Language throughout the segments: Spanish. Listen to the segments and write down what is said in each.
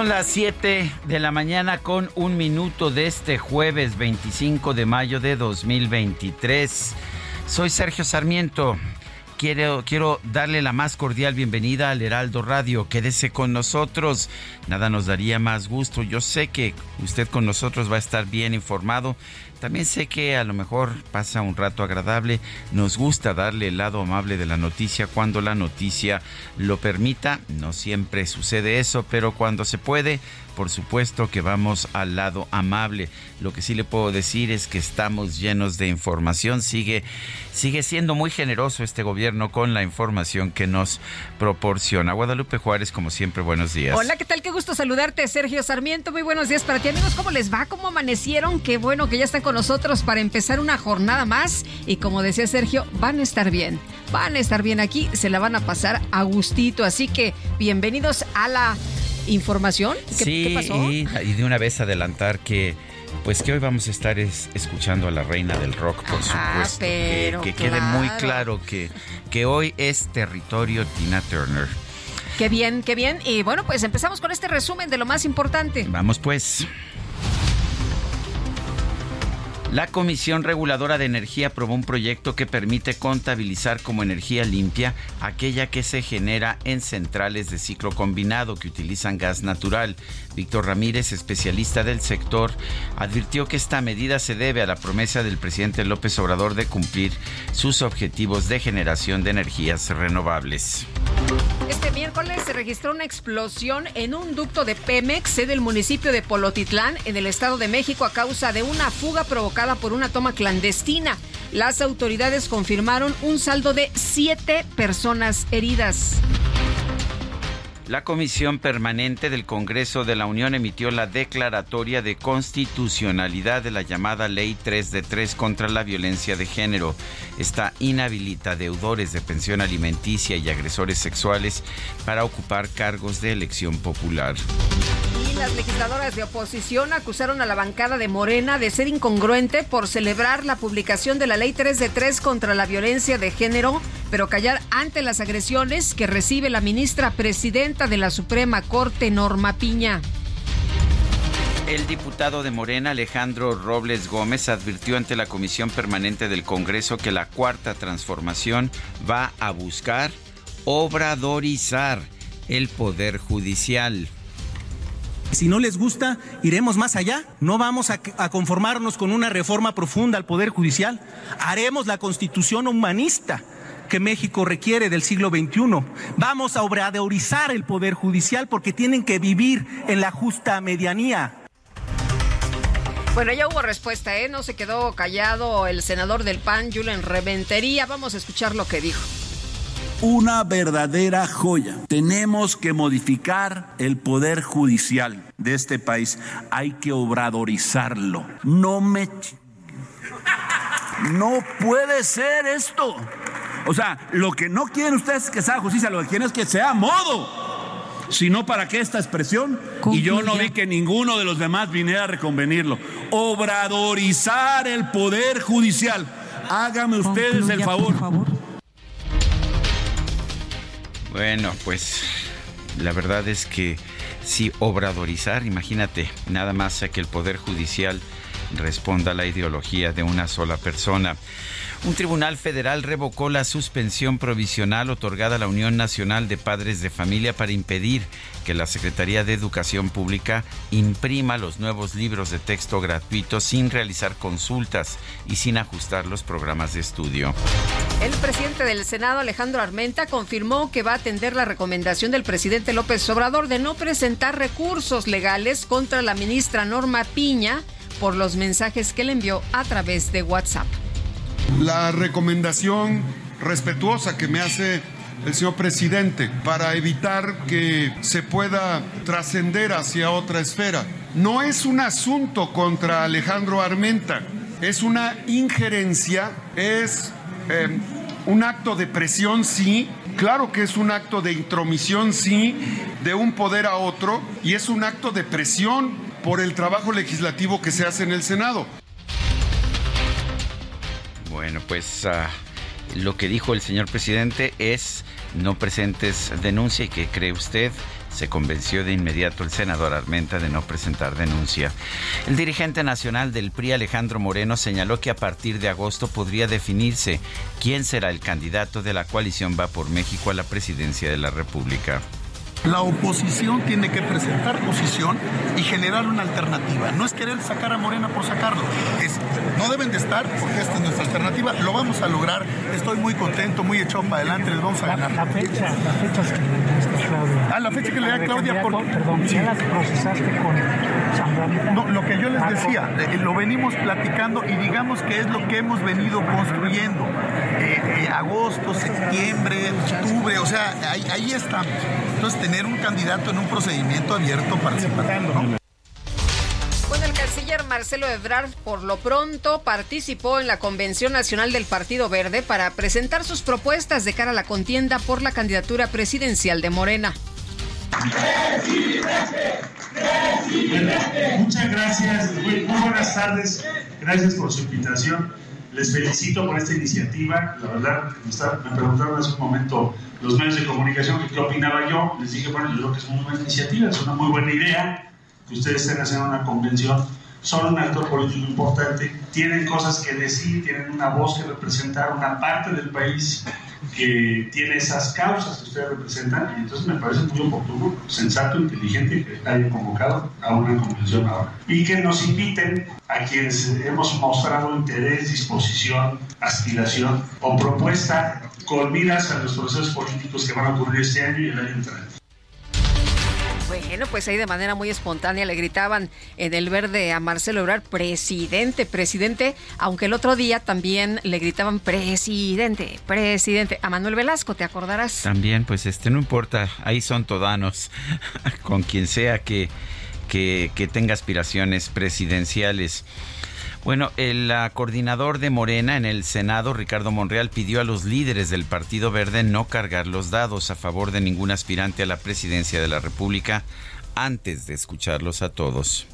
Son las 7 de la mañana con un minuto de este jueves 25 de mayo de 2023. Soy Sergio Sarmiento. Quiero, quiero darle la más cordial bienvenida al Heraldo Radio. Quédese con nosotros. Nada nos daría más gusto. Yo sé que usted con nosotros va a estar bien informado también sé que a lo mejor pasa un rato agradable. Nos gusta darle el lado amable de la noticia cuando la noticia lo permita. No siempre sucede eso, pero cuando se puede, por supuesto que vamos al lado amable. Lo que sí le puedo decir es que estamos llenos de información. Sigue, sigue siendo muy generoso este gobierno con la información que nos proporciona. Guadalupe Juárez, como siempre, buenos días. Hola, ¿qué tal? Qué gusto saludarte, Sergio Sarmiento. Muy buenos días para ti, amigos. ¿Cómo les va? ¿Cómo amanecieron? Qué bueno que ya están con nosotros para empezar una jornada más y como decía Sergio, van a estar bien, van a estar bien aquí, se la van a pasar a gustito, así que bienvenidos a la información. ¿Qué, sí, pasó? Y, de una vez adelantar que pues que hoy vamos a estar escuchando a la reina del rock, por supuesto. que, quede muy claro que, que hoy es territorio Tina Turner. Qué bien, qué bien. Y bueno, pues empezamos con este resumen de lo más importante. Vamos pues. La Comisión Reguladora de Energía aprobó un proyecto que permite contabilizar como energía limpia aquella que se genera en centrales de ciclo combinado que utilizan gas natural. Víctor Ramírez, especialista del sector, advirtió que esta medida se debe a la promesa del presidente López Obrador de cumplir sus objetivos de generación de energías renovables. Este miércoles se registró una explosión en un ducto de Pemex del municipio de Polotitlán, en el Estado de México, a causa de una fuga provocada por una toma clandestina. Las autoridades confirmaron un saldo de siete personas heridas. La Comisión Permanente del Congreso de la Unión emitió la declaratoria de constitucionalidad de la llamada Ley 3 de 3 contra la violencia de género. Esta inhabilita deudores de pensión alimenticia y agresores sexuales para ocupar cargos de elección popular. Y las legisladoras de oposición acusaron a la bancada de Morena de ser incongruente por celebrar la publicación de la Ley 3 de 3 contra la violencia de género, pero callar ante las agresiones que recibe la ministra presidenta de la Suprema Corte, Norma Piña. El diputado de Morena, Alejandro Robles Gómez, advirtió ante la Comisión Permanente del Congreso que la cuarta transformación va a buscar obradorizar el Poder Judicial. Si no les gusta, iremos más allá. No vamos a, conformarnos con una reforma profunda al Poder Judicial. Haremos la constitución humanista que México requiere del siglo XXI. Vamos a obradorizar el Poder Judicial porque tienen que vivir en la justa medianía. Bueno, ya hubo respuesta, ¿eh? No se quedó callado el senador del PAN, Julen Reventería. Vamos a escuchar lo que dijo una verdadera joya. Tenemos que modificar el poder judicial de este país. Hay que obradorizarlo. No me... No puede ser esto. O sea, lo que no quieren ustedes es que sea justicia, lo que quieren es que sea modo. Si no, ¿para qué esta expresión? Y yo no vi que ninguno de los demás viniera a reconvenirlo. Obradorizar el poder judicial. Hágame ustedes el favor. Bueno, pues la verdad es que si obradorizar, imagínate, nada más que el Poder Judicial responda a la ideología de una sola persona. Un tribunal federal revocó la suspensión provisional otorgada a la Unión Nacional de Padres de Familia para impedir que la Secretaría de Educación Pública imprima los nuevos libros de texto gratuitos sin realizar consultas y sin ajustar los programas de estudio. El presidente del Senado, Alejandro Armenta, confirmó que va a atender la recomendación del presidente López Obrador de no presentar recursos legales contra la ministra Norma Piña por los mensajes que le envió a través de WhatsApp. La recomendación respetuosa que me hace el señor presidente para evitar que se pueda trascender hacia otra esfera. No es un asunto contra Alejandro Armenta, es una injerencia, es em, un acto de presión, sí, claro que es un acto de intromisión, sí, de un poder a otro, y es un acto de presión por el trabajo legislativo que se hace en el Senado. Bueno, pues uh, lo que dijo el señor presidente es no presentes denuncia y que cree usted se convenció de inmediato el senador Armenta de no presentar denuncia. El dirigente nacional del PRI, Alejandro Moreno, señaló que a partir de agosto podría definirse quién será el candidato de la coalición Va por México a la presidencia de la República. La oposición tiene que presentar posición y generar una alternativa. No es querer sacar a Morena por sacarlo. Es, no deben de estar porque esta es nuestra alternativa. Lo vamos a lograr. Estoy muy contento, muy echado para adelante. Les vamos a ganar. La, fecha, la fecha que le diste Claudia. Ah, la fecha que le da Claudia por... Perdón, sí. las procesaste con Zambrano? No, lo que yo les decía, eh, lo venimos platicando y digamos que es lo que hemos venido construyendo. Eh, eh, agosto, septiembre, octubre, o sea, ahí, ahí estamos. Entonces, tener un candidato en un procedimiento abierto participando, ¿no? Bueno, el canciller Marcelo Ebrard por lo pronto participó en la Convención Nacional del Partido Verde para presentar sus propuestas de cara a la contienda por la candidatura presidencial de Morena. muchas gracias, muy buenas tardes, gracias por su invitación. Les felicito por esta iniciativa. La verdad, me preguntaron hace un momento los medios de comunicación qué opinaba yo. Les dije, bueno, yo creo que es una buena iniciativa, es una muy buena idea que ustedes estén haciendo una convención. Son un actor político importante, tienen cosas que decir, tienen una voz que representar, una parte del país que tiene esas causas que ustedes representan, y entonces me parece muy oportuno, sensato, inteligente que hayan convocado a una convención ahora. Y que nos inviten a quienes hemos mostrado interés, disposición, aspiración o propuesta con miras a los procesos políticos que van a ocurrir este año y el año entrante. Bueno, pues ahí de manera muy espontánea le gritaban en el verde a Marcelo Ebrard, presidente, presidente, aunque el otro día también le gritaban presidente, presidente. A Manuel Velasco, ¿te acordarás? También, pues este, no importa, ahí son todanos, con quien sea que, que, que tenga aspiraciones presidenciales. Bueno, el coordinador de Morena en el Senado, Ricardo Monreal, pidió a los líderes del Partido Verde no cargar los dados a favor de ningún aspirante a la presidencia de la República antes de escucharlos a todos.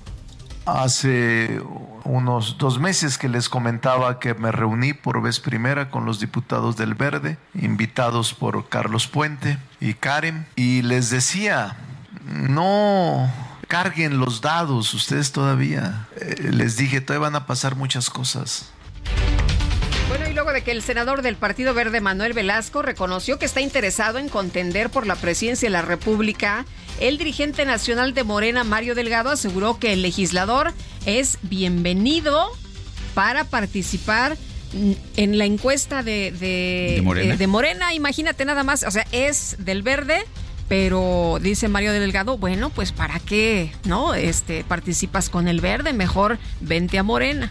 Hace unos dos meses que les comentaba que me reuní por vez primera con los diputados del Verde, invitados por Carlos Puente y Karen, y les decía, no carguen los dados ustedes todavía. Eh, les dije, todavía van a pasar muchas cosas. Bueno, y luego de que el senador del Partido Verde, Manuel Velasco, reconoció que está interesado en contender por la presidencia de la República, el dirigente nacional de Morena, Mario Delgado, aseguró que el legislador es bienvenido para participar en la encuesta de, de, Morena? de Morena. Imagínate nada más, o sea, es del Verde pero dice Mario Delgado, bueno, pues para qué, ¿no? Este participas con el verde, mejor vente a Morena.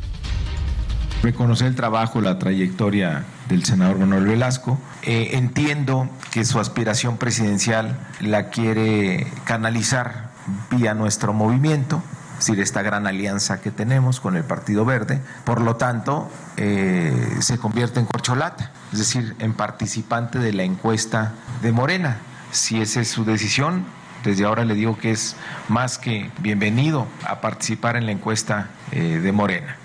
Reconocer el trabajo, la trayectoria del senador Manuel Velasco. Eh, entiendo que su aspiración presidencial la quiere canalizar vía nuestro movimiento, es decir, esta gran alianza que tenemos con el Partido Verde. Por lo tanto, eh, se convierte en corcholata, es decir, en participante de la encuesta de Morena. Si esa es su decisión, desde ahora le digo que es más que bienvenido a participar en la encuesta eh, de Morena.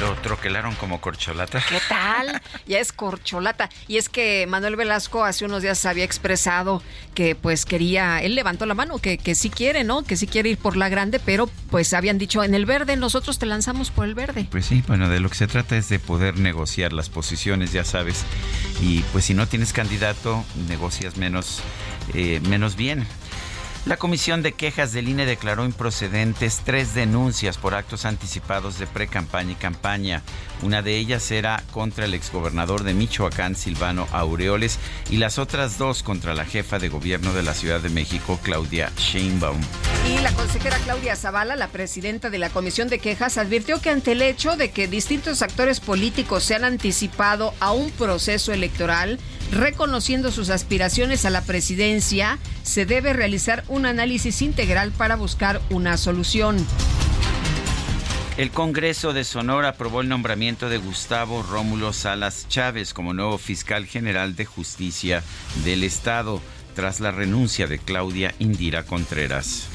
Lo troquelaron como corcholata. ¿Qué tal? Ya es corcholata. Y es que Manuel Velasco hace unos días había expresado que pues quería, él levantó la mano, que, que sí quiere, ¿no? Que sí quiere ir por la grande, pero pues habían dicho en el verde, nosotros te lanzamos por el verde. Pues sí, bueno, de lo que se trata es de poder negociar las posiciones, ya sabes. Y pues si no tienes candidato, negocias menos, eh, menos bien. La Comisión de Quejas del INE declaró improcedentes tres denuncias por actos anticipados de pre-campaña y campaña. Una de ellas era contra el exgobernador de Michoacán, Silvano Aureoles, y las otras dos contra la jefa de gobierno de la Ciudad de México, Claudia Sheinbaum. Y la consejera Claudia Zavala, la presidenta de la Comisión de Quejas, advirtió que ante el hecho de que distintos actores políticos se han anticipado a un proceso electoral, reconociendo sus aspiraciones a la presidencia, se debe realizar un análisis integral para buscar una solución. El Congreso de Sonora aprobó el nombramiento de Gustavo Rómulo Salas Chávez como nuevo fiscal general de justicia del Estado tras la renuncia de Claudia Indira Contreras.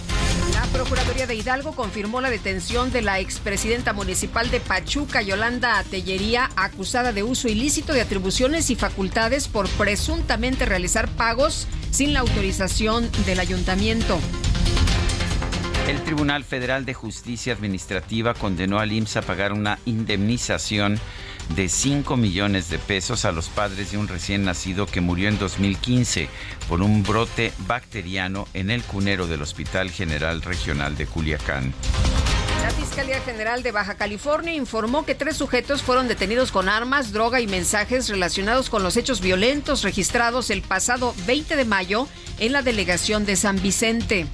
La Procuraduría de Hidalgo confirmó la detención de la expresidenta municipal de Pachuca, Yolanda Tellería, acusada de uso ilícito de atribuciones y facultades por presuntamente realizar pagos sin la autorización del ayuntamiento. El Tribunal Federal de Justicia Administrativa condenó al IMSS a pagar una indemnización de 5 millones de pesos a los padres de un recién nacido que murió en 2015 por un brote bacteriano en el cunero del Hospital General Regional de Culiacán. La Fiscalía General de Baja California informó que tres sujetos fueron detenidos con armas, droga y mensajes relacionados con los hechos violentos registrados el pasado 20 de mayo en la delegación de San Vicente.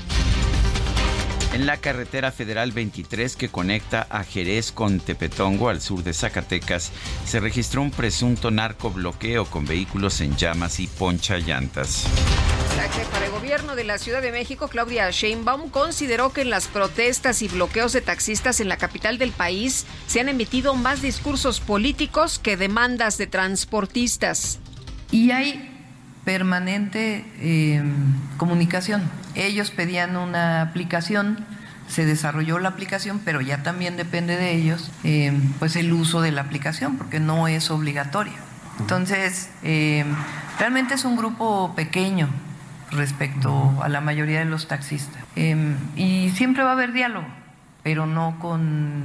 En la carretera federal 23 que conecta a Jerez con Tepetongo al sur de Zacatecas, se registró un presunto narcobloqueo con vehículos en llamas y poncha llantas. La jefa de gobierno de la Ciudad de México, Claudia Sheinbaum, consideró que en las protestas y bloqueos de taxistas en la capital del país se han emitido más discursos políticos que demandas de transportistas. Y hay permanente eh, comunicación. Ellos pedían una aplicación, se desarrolló la aplicación, pero ya también depende de ellos eh, pues el uso de la aplicación, porque no es obligatoria. Entonces, eh, realmente es un grupo pequeño respecto a la mayoría de los taxistas. y siempre va a haber diálogo, pero no con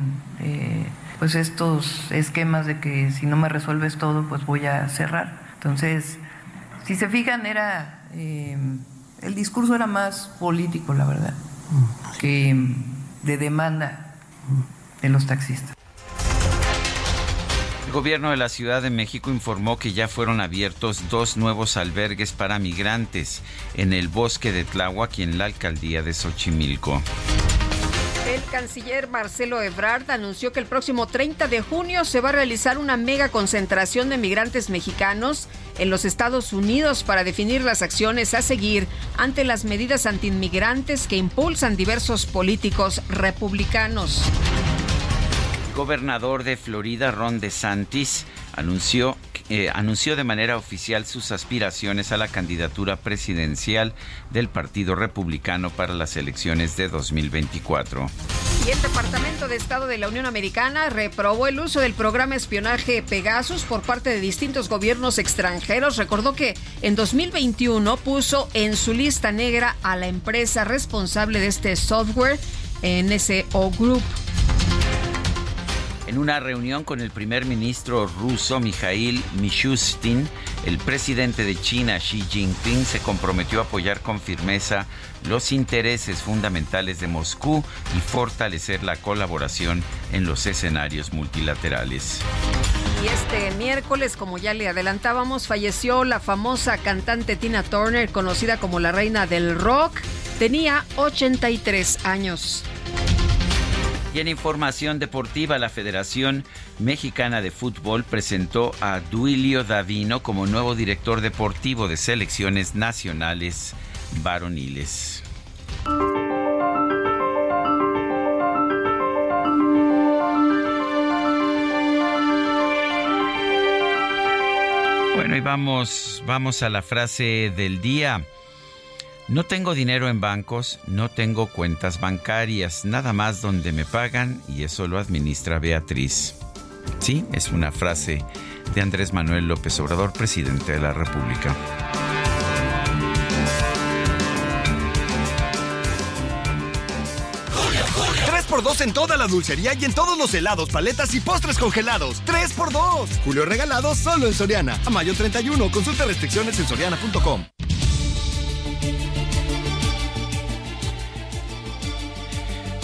pues estos esquemas de que si no me resuelves todo, pues voy a cerrar. Entonces, si se fijan, era eh, el discurso era más político, la verdad, que de demanda de los taxistas. El gobierno de la Ciudad de México informó que ya fueron abiertos dos nuevos albergues para migrantes en el bosque de Tláhuac y en la alcaldía de Xochimilco. El canciller Marcelo Ebrard anunció que el próximo 30 de junio se va a realizar una mega concentración de migrantes mexicanos en los Estados Unidos para definir las acciones a seguir ante las medidas antiinmigrantes que impulsan diversos políticos republicanos. Gobernador de Florida, Ron DeSantis, anunció eh, anunció de manera oficial sus aspiraciones a la candidatura presidencial del Partido Republicano para las elecciones de 2024. Y el Departamento de Estado de la Unión Americana reprobó el uso del programa espionaje Pegasus por parte de distintos gobiernos extranjeros. Recordó que en 2021 puso en su lista negra a la empresa responsable de este software, NSO Group. En una reunión con el primer ministro ruso Mikhail Mishustin, el presidente de China Xi Jinping se comprometió a apoyar con firmeza los intereses fundamentales de Moscú y fortalecer la colaboración en los escenarios multilaterales. Y este miércoles, como ya le adelantábamos, falleció la famosa cantante Tina Turner, conocida como la reina del rock. Tenía 83 años. Y en información deportiva, la Federación Mexicana de Fútbol presentó a Duilio Davino como nuevo director deportivo de selecciones nacionales varoniles. Bueno, y vamos, vamos a la frase del día. No tengo dinero en bancos, no tengo cuentas bancarias, nada más donde me pagan y eso lo administra Beatriz. Sí, es una frase de Andrés Manuel López Obrador, presidente de la República. 3x2 en toda la dulcería y en todos los helados, paletas y postres congelados. 3x2. Julio regalado solo en Soriana. A mayo 31. Consulta restricciones en soriana.com.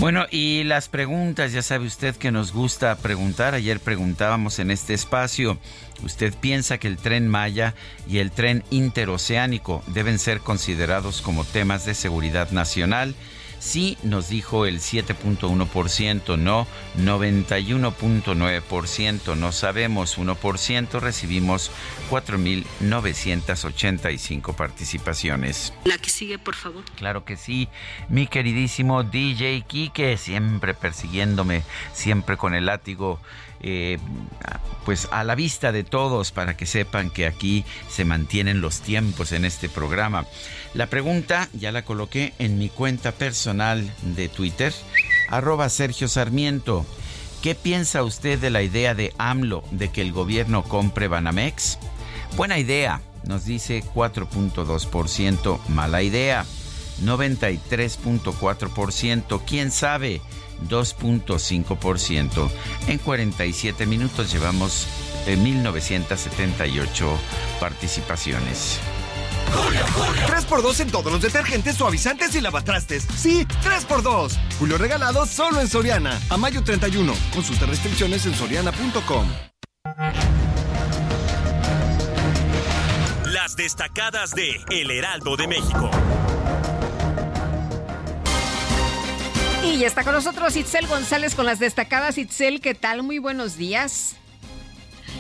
Bueno, y las preguntas, ya sabe usted que nos gusta preguntar. Ayer preguntábamos en este espacio, ¿usted piensa que el tren Maya y el tren interoceánico deben ser considerados como temas de seguridad nacional? Sí, nos dijo el 7.1%, no 91.9%, no sabemos 1%, recibimos 4.985 participaciones. La que sigue, por favor. Claro que sí, mi queridísimo DJ Kike, siempre persiguiéndome, siempre con el látigo eh, pues a la vista de todos para que sepan que aquí se mantienen los tiempos en este programa. La pregunta ya la coloqué en mi cuenta personal de Twitter, arroba Sergio Sarmiento. ¿Qué piensa usted de la idea de AMLO de que el gobierno compre Banamex? Buena idea, nos dice 4.2%, mala idea, 93.4%, quién sabe, 2.5%. En 47 minutos llevamos 1.978 eh, participaciones. 3x2 en todos los detergentes, suavizantes y lavatrastes. Sí, 3x2. Julio regalado solo en Soriana. A mayo 31. Consulta restricciones en soriana.com. Las destacadas de El Heraldo de México. Y ya está con nosotros Itzel González con las destacadas. Itzel, ¿qué tal? Muy buenos días.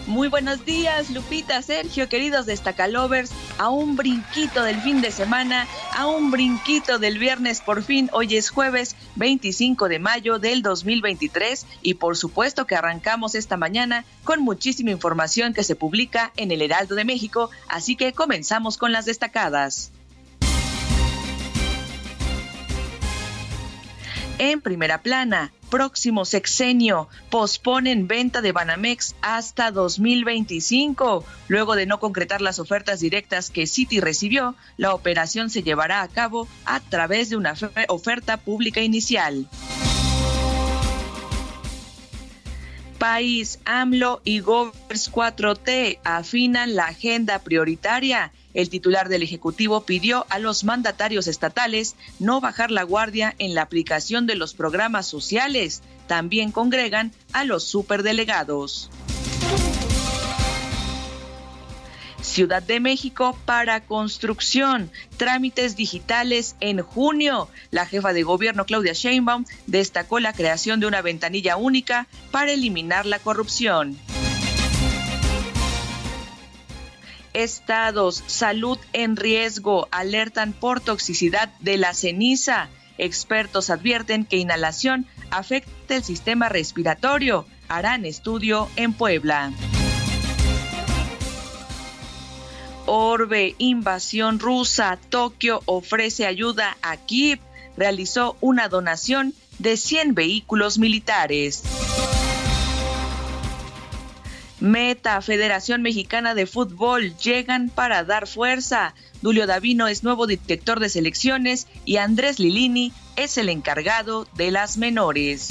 Muy buenos días, Lupita, Sergio, queridos destacalovers. A un brinquito del fin de semana, a un brinquito del viernes por fin. Hoy es jueves 25 de mayo del 2023 y por supuesto que arrancamos esta mañana con muchísima información que se publica en el Heraldo de México, así que comenzamos con las destacadas. En primera plana, próximo sexenio, posponen venta de Banamex hasta 2025. Luego de no concretar las ofertas directas que Citi recibió, la operación se llevará a cabo a través de una oferta pública inicial. País, AMLO y Govers 4T afinan la agenda prioritaria el titular del Ejecutivo pidió a los mandatarios estatales no bajar la guardia en la aplicación de los programas sociales. También congregan a los superdelegados. Ciudad de México para construcción, trámites digitales en junio. La jefa de gobierno Claudia Sheinbaum destacó la creación de una ventanilla única para eliminar la corrupción. Estados, salud en riesgo, alertan por toxicidad de la ceniza. Expertos advierten que inhalación afecta el sistema respiratorio. Harán estudio en Puebla. Orbe, invasión rusa, Tokio ofrece ayuda a Kiev. Realizó una donación de 100 vehículos militares. Meta, Federación Mexicana de Fútbol, llegan para dar fuerza. Dulio Davino es nuevo director de selecciones y Andrés Lilini es el encargado de las menores.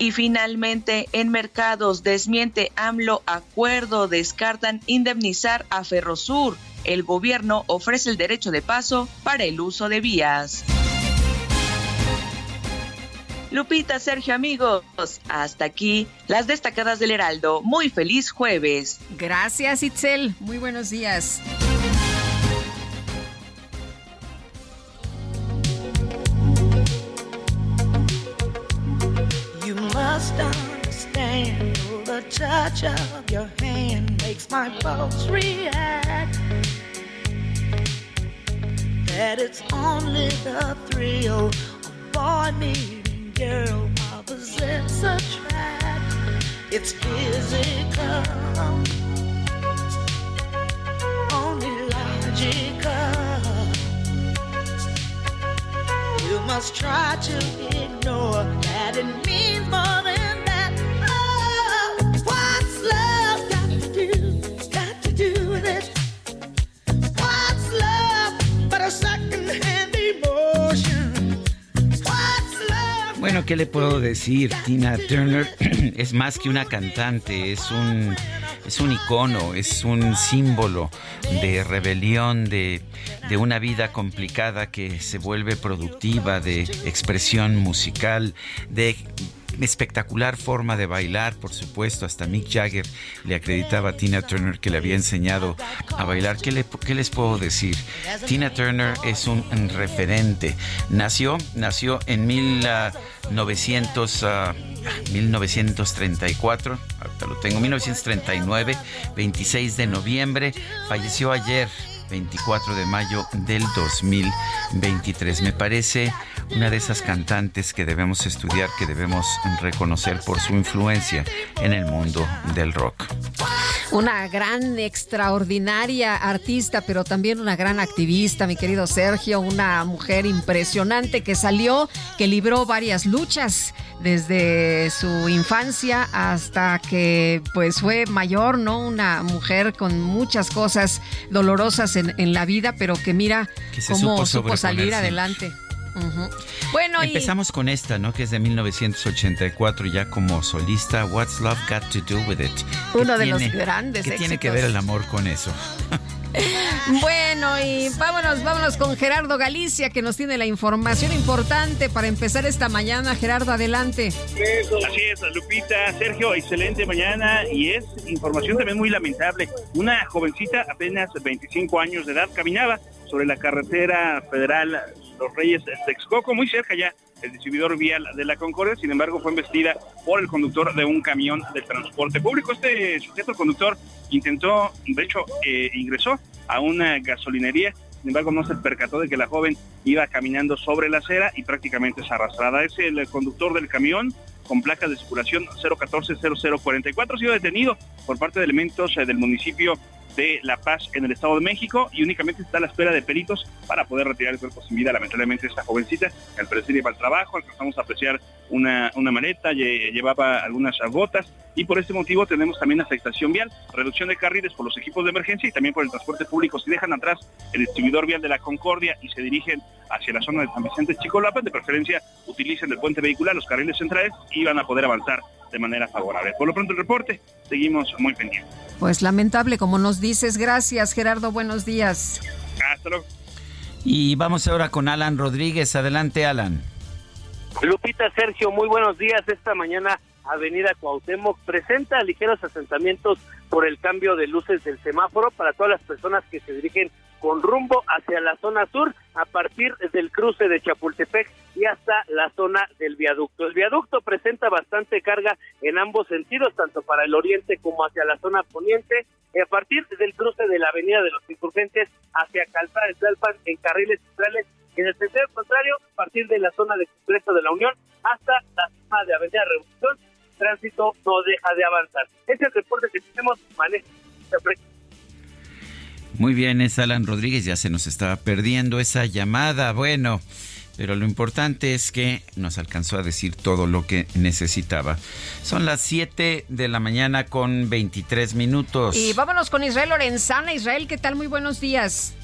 Y finalmente, en mercados desmiente AMLO acuerdo, descartan indemnizar a Ferrosur. El gobierno ofrece el derecho de paso para el uso de vías. Lupita, Sergio, amigos, hasta aquí las destacadas del Heraldo. Muy feliz jueves. Gracias, Itzel. Muy buenos días. You must understand the touch of your hand makes my pulse react. That it's only the thrill of boy meeting girl, opposites attract. It's physical, only logical. You must try to ignore that it means more than that. Oh, what's love got to do? Got to do with it. What's love but a second-hand emotion? ¿Qué le puedo decir? Tina Turner es más que una cantante, es un es un icono, es un símbolo de rebelión, de, de, una vida complicada que se vuelve productiva, de expresión musical, de espectacular forma de bailar, por supuesto, hasta Mick Jagger le acreditaba a Tina Turner que le había enseñado a bailar. ¿Qué, le, qué les puedo decir? Tina Turner es un, referente. Nació, nació en 1900, 1934, ah, ahorita lo tengo, 1939, 26 de noviembre, falleció ayer 24 de mayo del 2023. Me parece una de esas cantantes que debemos estudiar, que debemos reconocer por su influencia en el mundo del rock. Una gran, extraordinaria artista, pero también una gran activista, mi querido Sergio, una mujer impresionante que salió, que libró varias luchas desde su infancia hasta que pues fue mayor, ¿no? Una mujer con muchas cosas dolorosas en, la vida, pero que mira cómo supo salir adelante. Bueno, empezamos con esta, ¿no? Que es de 1984 ya como solista. What's Love Got to Do with It? Uno de los grandes. ¿Qué tiene que ver el amor con eso? Bueno, y vámonos, vámonos con Gerardo Galicia, que nos tiene la información importante para empezar esta mañana. Gerardo, adelante. Así es, Lupita, Sergio, excelente mañana y es información también muy lamentable. Una jovencita, apenas 25 años de edad, caminaba sobre la carretera federal Los Reyes Texcoco, muy cerca ya el distribuidor vial de la Concordia, sin embargo fue embestida por el conductor de un camión de transporte público. Este sujeto, conductor, intentó, de hecho, eh, ingresó a una gasolinería, sin embargo no se percató de que la joven iba caminando sobre la acera y prácticamente es arrastrada. Es el conductor del camión con placa de circulación 014-0044, ha sido detenido por parte de elementos eh, del municipio de La Paz en el Estado de México y únicamente está a la espera de peritos para poder retirar el cuerpo sin vida. Lamentablemente esta jovencita, al parecer iba al trabajo, alcanzamos a apreciar una, una maleta, llevaba algunas botas y por este motivo tenemos también afectación vial, reducción de carriles por los equipos de emergencia y también por el transporte público. Si dejan atrás el distribuidor vial de la Concordia y se dirigen hacia la zona de San Vicente Chicolapa, de preferencia utilicen el puente vehicular, los carriles centrales y van a poder avanzar de manera favorable. Por lo pronto el reporte, seguimos muy pendientes. Pues lamentable, como nos dices. Gracias, Gerardo. Buenos días. Hasta luego. Y vamos ahora con Alan Rodríguez. Adelante, Alan. Lupita, Sergio, muy buenos días. Esta mañana Avenida Cuauhtémoc presenta ligeros asentamientos por el cambio de luces del semáforo para todas las personas que se dirigen con rumbo hacia la zona sur a partir del cruce de Chapultepec y hasta la zona del viaducto. El viaducto presenta bastante carga en ambos sentidos, tanto para el oriente como hacia la zona poniente, y a partir del cruce de la avenida de los insurgentes hacia Calzada de Tlalpan en carriles centrales, en el sentido contrario, a partir de la zona de Congreso de la Unión hasta la zona de Avenida Revolución, tránsito no deja de avanzar. Este es el reporte que tenemos, manejo. Muy bien, es Alan Rodríguez, ya se nos estaba perdiendo esa llamada. Bueno, pero lo importante es que nos alcanzó a decir todo lo que necesitaba. Son las 7 de la mañana con 23 minutos. Y vámonos con Israel Lorenzana. Israel, ¿qué tal? Muy buenos días.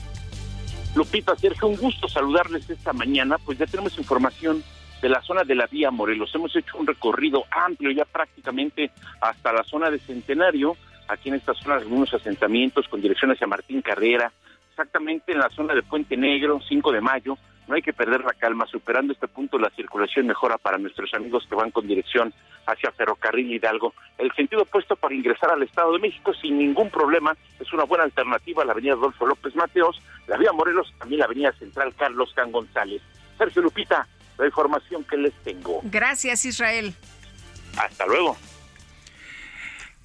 Lupita, Sergio, un gusto saludarles esta mañana. Pues ya tenemos información de la zona de la vía Morelos. Hemos hecho un recorrido amplio ya prácticamente hasta la zona de Centenario aquí en esta zona algunos asentamientos con dirección hacia Martín Carrera, exactamente en la zona de Puente Negro, 5 de mayo. No hay que perder la calma, superando este punto la circulación mejora para nuestros amigos que van con dirección hacia Ferrocarril Hidalgo. El sentido opuesto para ingresar al Estado de México sin ningún problema es una buena alternativa a la avenida Adolfo López Mateos, la vía Morelos, también la avenida Central Carlos Can González. Sergio Lupita, la información que les tengo. Gracias, Israel. Hasta luego.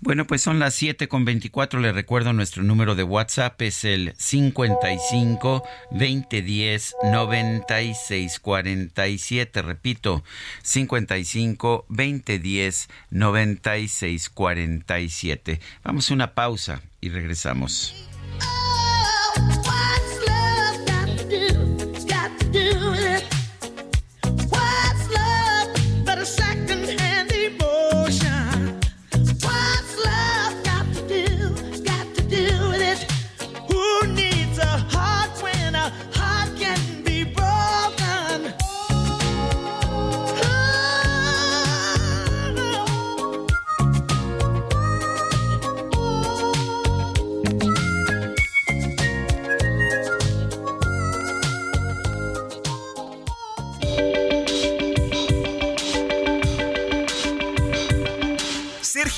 Bueno, pues son las 7 con 24. Le recuerdo nuestro número de WhatsApp es el 55 2010 96 47. Repito, 55 2010 96 47. Vamos a una pausa y regresamos.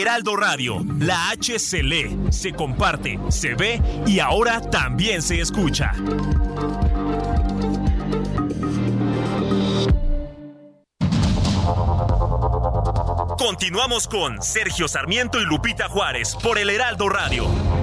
Heraldo Radio, la H se lee, se comparte, se ve y ahora también se escucha. Continuamos con Sergio Sarmiento y Lupita Juárez por el Heraldo Radio.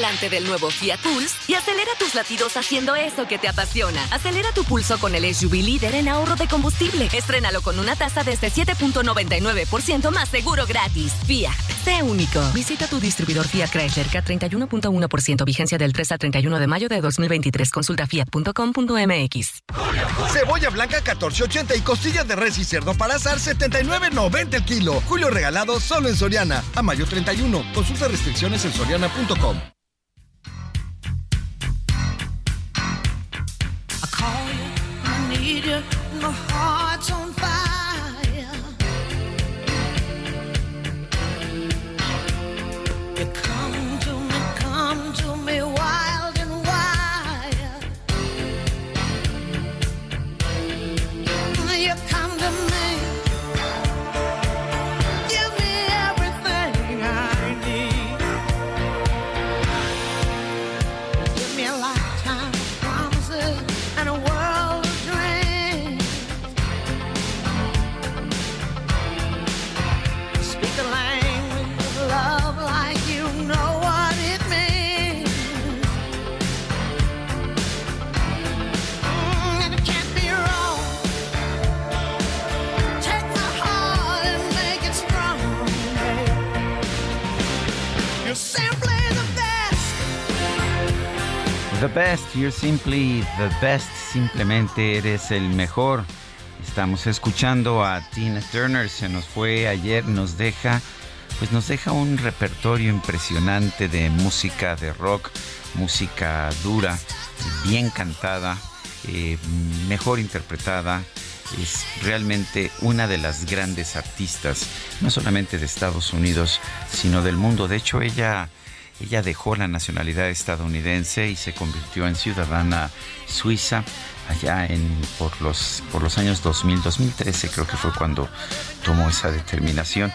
Volante del nuevo Fiat Pulse y acelera tus latidos haciendo eso que te apasiona. Acelera tu pulso con el SUV líder en ahorro de combustible. Estrénalo con una tasa desde 7.99% más seguro gratis. Fiat, sé único. Visita tu distribuidor Fiat Chrysler K31.1% vigencia del 3 al 31 de mayo de 2023. Consulta fiat.com.mx. Cebolla blanca 14.80 y costillas de res y cerdo para asar 79.90 el kilo. Julio regalado solo en Soriana. A mayo 31. Consulta restricciones en soriana.com. I need you, my heart's on fire. The best, you're simply the best. Simplemente eres el mejor. Estamos escuchando a Tina Turner. Se nos fue ayer, nos deja, pues nos deja un repertorio impresionante de música de rock, música dura, bien cantada, eh, mejor interpretada. Es realmente una de las grandes artistas, no solamente de Estados Unidos, sino del mundo. De hecho, ella ella dejó la nacionalidad estadounidense y se convirtió en ciudadana suiza allá en por los por los años 2000, 2013 creo que fue cuando tomó esa determinación.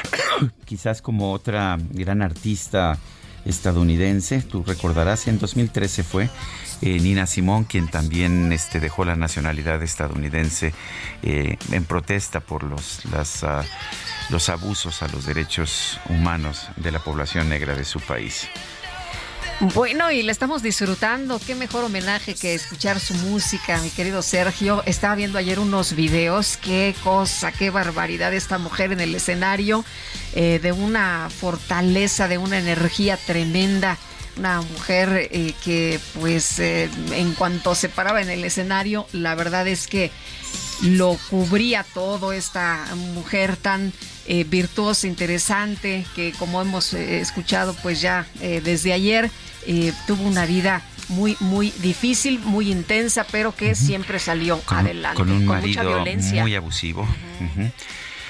Quizás como otra gran artista estadounidense, tú recordarás, en 2013 fue eh, Nina Simón quien también este, dejó la nacionalidad estadounidense eh, en protesta por los las ah, los abusos a los derechos humanos de la población negra de su país. Bueno, y le estamos disfrutando. Qué mejor homenaje que escuchar su música, mi querido Sergio. Estaba viendo ayer unos videos. Qué cosa, qué barbaridad esta mujer en el escenario. eh, de una fortaleza, de una energía tremenda. Una mujer eh, que, pues, eh, en cuanto se paraba en el escenario, la verdad es que lo cubría todo. Esta mujer tan eh, virtuosa, interesante, que como hemos eh, escuchado, pues ya eh, desde ayer eh, tuvo una vida muy, muy difícil, muy intensa, pero que siempre salió adelante. Con un mucha marido violencia. muy abusivo.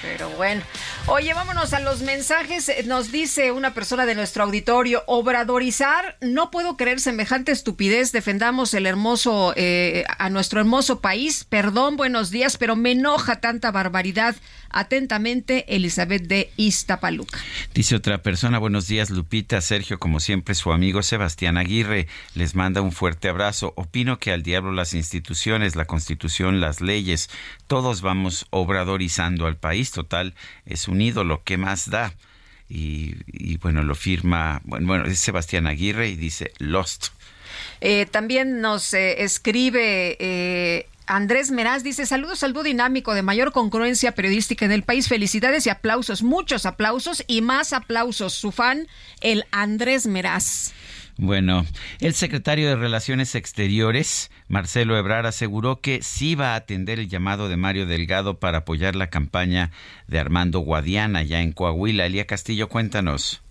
Pero bueno. Oye, vámonos a los mensajes. Eh, Nos dice una persona de nuestro auditorio, obradorizar, no puedo creer semejante estupidez. Defendamos el hermoso, eh, a nuestro hermoso país. Perdón, buenos días, pero me enoja tanta barbaridad. Atentamente, Elizabeth de Iztapaluca. Dice otra persona, buenos días Lupita, Sergio, como siempre su amigo Sebastián Aguirre les manda un fuerte abrazo. Opino que al diablo las instituciones, la constitución, las leyes, todos vamos obradorizando al país. Total, es un ídolo, ¿qué más da? Y, y bueno, lo firma, bueno, bueno, es Sebastián Aguirre y dice Lost. Eh, también nos eh, escribe eh, Andrés Meraz, dice saludos al dúo dinámico de mayor congruencia periodística en el país. Felicidades y aplausos, muchos aplausos y más aplausos. Su fan, el Andrés Meraz. Bueno, el secretario de Relaciones Exteriores, Marcelo Ebrard, aseguró que sí va a atender el llamado de Mario Delgado para apoyar la campaña de Armando Guadiana ya en Coahuila. Elía Castillo, cuéntanos.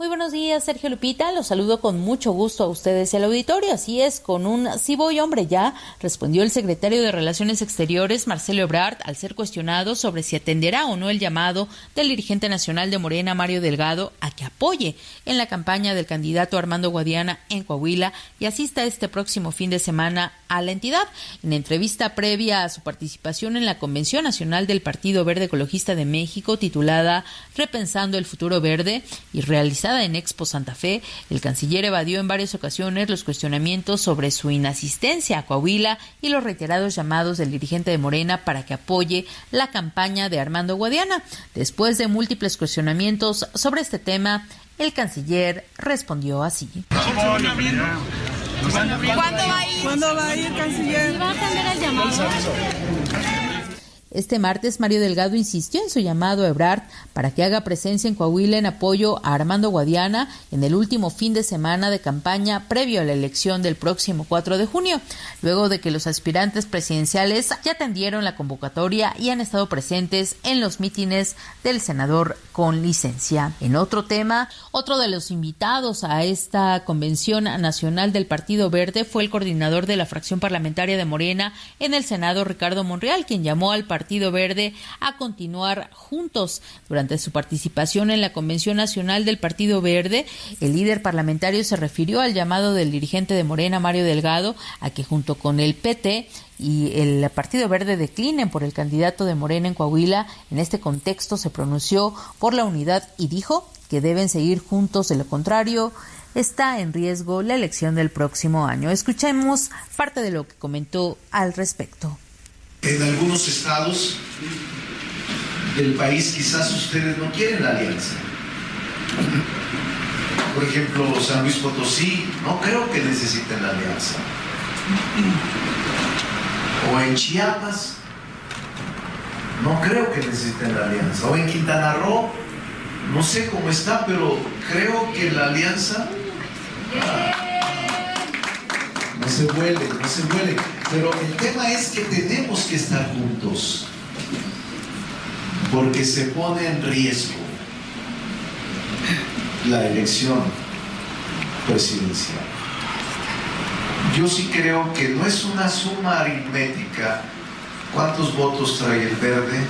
Muy buenos días, Sergio Lupita. Los saludo con mucho gusto a ustedes y al auditorio. Así es, con un sí voy, hombre, ya, respondió el secretario de Relaciones Exteriores, Marcelo Ebrard, al ser cuestionado sobre si atenderá o no el llamado del dirigente nacional de Morena, Mario Delgado, a que apoye en la campaña del candidato Armando Guadiana en Coahuila y asista este próximo fin de semana a la entidad. En entrevista previa a su participación en la Convención Nacional del Partido Verde Ecologista de México, titulada Repensando el Futuro Verde y realizada en Expo Santa Fe, el canciller evadió en varias ocasiones los cuestionamientos sobre su inasistencia a Coahuila y los reiterados llamados del dirigente de Morena para que apoye la campaña de Armando Guadiana. Después de múltiples cuestionamientos sobre este tema, el canciller respondió así. ¿Cuándo va a ir? ¿Cuándo va a ir, canciller? ¿Va a atender el llamado? Este martes, Mario Delgado insistió en su llamado a Ebrard para que haga presencia en Coahuila en apoyo a Armando Guadiana en el último fin de semana de campaña previo a la elección del próximo 4 de junio, luego de que los aspirantes presidenciales ya atendieron la convocatoria y han estado presentes en los mítines del senador con licencia. En otro tema, otro de los invitados a esta convención nacional del Partido Verde fue el coordinador de la fracción parlamentaria de Morena en el Senado, Ricardo Monreal, quien llamó al Partido Verde a continuar juntos. Durante su participación en la Convención Nacional del Partido Verde, el líder parlamentario se refirió al llamado del dirigente de Morena, Mario Delgado, a que junto con el PT y el Partido Verde declinen por el candidato de Morena en Coahuila. En este contexto se pronunció por la unidad y dijo que deben seguir juntos, de lo contrario, está en riesgo la elección del próximo año. Escuchemos parte de lo que comentó al respecto. En algunos estados del país quizás ustedes no quieren la alianza. Por ejemplo, San Luis Potosí, no creo que necesiten la alianza. O en Chiapas, no creo que necesiten la alianza. O en Quintana Roo, no sé cómo está, pero creo que la alianza no se huele, no se huele. Pero el tema es que tenemos que estar juntos, porque se pone en riesgo la elección presidencial. Yo sí creo que no es una suma aritmética cuántos votos trae el verde,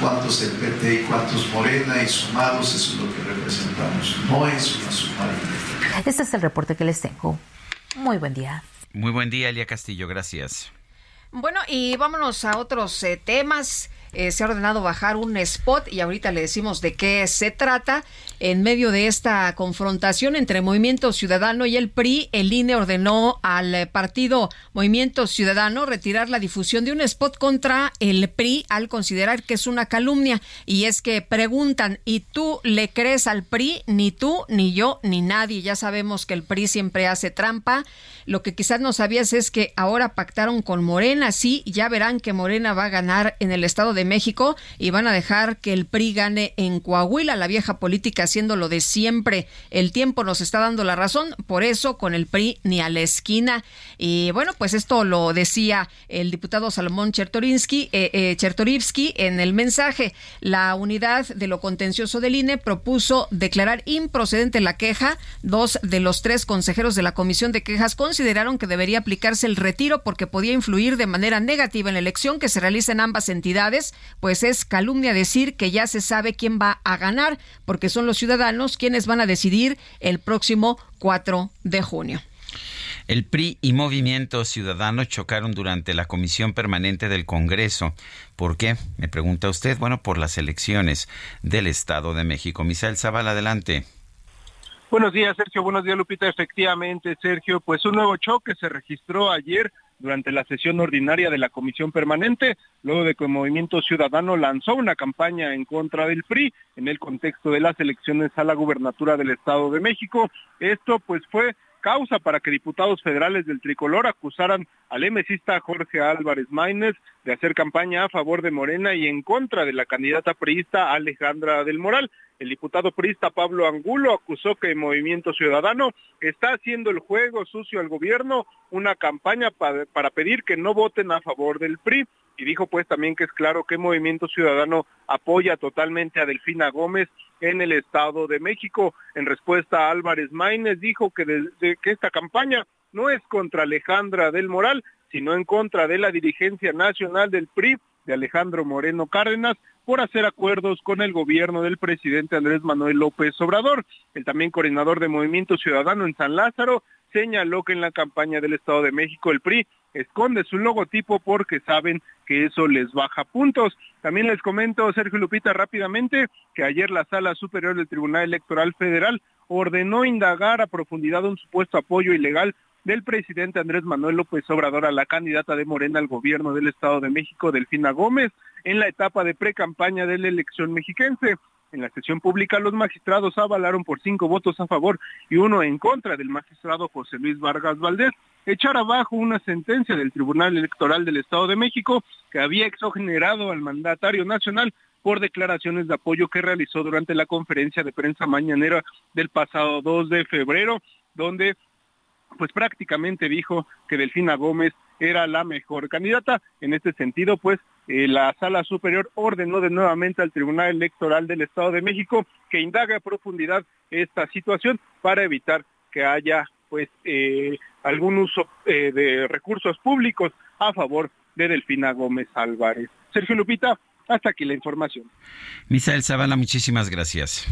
cuántos el PT y cuántos Morena y sumados eso es lo que representamos. No es una suma aritmética. Este es el reporte que les tengo. Muy buen día. Muy buen día, Elia Castillo. Gracias. Bueno, y vámonos a otros eh, temas. Eh, se ha ordenado bajar un spot y ahorita le decimos de qué se trata. En medio de esta confrontación entre Movimiento Ciudadano y el PRI, el INE ordenó al partido Movimiento Ciudadano retirar la difusión de un spot contra el PRI al considerar que es una calumnia. Y es que preguntan, ¿y tú le crees al PRI? Ni tú, ni yo, ni nadie. Ya sabemos que el PRI siempre hace trampa. Lo que quizás no sabías es que ahora pactaron con Morena, sí, ya verán que Morena va a ganar en el Estado de México y van a dejar que el PRI gane en Coahuila, la vieja política haciendo lo de siempre. El tiempo nos está dando la razón, por eso con el PRI ni a la esquina. Y bueno, pues esto lo decía el diputado Salomón Chertorinsky, eh, eh, Chertorivsky en el mensaje. La unidad de lo contencioso del INE propuso declarar improcedente la queja. Dos de los tres consejeros de la Comisión de Quejas consideraron que debería aplicarse el retiro porque podía influir de manera negativa en la elección que se realiza en ambas entidades, pues es calumnia decir que ya se sabe quién va a ganar, porque son los ciudadanos quienes van a decidir el próximo 4 de junio. El PRI y Movimiento Ciudadano chocaron durante la Comisión Permanente del Congreso. ¿Por qué? Me pregunta usted. Bueno, por las elecciones del Estado de México. Misael Zavala, adelante. Buenos días, Sergio. Buenos días, Lupita. Efectivamente, Sergio, pues un nuevo choque se registró ayer durante la sesión ordinaria de la Comisión Permanente, luego de que el Movimiento Ciudadano lanzó una campaña en contra del PRI en el contexto de las elecciones a la gubernatura del Estado de México. Esto pues fue causa para que diputados federales del tricolor acusaran al emesista Jorge Álvarez Maínez de hacer campaña a favor de Morena y en contra de la candidata priista Alejandra del Moral. El diputado priista Pablo Angulo acusó que Movimiento Ciudadano está haciendo el juego sucio al gobierno, una campaña para, pedir que no voten a favor del PRI y dijo pues también que es claro que Movimiento Ciudadano apoya totalmente a Delfina Gómez en el Estado de México. En respuesta a Álvarez Maínez dijo que, que esta campaña no es contra Alejandra del Moral, sino en contra de la dirigencia nacional del PRI de Alejandro Moreno Cárdenas por hacer acuerdos con el gobierno del presidente Andrés Manuel López Obrador. El también coordinador de Movimiento Ciudadano en San Lázaro señaló que en la campaña del Estado de México el PRI esconde su logotipo porque saben que eso les baja puntos. También les comento, Sergio Lupita, rápidamente, que ayer la Sala Superior del Tribunal Electoral Federal ordenó indagar a profundidad un supuesto apoyo ilegal del presidente Andrés Manuel López Obrador a la candidata de Morena al gobierno del Estado de México, Delfina Gómez, en la etapa de pre-campaña de la elección mexiquense. En la sesión pública, los magistrados avalaron por cinco votos a favor y uno en contra del magistrado José Luis Vargas Valdés echar abajo una sentencia del Tribunal Electoral del Estado de México que había exogenerado al mandatario nacional por declaraciones de apoyo que realizó durante la conferencia de prensa mañanera del pasado 2 de febrero, donde pues prácticamente dijo que Delfina Gómez era la mejor candidata. En este sentido, pues eh, la Sala Superior ordenó de nuevamente al Tribunal Electoral del Estado de México que indague a profundidad esta situación para evitar que haya pues eh, algún uso eh, de recursos públicos a favor de Delfina Gómez Álvarez. Sergio Lupita, hasta aquí la información. Misael Zavala, muchísimas gracias.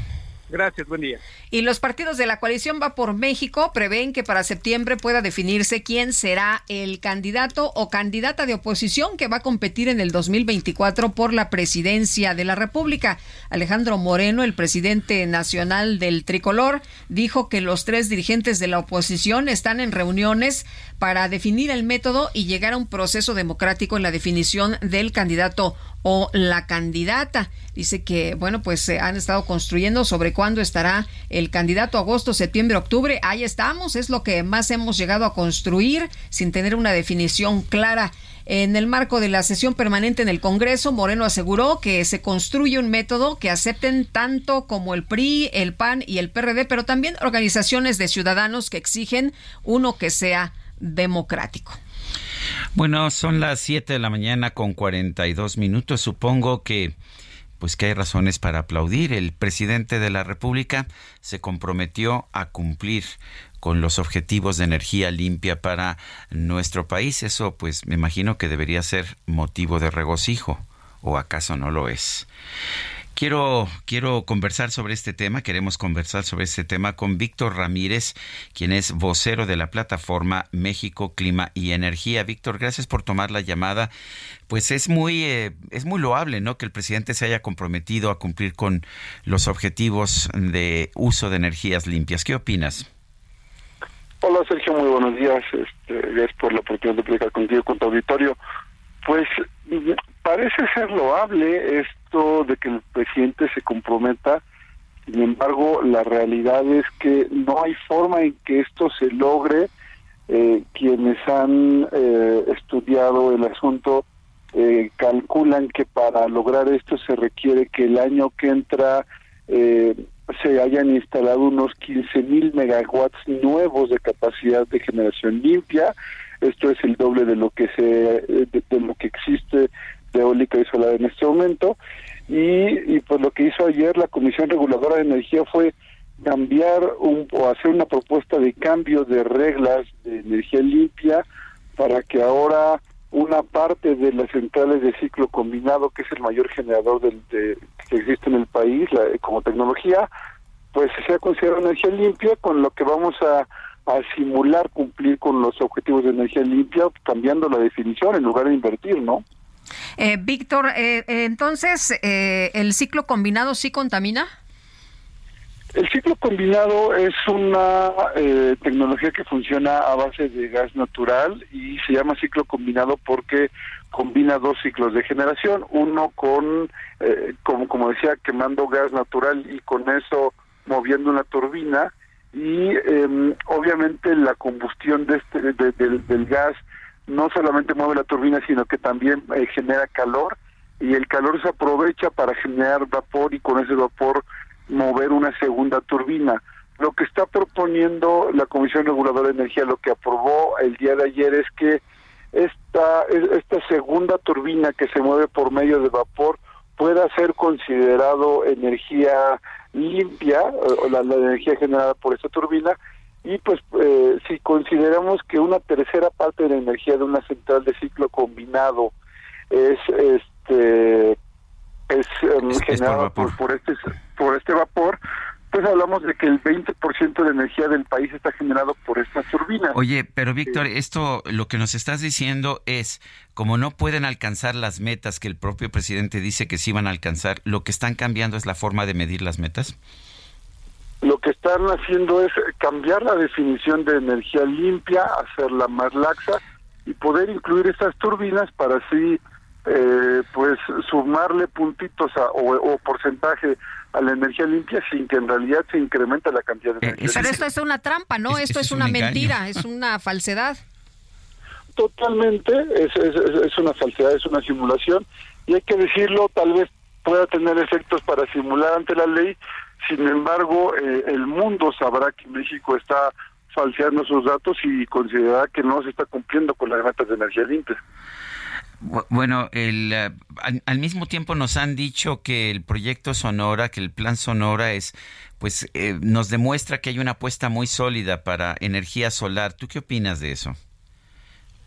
Gracias, buen día. Y los partidos de la coalición Va por México prevén que para septiembre pueda definirse quién será el candidato o candidata de oposición que va a competir en el 2024 por la presidencia de la República. Alejandro Moreno, el presidente nacional del Tricolor, dijo que los tres dirigentes de la oposición están en reuniones para definir el método y llegar a un proceso democrático en la definición del candidato o la candidata. Dice que, bueno, pues se han estado construyendo sobre cuándo estará el candidato agosto, septiembre, octubre. Ahí estamos, es lo que más hemos llegado a construir sin tener una definición clara. En el marco de la sesión permanente en el Congreso, Moreno aseguró que se construye un método que acepten tanto como el PRI, el PAN y el PRD, pero también organizaciones de ciudadanos que exigen uno que sea democrático. Bueno, son las 7 de la mañana con 42 minutos. Supongo que pues que hay razones para aplaudir. El presidente de la República se comprometió a cumplir con los objetivos de energía limpia para nuestro país. Eso pues me imagino que debería ser motivo de regocijo o acaso no lo es. Quiero, quiero conversar sobre este tema, queremos conversar sobre este tema con Víctor Ramírez, quien es vocero de la plataforma México Clima y Energía. Víctor, gracias por tomar la llamada. Pues es muy, eh, es muy loable, ¿no? Que el presidente se haya comprometido a cumplir con los objetivos de uso de energías limpias. ¿Qué opinas? Hola Sergio, muy buenos días. Este, gracias por la oportunidad de platicar contigo, con tu auditorio. Pues parece ser loable de que el presidente se comprometa, sin embargo, la realidad es que no hay forma en que esto se logre. Eh, quienes han eh, estudiado el asunto eh, calculan que para lograr esto se requiere que el año que entra se hayan instalado unos 15 mil megawatts nuevos de capacidad de generación limpia. Esto es el doble de lo que se de lo que existe de eólica y solar en este momento. Y, y pues lo que hizo ayer la Comisión Reguladora de Energía fue cambiar un, o hacer una propuesta de cambio de reglas de energía limpia para que ahora una parte de las centrales de ciclo combinado, que es el mayor generador del, de, que existe en el país la, como tecnología, pues sea considerada energía limpia, con lo que vamos a, a simular cumplir con los objetivos de energía limpia, cambiando la definición en lugar de invertir, ¿no? Eh, Víctor, eh, eh, entonces, eh, ¿el ciclo combinado sí contamina? El ciclo combinado es una eh, tecnología que funciona a base de gas natural y se llama ciclo combinado porque combina dos ciclos de generación, uno con, eh, como, como decía, quemando gas natural y con eso moviendo una turbina y eh, obviamente la combustión de este, de, de, del gas no solamente mueve la turbina, sino que también eh, genera calor y el calor se aprovecha para generar vapor y con ese vapor mover una segunda turbina. Lo que está proponiendo la Comisión Reguladora de Energía, lo que aprobó el día de ayer es que esta, esta segunda turbina que se mueve por medio de vapor pueda ser considerado energía limpia, o la, la energía generada por esta turbina, y pues eh, si consideramos que una tercera parte de la energía de una central de ciclo combinado es este es, em, generada por, por este por este vapor pues hablamos de que el 20% de energía del país está generado por estas turbinas. Oye, pero Víctor, esto lo que nos estás diciendo es, como no pueden alcanzar las metas que el propio presidente dice que sí van a alcanzar, lo que están cambiando es la forma de medir las metas. Lo que están haciendo es cambiar la definición de energía limpia, hacerla más laxa y poder incluir estas turbinas para así eh, pues sumarle puntitos o, o porcentaje a la energía limpia sin que en realidad se incremente la cantidad de Eh, energía. Pero esto es una trampa, ¿no? es- esto es es, un una engaño. mentira, es una falsedad. Totalmente, es- es una falsedad, es una simulación y hay que decirlo, tal vez pueda tener efectos para simular ante la ley, sin embargo, eh, el mundo sabrá que México está falseando sus datos y considerará que no se está cumpliendo con las metas de energía limpia. Bu- Bueno, el, eh, al, al mismo tiempo nos han dicho que el proyecto Sonora, que el plan Sonora es, pues, eh, nos demuestra que hay una apuesta muy sólida para energía solar. ¿Tú qué opinas de eso?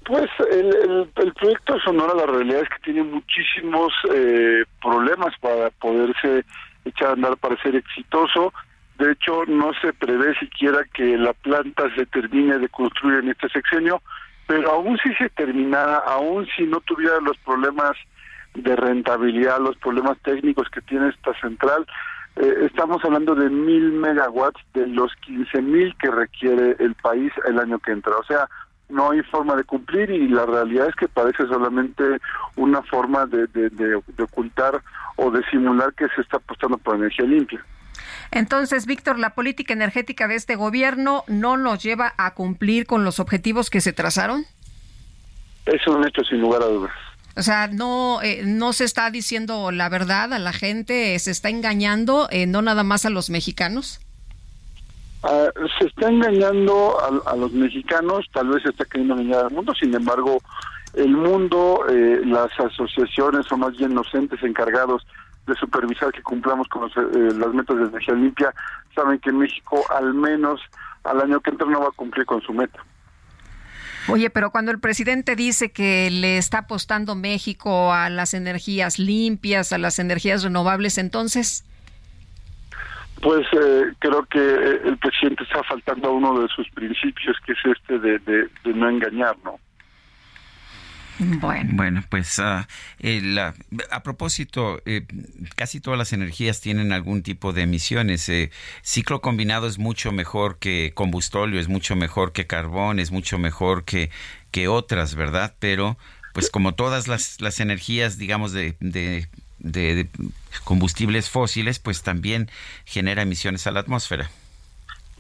Pues el, el, el proyecto Sonora, la realidad es que tiene muchísimos eh, problemas para poderse echar a andar para ser exitoso. De hecho, no se prevé siquiera que la planta se termine de construir en este sexenio, pero aún si se terminara, aún si no tuviera los problemas de rentabilidad, los problemas técnicos que tiene esta central, eh, estamos hablando de mil megawatts de los 15 mil que requiere el país el año que entra. O sea, no hay forma de cumplir y la realidad es que parece solamente una forma de, de, de- de ocultar o de simular que se está apostando por energía limpia. Entonces, Víctor, la política energética de este gobierno no nos lleva a cumplir con los objetivos que se trazaron. Es un hecho sin lugar a dudas. O sea, no, eh, no se está diciendo la verdad a la gente, se está engañando, eh, no nada más a los mexicanos. Ah, se está engañando a, a los mexicanos, tal vez se está queriendo engañar al mundo, sin embargo, el mundo, eh, las asociaciones o más bien los encargados de supervisar que cumplamos con los, eh, las metas de energía limpia, saben que México al menos al año que entra no va a cumplir con su meta. Oye, pero cuando el presidente dice que le está apostando México a las energías limpias, a las energías renovables, entonces, Pues eh, creo que eh, el presidente está faltando a uno de sus principios, que es este de, de, de no engañar, ¿no? Bueno. Bueno, pues ah, el, ah, a propósito, eh, casi todas las energías tienen algún tipo de emisiones. eh, ciclo combinado es mucho mejor que combustóleo, es mucho mejor que carbón, es mucho mejor que, que otras, ¿verdad? Pero, pues como todas las, las energías, digamos, de, de, de- de combustibles fósiles, pues también genera emisiones a la atmósfera.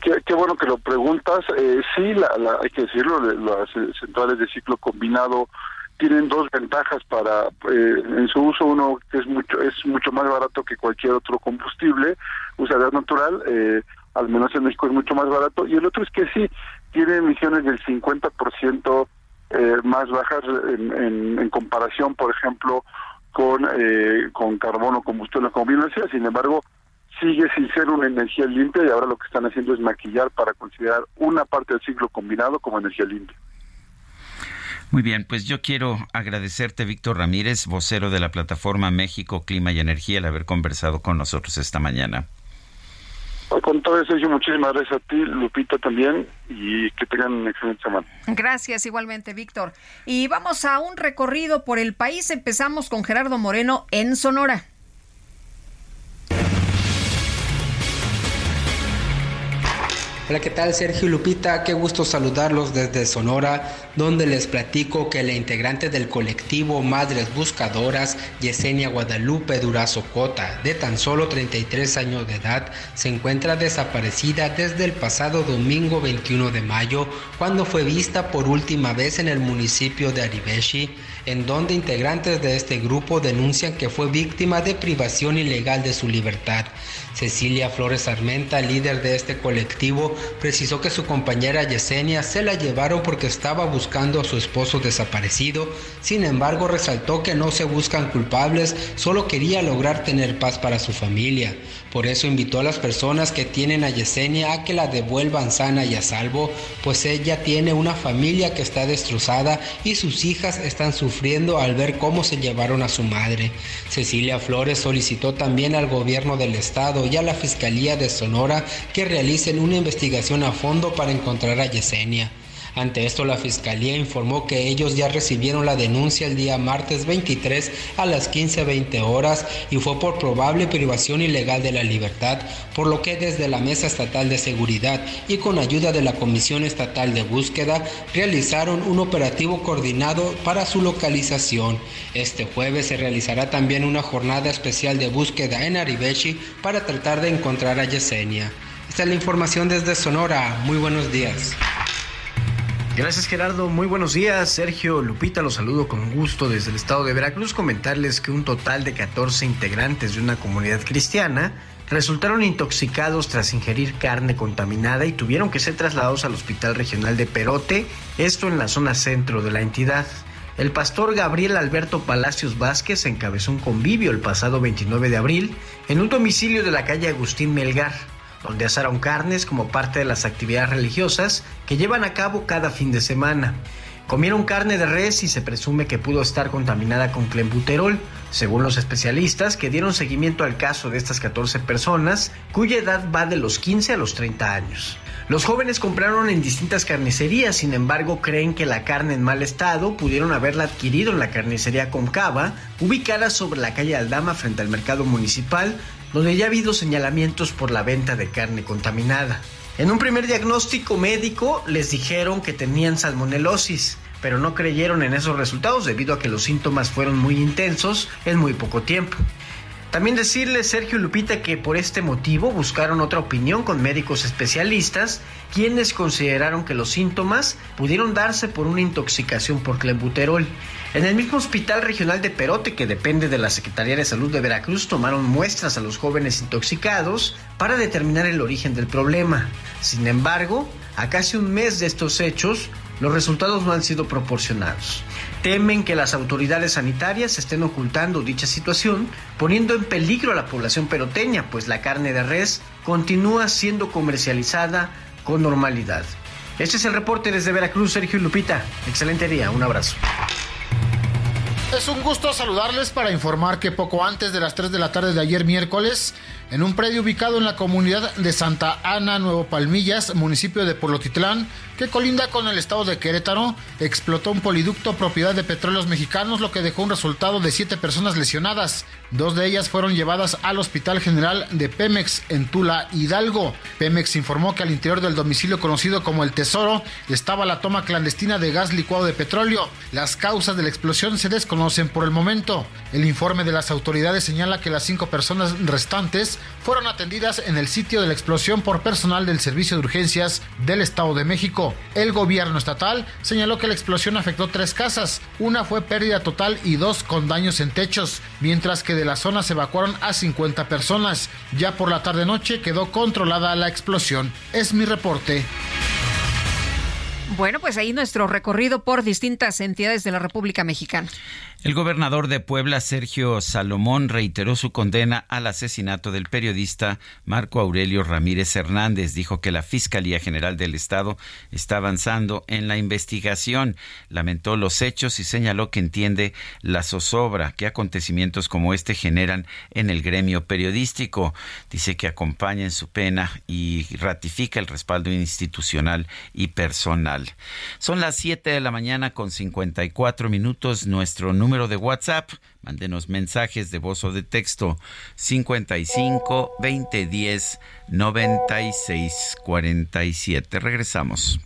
Qué, bueno que lo preguntas. Eh, sí, la, la- hay que decirlo, las eh, centrales de ciclo combinado tienen dos ventajas para eh, en su uso uno que es mucho es mucho más barato que cualquier otro combustible usa gas natural eh, al menos en México es mucho más barato y el otro es que sí tiene emisiones del 50% eh, más bajas en, en comparación por ejemplo con eh, con carbono combustible como bien decía sin embargo sigue sin ser una energía limpia y ahora lo que están haciendo es maquillar para considerar una parte del ciclo combinado como energía limpia. Muy bien, pues yo quiero agradecerte, Víctor Ramírez, vocero de la plataforma México Clima y Energía, el haber conversado con nosotros esta mañana. Con todo eso, yo muchísimas gracias a ti, Lupita también, y que tengan una excelente semana. gracias igualmente, Víctor. Y vamos a un recorrido por el país. Empezamos con Gerardo Moreno en Sonora. Hola, ¿qué tal Sergio Lupita? Qué gusto saludarlos desde Sonora, donde les platico que la integrante del colectivo Madres Buscadoras, Yesenia Guadalupe Durazo Cota, de tan solo 33 años de edad, se encuentra desaparecida desde el pasado domingo 21 de mayo, cuando fue vista por última vez en el municipio de Aribeshi, en donde integrantes de este grupo denuncian que fue víctima de privación ilegal de su libertad. Cecilia Flores Armenta, líder de este colectivo, precisó que su compañera Yesenia se la llevaron porque estaba buscando a su esposo desaparecido. Sin embargo, resaltó que no se buscan culpables, solo quería lograr tener paz para su familia. Por eso invitó a las personas que tienen a Yesenia a que la devuelvan sana y a salvo, pues ella tiene una familia que está destrozada y sus hijas están sufriendo al ver cómo se llevaron a su madre. Cecilia Flores solicitó también al gobierno del estado y a la Fiscalía de Sonora que realicen una investigación a fondo para encontrar a Yesenia. Ante esto, la Fiscalía informó que ellos ya recibieron la denuncia el día martes 23 a las 15.20 horas y fue por probable privación ilegal de la libertad, por lo que desde la Mesa Estatal de Seguridad y con ayuda de la Comisión Estatal de Búsqueda realizaron un operativo coordinado para su localización. Este jueves se realizará también una jornada especial de búsqueda en Aribeshi para tratar de encontrar a Yesenia. Esta es la información desde Sonora. Muy buenos días. Gracias Gerardo, muy buenos días. Sergio Lupita, los saludo con gusto desde el estado de Veracruz. Comentarles que un total de 14 integrantes de una comunidad cristiana resultaron intoxicados tras ingerir carne contaminada y tuvieron que ser trasladados al Hospital Regional de Perote, esto en la zona centro de la entidad. El pastor Gabriel Alberto Palacios Vázquez encabezó un convivio el pasado 29 de abril en un domicilio de la calle Agustín Melgar donde asaron carnes como parte de las actividades religiosas que llevan a cabo cada fin de semana. Comieron carne de res y se presume que pudo estar contaminada con clenbuterol, según los especialistas que dieron seguimiento al caso de estas 14 personas, cuya edad va de los 15 a los 30 años. Los jóvenes compraron en distintas carnicerías, sin embargo creen que la carne en mal estado pudieron haberla adquirido en la carnicería Concava, ubicada sobre la calle Aldama frente al mercado municipal, donde ya ha habido señalamientos por la venta de carne contaminada. En un primer diagnóstico médico les dijeron que tenían salmonelosis, pero no creyeron en esos resultados debido a que los síntomas fueron muy intensos en muy poco tiempo. También decirles, Sergio Lupita, que por este motivo buscaron otra opinión con médicos especialistas, quienes consideraron que los síntomas pudieron darse por una intoxicación por clenbuterol. En el mismo hospital regional de Perote, que depende de la Secretaría de Salud de Veracruz, tomaron muestras a los jóvenes intoxicados para determinar el origen del problema. Sin embargo, a casi un mes de estos hechos, los resultados no han sido proporcionados. Temen que las autoridades sanitarias estén ocultando dicha situación, poniendo en peligro a la población peroteña, pues la carne de res continúa siendo comercializada con normalidad. Este es el reporte desde Veracruz, Sergio y Lupita. Excelente día, un abrazo. Es un gusto saludarles para informar que poco antes de las 3 de la tarde de ayer miércoles, en un predio ubicado en la comunidad de Santa Ana, Nuevo Palmillas, municipio de Polotitlán, que colinda con el estado de Querétaro, explotó un poliducto propiedad de petróleos mexicanos, lo que dejó un resultado de siete personas lesionadas. Dos de ellas fueron llevadas al Hospital General de Pemex en Tula, Hidalgo. Pemex informó que al interior del domicilio conocido como El Tesoro estaba la toma clandestina de gas licuado de petróleo. Las causas de la explosión se desconocen por el momento. El informe de las autoridades señala que las cinco personas restantes fueron atendidas en el sitio de la explosión por personal del Servicio de Urgencias del Estado de México. El gobierno estatal señaló que la explosión afectó tres casas, una fue pérdida total y dos con daños en techos, mientras que de la zona se evacuaron a 50 personas. Ya por la tarde-noche quedó controlada la explosión. Es mi reporte. Bueno, pues ahí nuestro recorrido por distintas entidades de la República Mexicana. El gobernador de Puebla, Sergio Salomón, reiteró su condena al asesinato del periodista Marco Aurelio Ramírez Hernández. Dijo que la Fiscalía General del Estado está avanzando en la investigación. Lamentó los hechos y señaló que entiende la zozobra que acontecimientos como este generan en el gremio periodístico. Dice que acompaña en su pena y ratifica el respaldo institucional y personal. Son las 7 de la mañana con 54 minutos. Nuestro número de WhatsApp, mándenos mensajes de voz o de texto 55 20 10 96 47. Regresamos.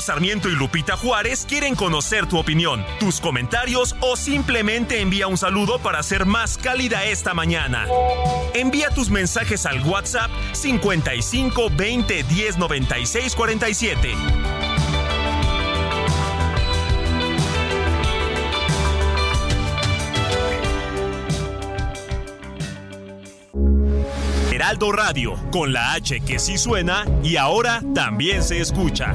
Sarmiento y Lupita Juárez quieren conocer tu opinión, tus comentarios o simplemente envía un saludo para ser más cálida esta mañana. Envía tus mensajes al WhatsApp 55 20 10 96 47. Heraldo Radio, con la H que sí suena y ahora también se escucha.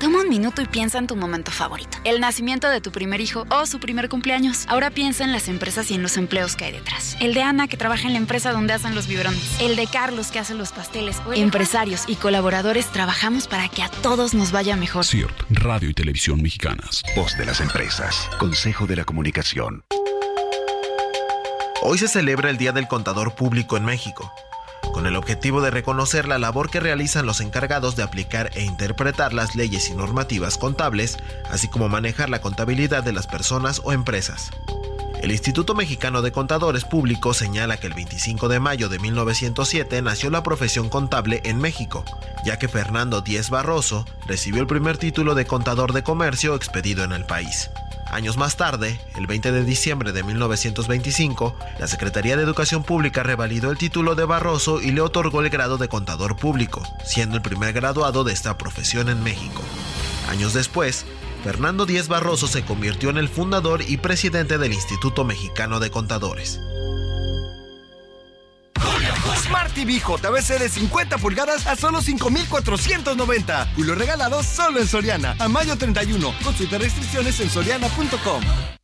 Toma un minuto y piensa en tu momento favorito. El nacimiento de tu primer hijo o su primer cumpleaños. Ahora piensa en las empresas y en los empleos que hay detrás. El de Ana que trabaja en la empresa donde hacen los biberones. El de Carlos que hace los pasteles. O el Empresarios y colaboradores trabajamos para que a todos nos vaya mejor. CIRT, Radio y Televisión Mexicanas. Voz de las empresas. Consejo de la Comunicación. Hoy se celebra el Día del Contador Público en México, con el objetivo de reconocer la labor que realizan los encargados de aplicar e interpretar las leyes y normativas contables, así como manejar la contabilidad de las personas o empresas. El Instituto Mexicano de Contadores Públicos señala que el 25 de mayo de 1907 nació la profesión contable en México, ya que Fernando Díez Barroso recibió el primer título de contador de comercio expedido en el país. Años más tarde, el 20 de diciembre de 1925, la Secretaría de Educación Pública revalidó el título de Barroso y le otorgó el grado de contador público, siendo el primer graduado de esta profesión en México. Años después, Fernando Díez Barroso se convirtió en el fundador y presidente del Instituto Mexicano de Contadores. Smart TV JBC de 50 pulgadas a solo 5,490. Y lo regalado solo en Soriana. A mayo 31. Consulta restricciones en soriana.com.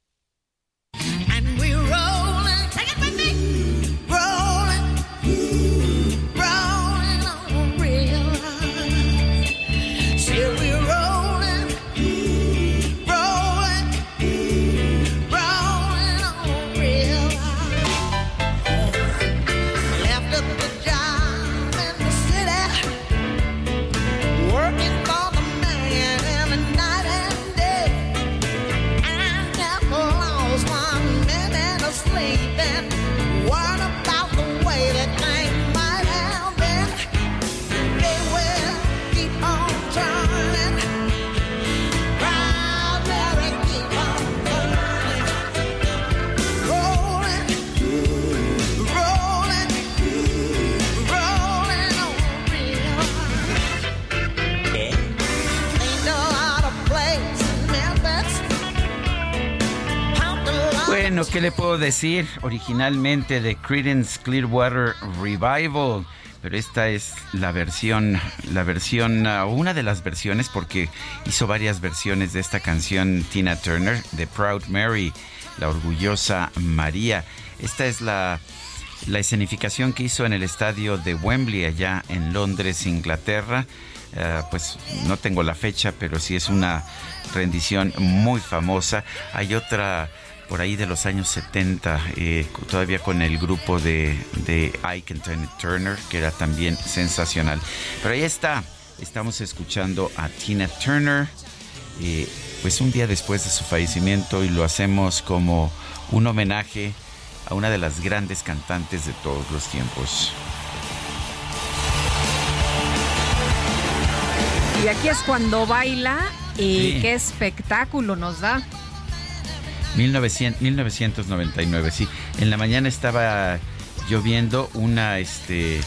Bueno, ¿qué le puedo decir? Originalmente de Creedence Clearwater Revival, pero esta es la versión, la versión, ah, una de las versiones, porque hizo varias versiones de esta canción Tina Turner, de Proud Mary, la orgullosa María. Esta es la, la escenificación que hizo en el estadio de Wembley, allá en Londres, Inglaterra. Ah, pues no tengo la fecha, pero sí es una rendición muy famosa. Hay otra por ahí de los años 70, eh, todavía con el grupo de, de Ike and Tina Turner, que era también sensacional. Pero ahí está, estamos escuchando a Tina Turner, eh, pues un día después de su fallecimiento y lo hacemos como un homenaje a una de las grandes cantantes de todos los tiempos. Y aquí es cuando baila y Sí. qué espectáculo nos da. 1900 1999, sí. En la mañana estaba yo viendo una, este,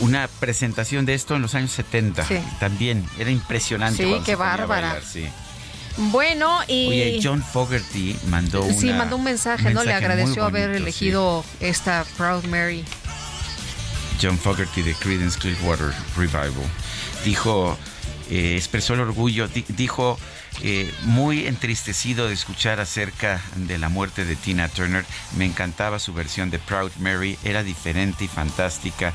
una presentación de esto en los años 70. Sí. También era impresionante. Sí, qué bárbara. bailar, sí. Bueno, y... Oye, John Fogerty mandó una, Sí, mandó un mensaje, ¿no? Le agradeció haber elegido esta Proud Mary. John Fogerty de Creedence Clearwater Revival. Dijo, eh, expresó el orgullo, di- dijo muy entristecido de escuchar acerca de la muerte de Tina Turner. Me encantaba su versión de Proud Mary, era diferente y fantástica.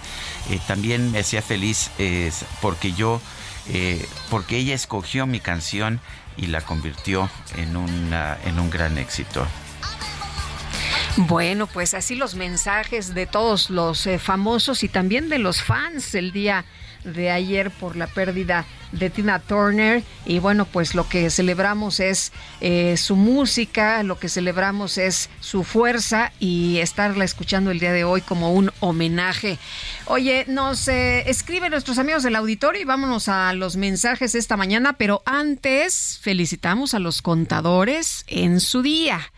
Eh, también me hacía feliz eh, porque yo, eh, porque ella escogió mi canción y la convirtió en, en un gran éxito. Bueno, pues así los mensajes de todos los famosos y también de los fans el día de ayer por la pérdida de Tina Turner. Y bueno pues lo que celebramos es eh, su música lo que celebramos es su fuerza y estarla escuchando el día de hoy como un homenaje. Oye nos eh, escriben nuestros amigos del auditorio y vámonos a los mensajes esta mañana pero antes felicitamos a los contadores en su día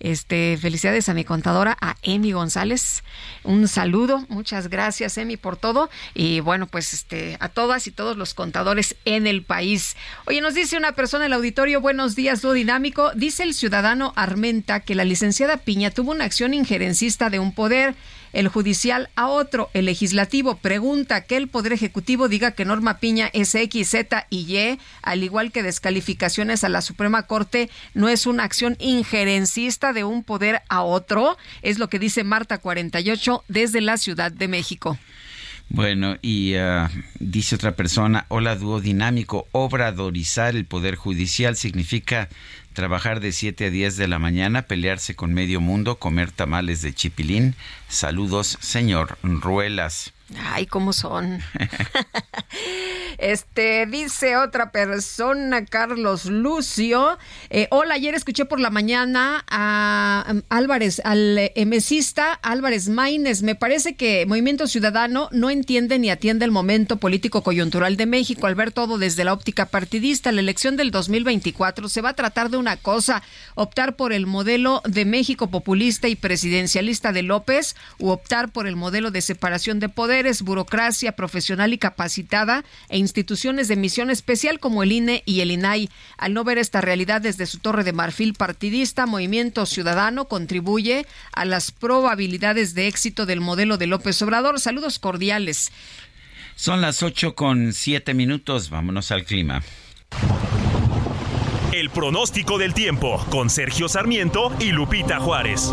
este, felicidades a mi contadora, a Emi González. Un saludo, muchas gracias Emi por todo. Y bueno, pues este, a todas y todos los contadores en el país. Oye, nos dice una persona en el auditorio, buenos días, dúo dinámico. Dice el ciudadano Armenta que la licenciada Piña tuvo una acción injerencista de un poder el judicial a otro. El legislativo pregunta que el Poder Ejecutivo diga que Norma Piña es X, Z y Y, al igual que descalificaciones a la Suprema Corte, no es una acción injerencista de un poder a otro. Es lo que dice Marta 48 desde la Ciudad de México. Bueno, y ah, dice otra persona, hola dúo dinámico, obradorizar el Poder Judicial significa trabajar de 7 a 10 de la mañana, pelearse con medio mundo, comer tamales de chipilín. Saludos, señor Ruelas. Ay, ¿cómo son? Este dice otra persona, Carlos Lucio. eh, hola, ayer escuché por la mañana a um, Álvarez, al eh, emesista Álvarez Maínez. Me parece que Movimiento Ciudadano no entiende ni atiende el momento político coyuntural de México al ver todo desde la óptica partidista. La elección del 2024 se va a tratar de una cosa, optar por el modelo de México populista y presidencialista de López u optar por el modelo de separación de poderes, burocracia profesional y capacitada e instituciones de misión especial como el INE y el INAI. Al no ver esta realidad desde su torre de marfil partidista, Movimiento Ciudadano contribuye a las probabilidades de éxito del modelo de López Obrador. Saludos cordiales. Son las 8 con 7 minutos, vámonos al clima. El pronóstico del tiempo con Sergio Sarmiento y Lupita Juárez.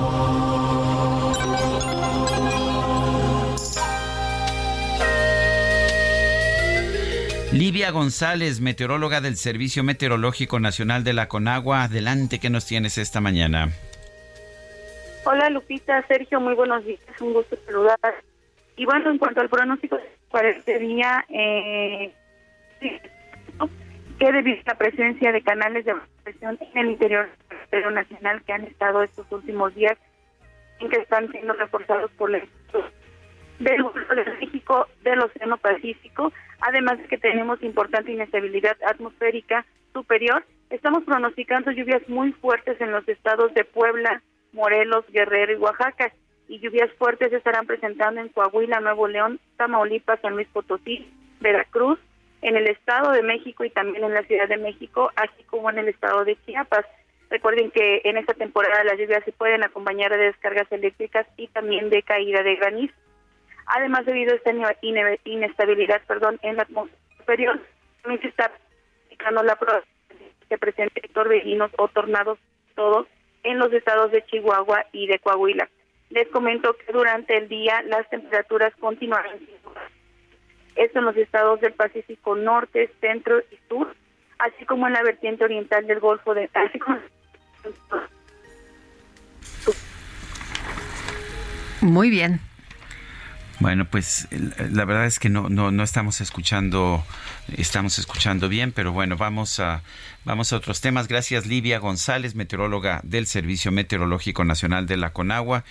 Livia González, meteoróloga del Servicio Meteorológico Nacional de la Conagua. Adelante, ¿qué nos tienes esta mañana? Hola Lupita, Sergio, muy buenos días, un gusto saludar. Y bueno, en cuanto al pronóstico para este día, eh, que debido a la presencia de canales de presión en el interior del nacional que han estado estos últimos días, en que están siendo reforzados por la del de México, del Océano Pacífico, además de que tenemos importante inestabilidad atmosférica superior, estamos pronosticando lluvias muy fuertes en los estados de Puebla, Morelos, Guerrero y Oaxaca, y lluvias fuertes se estarán presentando en Coahuila, Nuevo León, Tamaulipas, San Luis Potosí, Veracruz, en el Estado de México y también en la Ciudad de México, así como en el Estado de Chiapas. Recuerden que en esta temporada las lluvias se pueden acompañar de descargas eléctricas y también de caída de granizo. Además, debido a esta ine- inestabilidad perdón, en la atmósfera superior, también se está aplicando la probabilidad de que se presenten torbellinos o tornados todos en los estados de Chihuahua y de Coahuila. Les comento que durante el día las temperaturas continuarán. Esto en los estados del Pacífico Norte, Centro y Sur, así como en la vertiente oriental del Golfo de así como Muy bien. Bueno, pues la verdad es que no, no, no estamos escuchando, estamos escuchando bien, pero bueno, vamos a, vamos a otros temas. Gracias, Livia González, meteoróloga del Servicio Meteorológico Nacional de la Conagua.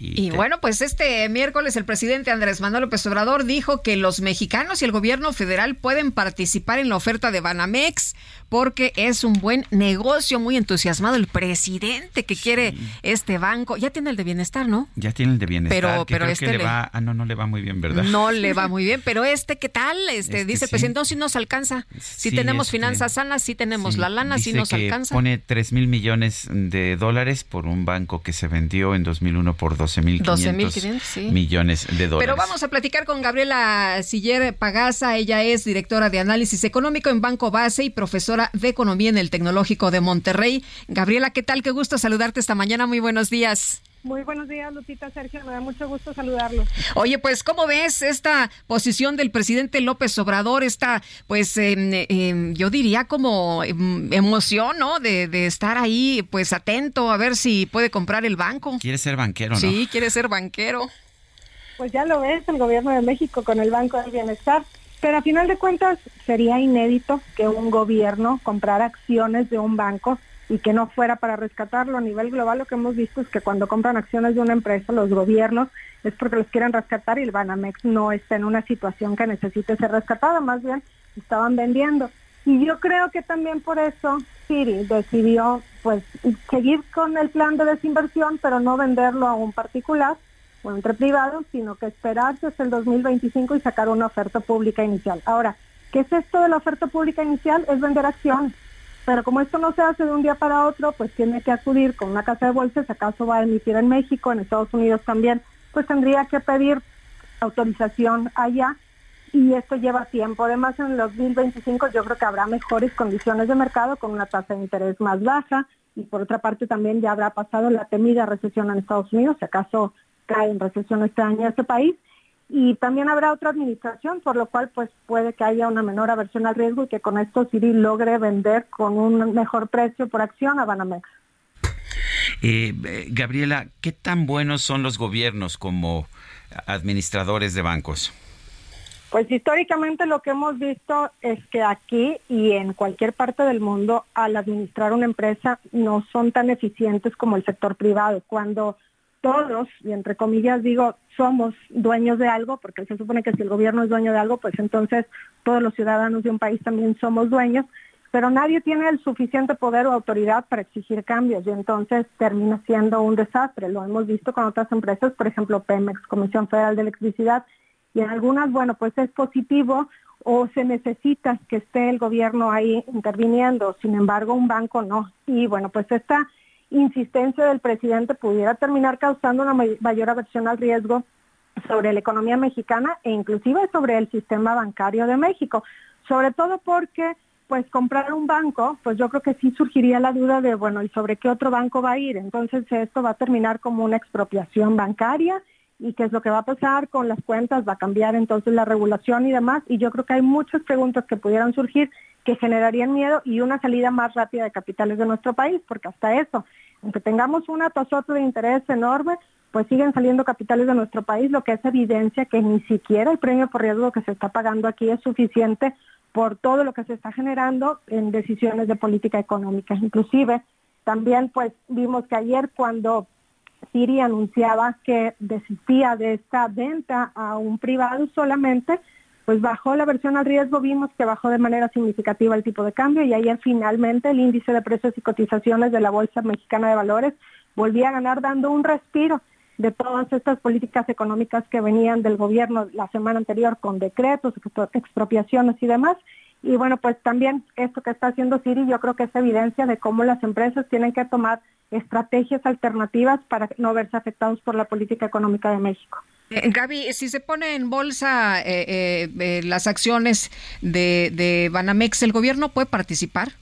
Y, Y te- bueno, pues este miércoles el presidente Andrés Manuel López Obrador dijo que los mexicanos y el gobierno federal pueden participar en la oferta de Banamex porque es un buen negocio, muy entusiasmado el presidente que quiere este banco. Ya tiene el de bienestar, ¿no? ya tiene el de bienestar, Pero- que pero creo este que le le- va, ah, no, no le va muy bien, ¿verdad? No le va muy bien, pero este, ¿qué tal? Este, Es que dice el sí. presidente, no, sí nos alcanza. Si Sí, tenemos este, finanzas sanas, sí tenemos la lana, sí nos que alcanza. pone 3 mil millones de dólares por un banco que se vendió en 2001 por 12 mil 12,500, sí. millones de dólares. Pero vamos a platicar con Gabriela Siller Pagasa. Ella es directora de análisis económico en Banco Base y profesora de economía en el Tecnológico de Monterrey. Gabriela, ¿qué tal? Qué gusto saludarte esta mañana. Muy buenos días. Muy buenos días, Lupita Sergio. Me da mucho gusto saludarlos. Oye, pues, ¿cómo ves esta posición del presidente López Obrador? Esta, pues, em, yo diría como em, emoción, ¿no? De, de estar ahí, pues, atento a ver si puede comprar el banco. Quiere ser banquero, ¿no? Sí, quiere ser banquero. Pues ya lo ves, el gobierno de México con el Banco del Bienestar. Pero a final de cuentas sería inédito que un gobierno comprara acciones de un banco y que no fuera para rescatarlo. A nivel global lo que hemos visto es que cuando compran acciones de una empresa, los gobiernos es porque los quieren rescatar y el Banamex no está en una situación que necesite ser rescatada, más bien estaban vendiendo. Y yo creo que también por eso Siri decidió pues seguir con el plan de desinversión, pero no venderlo a un particular o entre privados, sino que esperarse hasta el 2025 y sacar una oferta pública inicial. Ahora, ¿qué es esto de la oferta pública inicial? Es vender acciones. Pero como esto no se hace de un día para otro, pues tiene que acudir con una casa de bolsas, acaso va a emitir en México, en Estados Unidos también, pues tendría que pedir autorización allá y esto lleva tiempo. Además, en el 2025 yo creo que habrá mejores condiciones de mercado con una tasa de interés más baja y por otra parte también ya habrá pasado la temida recesión en Estados Unidos, si acaso cae en recesión este año este país. Y también habrá otra administración, por lo cual pues puede que haya una menor aversión al riesgo y que con esto Siri logre vender con un mejor precio por acción a Banamex. Eh, eh, Gabriela, ¿qué tan buenos son los gobiernos como administradores de bancos? Pues históricamente lo que hemos visto es que aquí y en cualquier parte del mundo al administrar una empresa no son tan eficientes como el sector privado. Cuando todos, y entre comillas digo, somos dueños de algo, porque se supone que si el gobierno es dueño de algo, pues entonces todos los ciudadanos de un país también somos dueños, pero nadie tiene el suficiente poder o autoridad para exigir cambios y entonces termina siendo un desastre. Lo hemos visto con otras empresas, por ejemplo Pemex, Comisión Federal de Electricidad, y en algunas, bueno, pues es positivo o se necesita que esté el gobierno ahí interviniendo, sin embargo un banco no. Y bueno, pues esta insistencia del presidente pudiera terminar causando una may- mayor aversión al riesgo sobre la economía mexicana e inclusive sobre el sistema bancario de México, sobre todo porque pues comprar un banco, pues yo creo que sí surgiría la duda de, bueno, ¿y sobre qué otro banco va a ir? Entonces esto va a terminar como una expropiación bancaria y qué es lo que va a pasar con las cuentas, va a cambiar entonces la regulación y demás. Y yo creo que hay muchas preguntas que pudieran surgir que generarían miedo y una salida más rápida de capitales de nuestro país, porque hasta eso, aunque tengamos una tasota de interés enorme, pues siguen saliendo capitales de nuestro país, lo que es evidencia que ni siquiera el premio por riesgo que se está pagando aquí es suficiente por todo lo que se está generando en decisiones de política económica. Inclusive, también pues vimos que ayer cuando Siri anunciaba que desistía de esta venta a un privado solamente, pues bajó la versión al riesgo, vimos que bajó de manera significativa el tipo de cambio y ayer finalmente el índice de precios y cotizaciones de la Bolsa Mexicana de Valores volvía a ganar dando un respiro de todas estas políticas económicas que venían del gobierno la semana anterior con decretos, expro- expropiaciones y demás. Y bueno, pues también esto que está haciendo Siri yo creo que es evidencia de cómo las empresas tienen que tomar estrategias alternativas para no verse afectados por la política económica de México. Eh, Gaby, si se pone en bolsa eh, eh, eh, las acciones de, de Banamex, ¿el gobierno puede participar?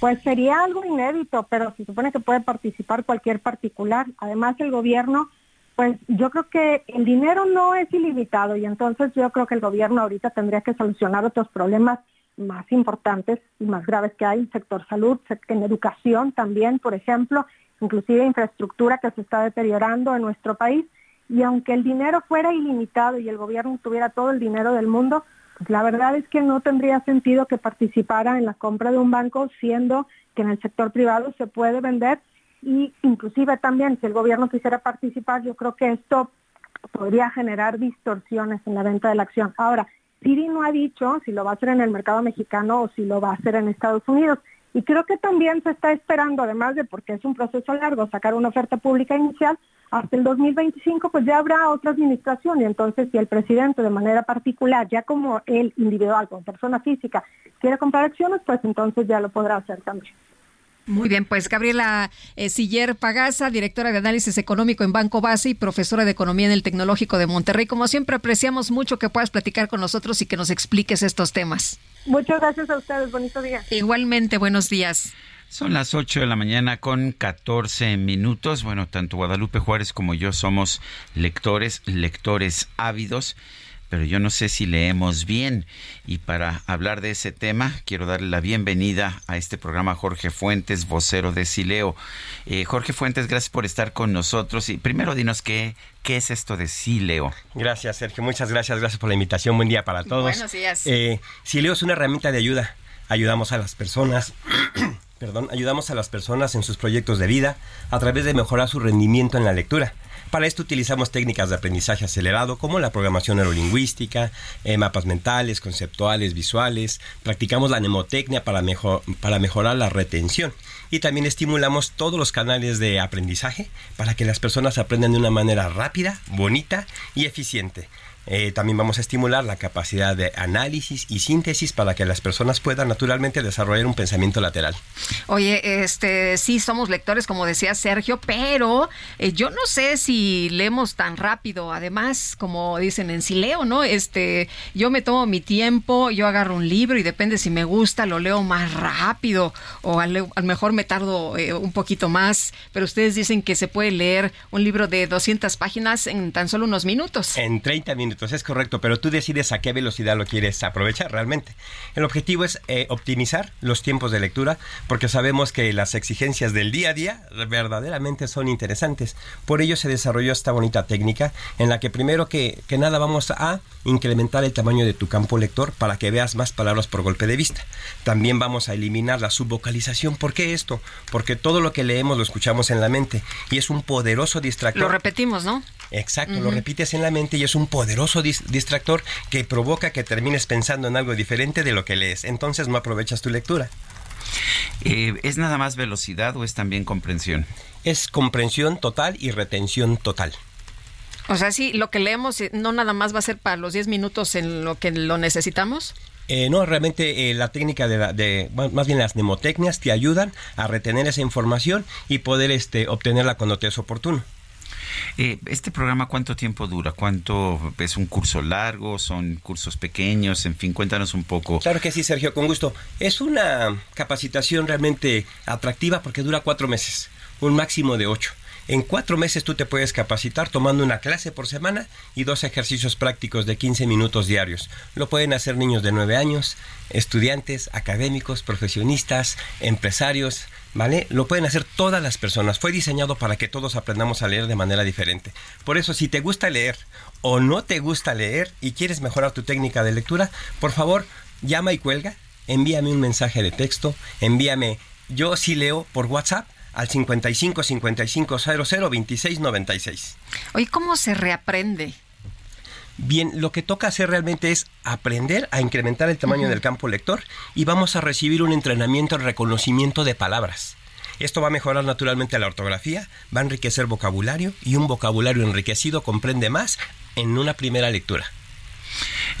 Pues sería algo inédito, pero se supone que puede participar cualquier particular. Además, el gobierno, pues yo creo que el dinero no es ilimitado y entonces yo creo que el gobierno ahorita tendría que solucionar otros problemas más importantes y más graves que hay en sector salud, en educación también, por ejemplo, inclusive infraestructura que se está deteriorando en nuestro país. Y aunque el dinero fuera ilimitado y el gobierno tuviera todo el dinero del mundo, pues la verdad es que no tendría sentido que participara en la compra de un banco, siendo que en el sector privado se puede vender y inclusive también si el gobierno quisiera participar, yo creo que esto podría generar distorsiones en la venta de la acción. Ahora, Siri no ha dicho si lo va a hacer en el mercado mexicano o si lo va a hacer en Estados Unidos. Y creo que también se está esperando, además de porque es un proceso largo, sacar una oferta pública inicial, hasta el 2025 pues ya habrá otra administración y entonces si el presidente de manera particular, ya como el individual, como persona física, quiere comprar acciones, pues entonces ya lo podrá hacer también. Muy bien, pues Gabriela eh, Siller Pagasa, directora de análisis económico en Banco Base y profesora de economía en el Tecnológico de Monterrey. Como siempre, apreciamos mucho que puedas platicar con nosotros y que nos expliques estos temas. Muchas gracias a ustedes, bonito día. Igualmente, buenos días. Son las 8 de la mañana con 14 minutos. Bueno, tanto Guadalupe Juárez como yo somos lectores, lectores ávidos pero yo no sé si leemos bien. Y para hablar de ese tema, quiero darle la bienvenida a este programa a Jorge Fuentes, vocero de Sileo. Eh, Jorge Fuentes, gracias por estar con nosotros. Y primero dinos qué, qué es esto de Sileo. Gracias, Sergio. Muchas gracias. Gracias por la invitación. Buen día para todos. Buenos días. Eh, Sileo es una herramienta de ayuda. Ayudamos a las personas. Perdón, ayudamos a las personas en sus proyectos de vida a través de mejorar su rendimiento en la lectura. Para esto utilizamos técnicas de aprendizaje acelerado como la programación neurolingüística, eh, mapas mentales, conceptuales, visuales. Practicamos la mnemotecnia para, mejor, para mejorar la retención. Y también estimulamos todos los canales de aprendizaje para que las personas aprendan de una manera rápida, bonita y eficiente. Eh, también vamos a estimular la capacidad de análisis y síntesis para que las personas puedan naturalmente desarrollar un pensamiento lateral. Oye, este, sí somos lectores, como decía Sergio, pero eh, yo no sé si leemos tan rápido. Además, como dicen en Sileo, ¿no? Este, yo me tomo mi tiempo, yo agarro un libro y depende si me gusta, lo leo más rápido o a lo mejor me tardo eh, un poquito más. Pero ustedes dicen que se puede leer un libro de 200 páginas en tan solo unos minutos. En 30 minutos es correcto, pero tú decides a qué velocidad lo quieres aprovechar realmente. El objetivo es eh, optimizar los tiempos de lectura, porque sabemos que las exigencias del día a día verdaderamente son interesantes. Por ello se desarrolló esta bonita técnica en la que primero que, que nada vamos a incrementar el tamaño de tu campo lector para que veas más palabras por golpe de vista. También vamos a eliminar la subvocalización. ¿Por qué esto? Porque todo lo que leemos lo escuchamos en la mente y es un poderoso distractor. Lo repetimos, ¿no? Exacto, lo repites en la mente y es un poderoso distractor que provoca que termines pensando en algo diferente de lo que lees. Entonces no aprovechas tu lectura. Eh, ¿Es nada más velocidad o es también comprensión? Es comprensión total y retención total. O sea, sí, lo que leemos eh, no nada más va a ser para los 10 minutos en lo que lo necesitamos. Eh, no, realmente la técnica de, de, más bien las mnemotecnias te ayudan a retener esa información y poder este, obtenerla cuando te es oportuno. Eh, ¿Este programa cuánto tiempo dura? ¿Cuánto es un curso largo? ¿Son cursos pequeños? En fin, cuéntanos un poco. Claro que sí, Sergio, con gusto. Es una capacitación realmente atractiva porque dura cuatro meses, un máximo de ocho. En cuatro meses tú te puedes capacitar tomando una clase por semana y dos ejercicios prácticos de 15 minutos diarios. Lo pueden hacer niños de 9 años, estudiantes, académicos, profesionistas, empresarios, ¿vale? Lo pueden hacer todas las personas. Fue diseñado para que todos aprendamos a leer de manera diferente. Por eso, si te gusta leer o no te gusta leer y quieres mejorar tu técnica de lectura, por favor, llama y cuelga, envíame un mensaje de texto, envíame yo sí leo por WhatsApp al 55 55 00 26 96. Oye, ¿cómo se reaprende? Bien, lo que toca hacer realmente es aprender a incrementar el tamaño del campo lector y vamos a recibir un entrenamiento en reconocimiento de palabras. Esto va a mejorar naturalmente la ortografía, va a enriquecer vocabulario y un vocabulario enriquecido comprende más en una primera lectura.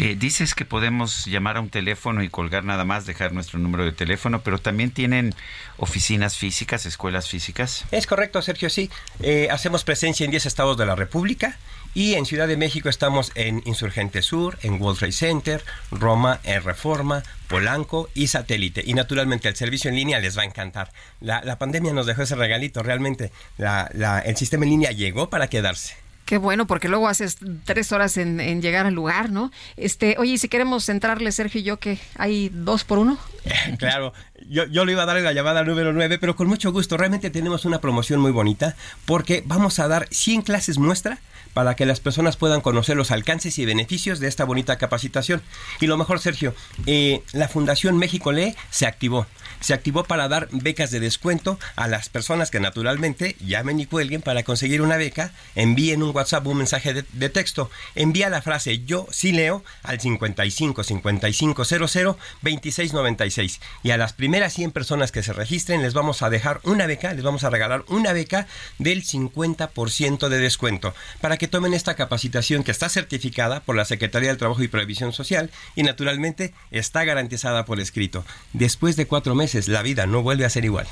Eh, dices que podemos llamar a un teléfono y colgar nada más, dejar nuestro número de teléfono, pero también tienen oficinas físicas, escuelas físicas. Es correcto, Sergio, sí. Eh, hacemos presencia en 10 estados de la República y en Ciudad de México estamos en Insurgente Sur, en World Trade Center, Roma, en Reforma, Polanco y Satélite. Y naturalmente el servicio en línea les va a encantar. La, pandemia nos dejó ese regalito, realmente el sistema en línea llegó para quedarse. Qué bueno, porque luego haces tres horas en, llegar al lugar, ¿no? Este, oye, si queremos entrarle, Sergio y yo, que hay dos por uno. claro, yo, yo le iba a dar la llamada número nueve, pero con mucho gusto. Realmente tenemos una promoción muy bonita porque vamos a dar 100 clases muestra para que las personas puedan conocer los alcances y beneficios de esta bonita capacitación. Y lo mejor, Sergio, eh, la Fundación México Lee se activó se activó para dar becas de descuento a las personas que naturalmente llamen y cuelguen para conseguir una beca, envíen un WhatsApp, un mensaje de, texto, envía la frase yo sí leo al 55 55 00 26 96 y a las primeras primeras 100 personas que se registren les vamos a dejar una beca, les vamos a regalar una beca del 50% de descuento. Para que tomen esta capacitación que está certificada por la Secretaría del Trabajo y Previsión Social y naturalmente está garantizada por escrito. Después de cuatro meses la vida no vuelve a ser igual.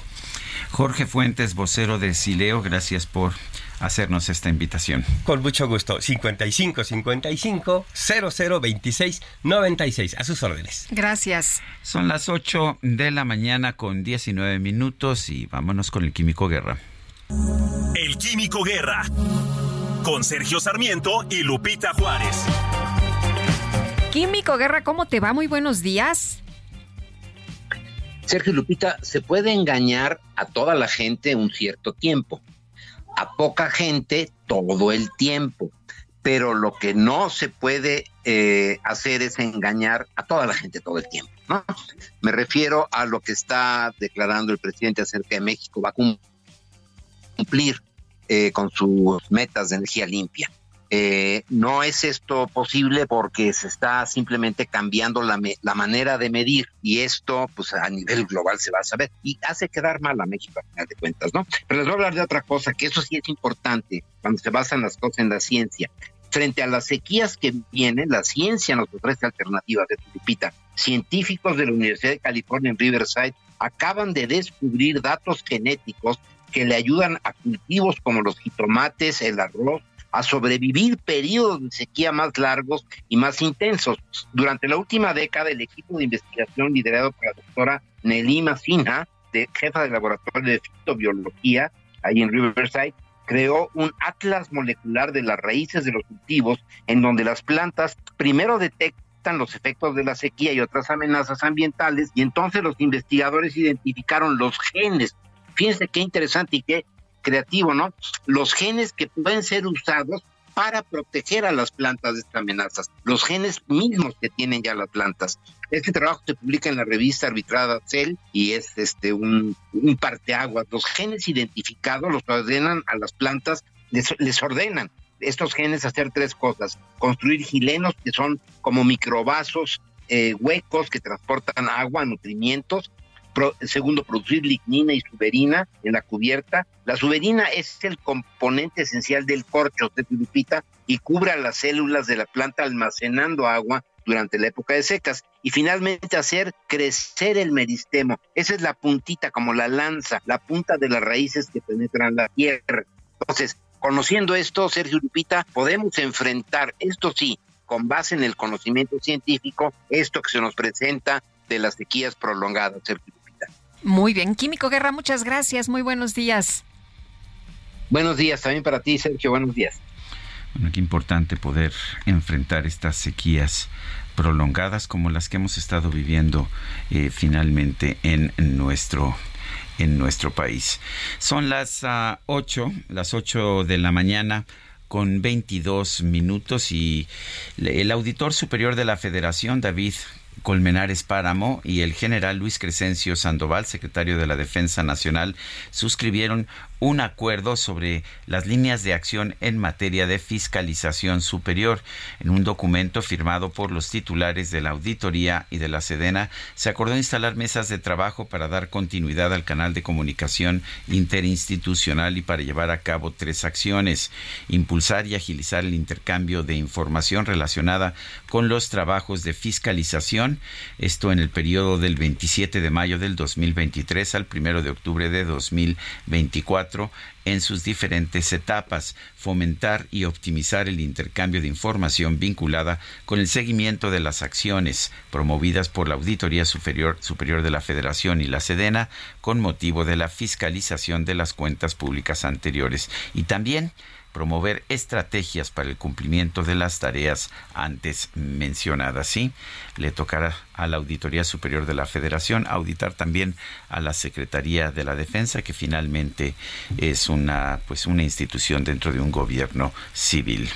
Jorge Fuentes, vocero de Sileo, gracias por hacernos esta invitación. Con mucho gusto. 55 55 00 26 96. A sus órdenes. Gracias. Son las 8 de la mañana con 19 minutos y vámonos con el Químico Guerra. El Químico Guerra. Con Sergio Sarmiento y Lupita Juárez. Químico Guerra, ¿cómo te va? Muy buenos días. Sergio Lupita, se puede engañar a toda la gente un cierto tiempo, a poca gente todo el tiempo, pero lo que no se puede eh, hacer es engañar a toda la gente todo el tiempo. ¿no? Me refiero a lo que está declarando el presidente acerca de México, va a cumplir eh, con sus metas de energía limpia. Eh, no es esto posible porque se está simplemente cambiando la, la, manera de medir y esto pues a nivel global se va a saber y hace quedar mal a México a final de cuentas, ¿no? Pero les voy a hablar de otra cosa, que eso sí es importante cuando se basan las cosas en la ciencia. Frente a las sequías que vienen, la ciencia nos ofrece alternativas de Lupita. Científicos de la Universidad de California en Riverside acaban de descubrir datos genéticos que le ayudan a cultivos como los jitomates, el arroz, a sobrevivir periodos de sequía más largos y más intensos. Durante la última década, el equipo de investigación liderado por la doctora Nelima Sinha, de jefa del laboratorio de fitobiología, ahí en Riverside, creó un atlas molecular de las raíces de los cultivos, en donde las plantas primero detectan los efectos de la sequía y otras amenazas ambientales, y entonces los investigadores identificaron los genes. Fíjense qué interesante y qué creativo, ¿no? Los genes que pueden ser usados para proteger a las plantas de estas amenazas, los genes mismos que tienen ya las plantas. Este trabajo se publica en la revista arbitrada Cell y es este un, un parteaguas. Los genes identificados los ordenan a las plantas, les, ordenan estos genes hacer tres cosas: construir gilenos, que son como microvasos eh, huecos que transportan agua, nutrimientos, Pro, segundo, producir lignina y suberina en la cubierta. La suberina es el componente esencial del corcho Lupita y cubre las células de la planta almacenando agua durante la época de secas. Y finalmente hacer crecer el meristemo. Esa es la puntita, como la lanza, la punta de las raíces que penetran la tierra. Entonces, conociendo esto, Sergio Lupita, podemos enfrentar, esto sí, con base en el conocimiento científico, esto que se nos presenta de las sequías prolongadas, Sergio muy bien, Químico Guerra, muchas gracias, muy buenos días. Buenos días también para ti, Sergio, buenos días. Bueno, qué importante poder enfrentar estas sequías prolongadas como las que hemos estado viviendo eh, finalmente en nuestro en nuestro país. Son las 8, uh, las 8 de la mañana con 22 minutos y el auditor superior de la Federación, David Colmenares Páramo y el general Luis Crescencio Sandoval, secretario de la Defensa Nacional, suscribieron un acuerdo sobre las líneas de acción en materia de fiscalización superior. En un documento firmado por los titulares de la Auditoría y de la Sedena, se acordó instalar mesas de trabajo para dar continuidad al canal de comunicación interinstitucional y para llevar a cabo tres acciones. Impulsar y agilizar el intercambio de información relacionada con los trabajos de fiscalización, esto en el periodo del 27 de mayo del 2023 al 1 de octubre de 2024 en sus diferentes etapas, fomentar y optimizar el intercambio de información vinculada con el seguimiento de las acciones promovidas por la Auditoría Superior, Superior de la Federación y la Sedena con motivo de la fiscalización de las cuentas públicas anteriores y también promover estrategias para el cumplimiento de las tareas antes mencionadas. Sí, le tocará a la Auditoría Superior de la Federación auditar también a la Secretaría de la Defensa, que finalmente es una pues una institución dentro de un gobierno civil.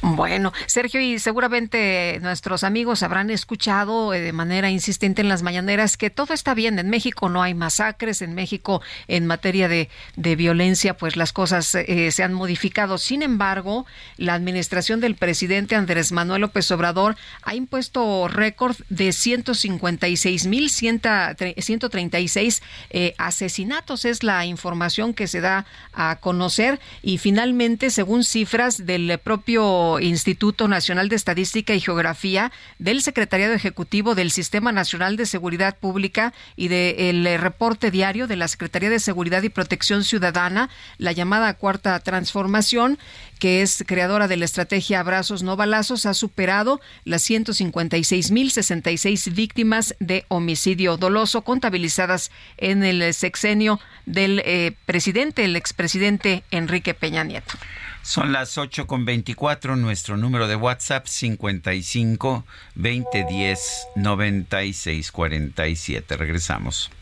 Bueno, Sergio, y seguramente nuestros amigos habrán escuchado eh, de manera insistente en las mañaneras que todo está bien. En México no hay masacres, en México en materia de, de violencia, pues las cosas eh, se han modificado. Sin embargo, la administración del presidente Andrés Manuel López Obrador ha impuesto récord de 100 156.136 eh, asesinatos. Es la información que se da a conocer. Y finalmente, según cifras del propio Instituto Nacional de Estadística y Geografía, del Secretariado Ejecutivo del Sistema Nacional de Seguridad Pública y del reporte diario de la Secretaría de Seguridad y Protección Ciudadana, la llamada Cuarta Transformación, que es creadora de la estrategia Abrazos No Balazos, ha superado las 156.066 víctimas de homicidio doloso contabilizadas en el sexenio del eh, presidente, el expresidente Enrique Peña Nieto. Son las 8 con 24, nuestro número de WhatsApp 55 2010 96 47. Regresamos.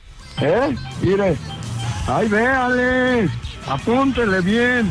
¿Eh? Mire. Ay, véale. Apúntele bien.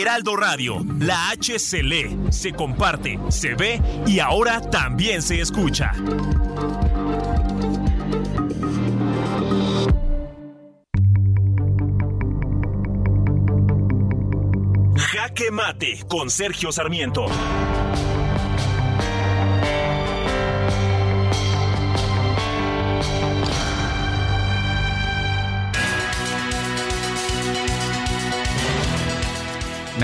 Heraldo Radio, la H se lee, se comparte, se ve y ahora también se escucha. Jaque Mate con Sergio Sarmiento.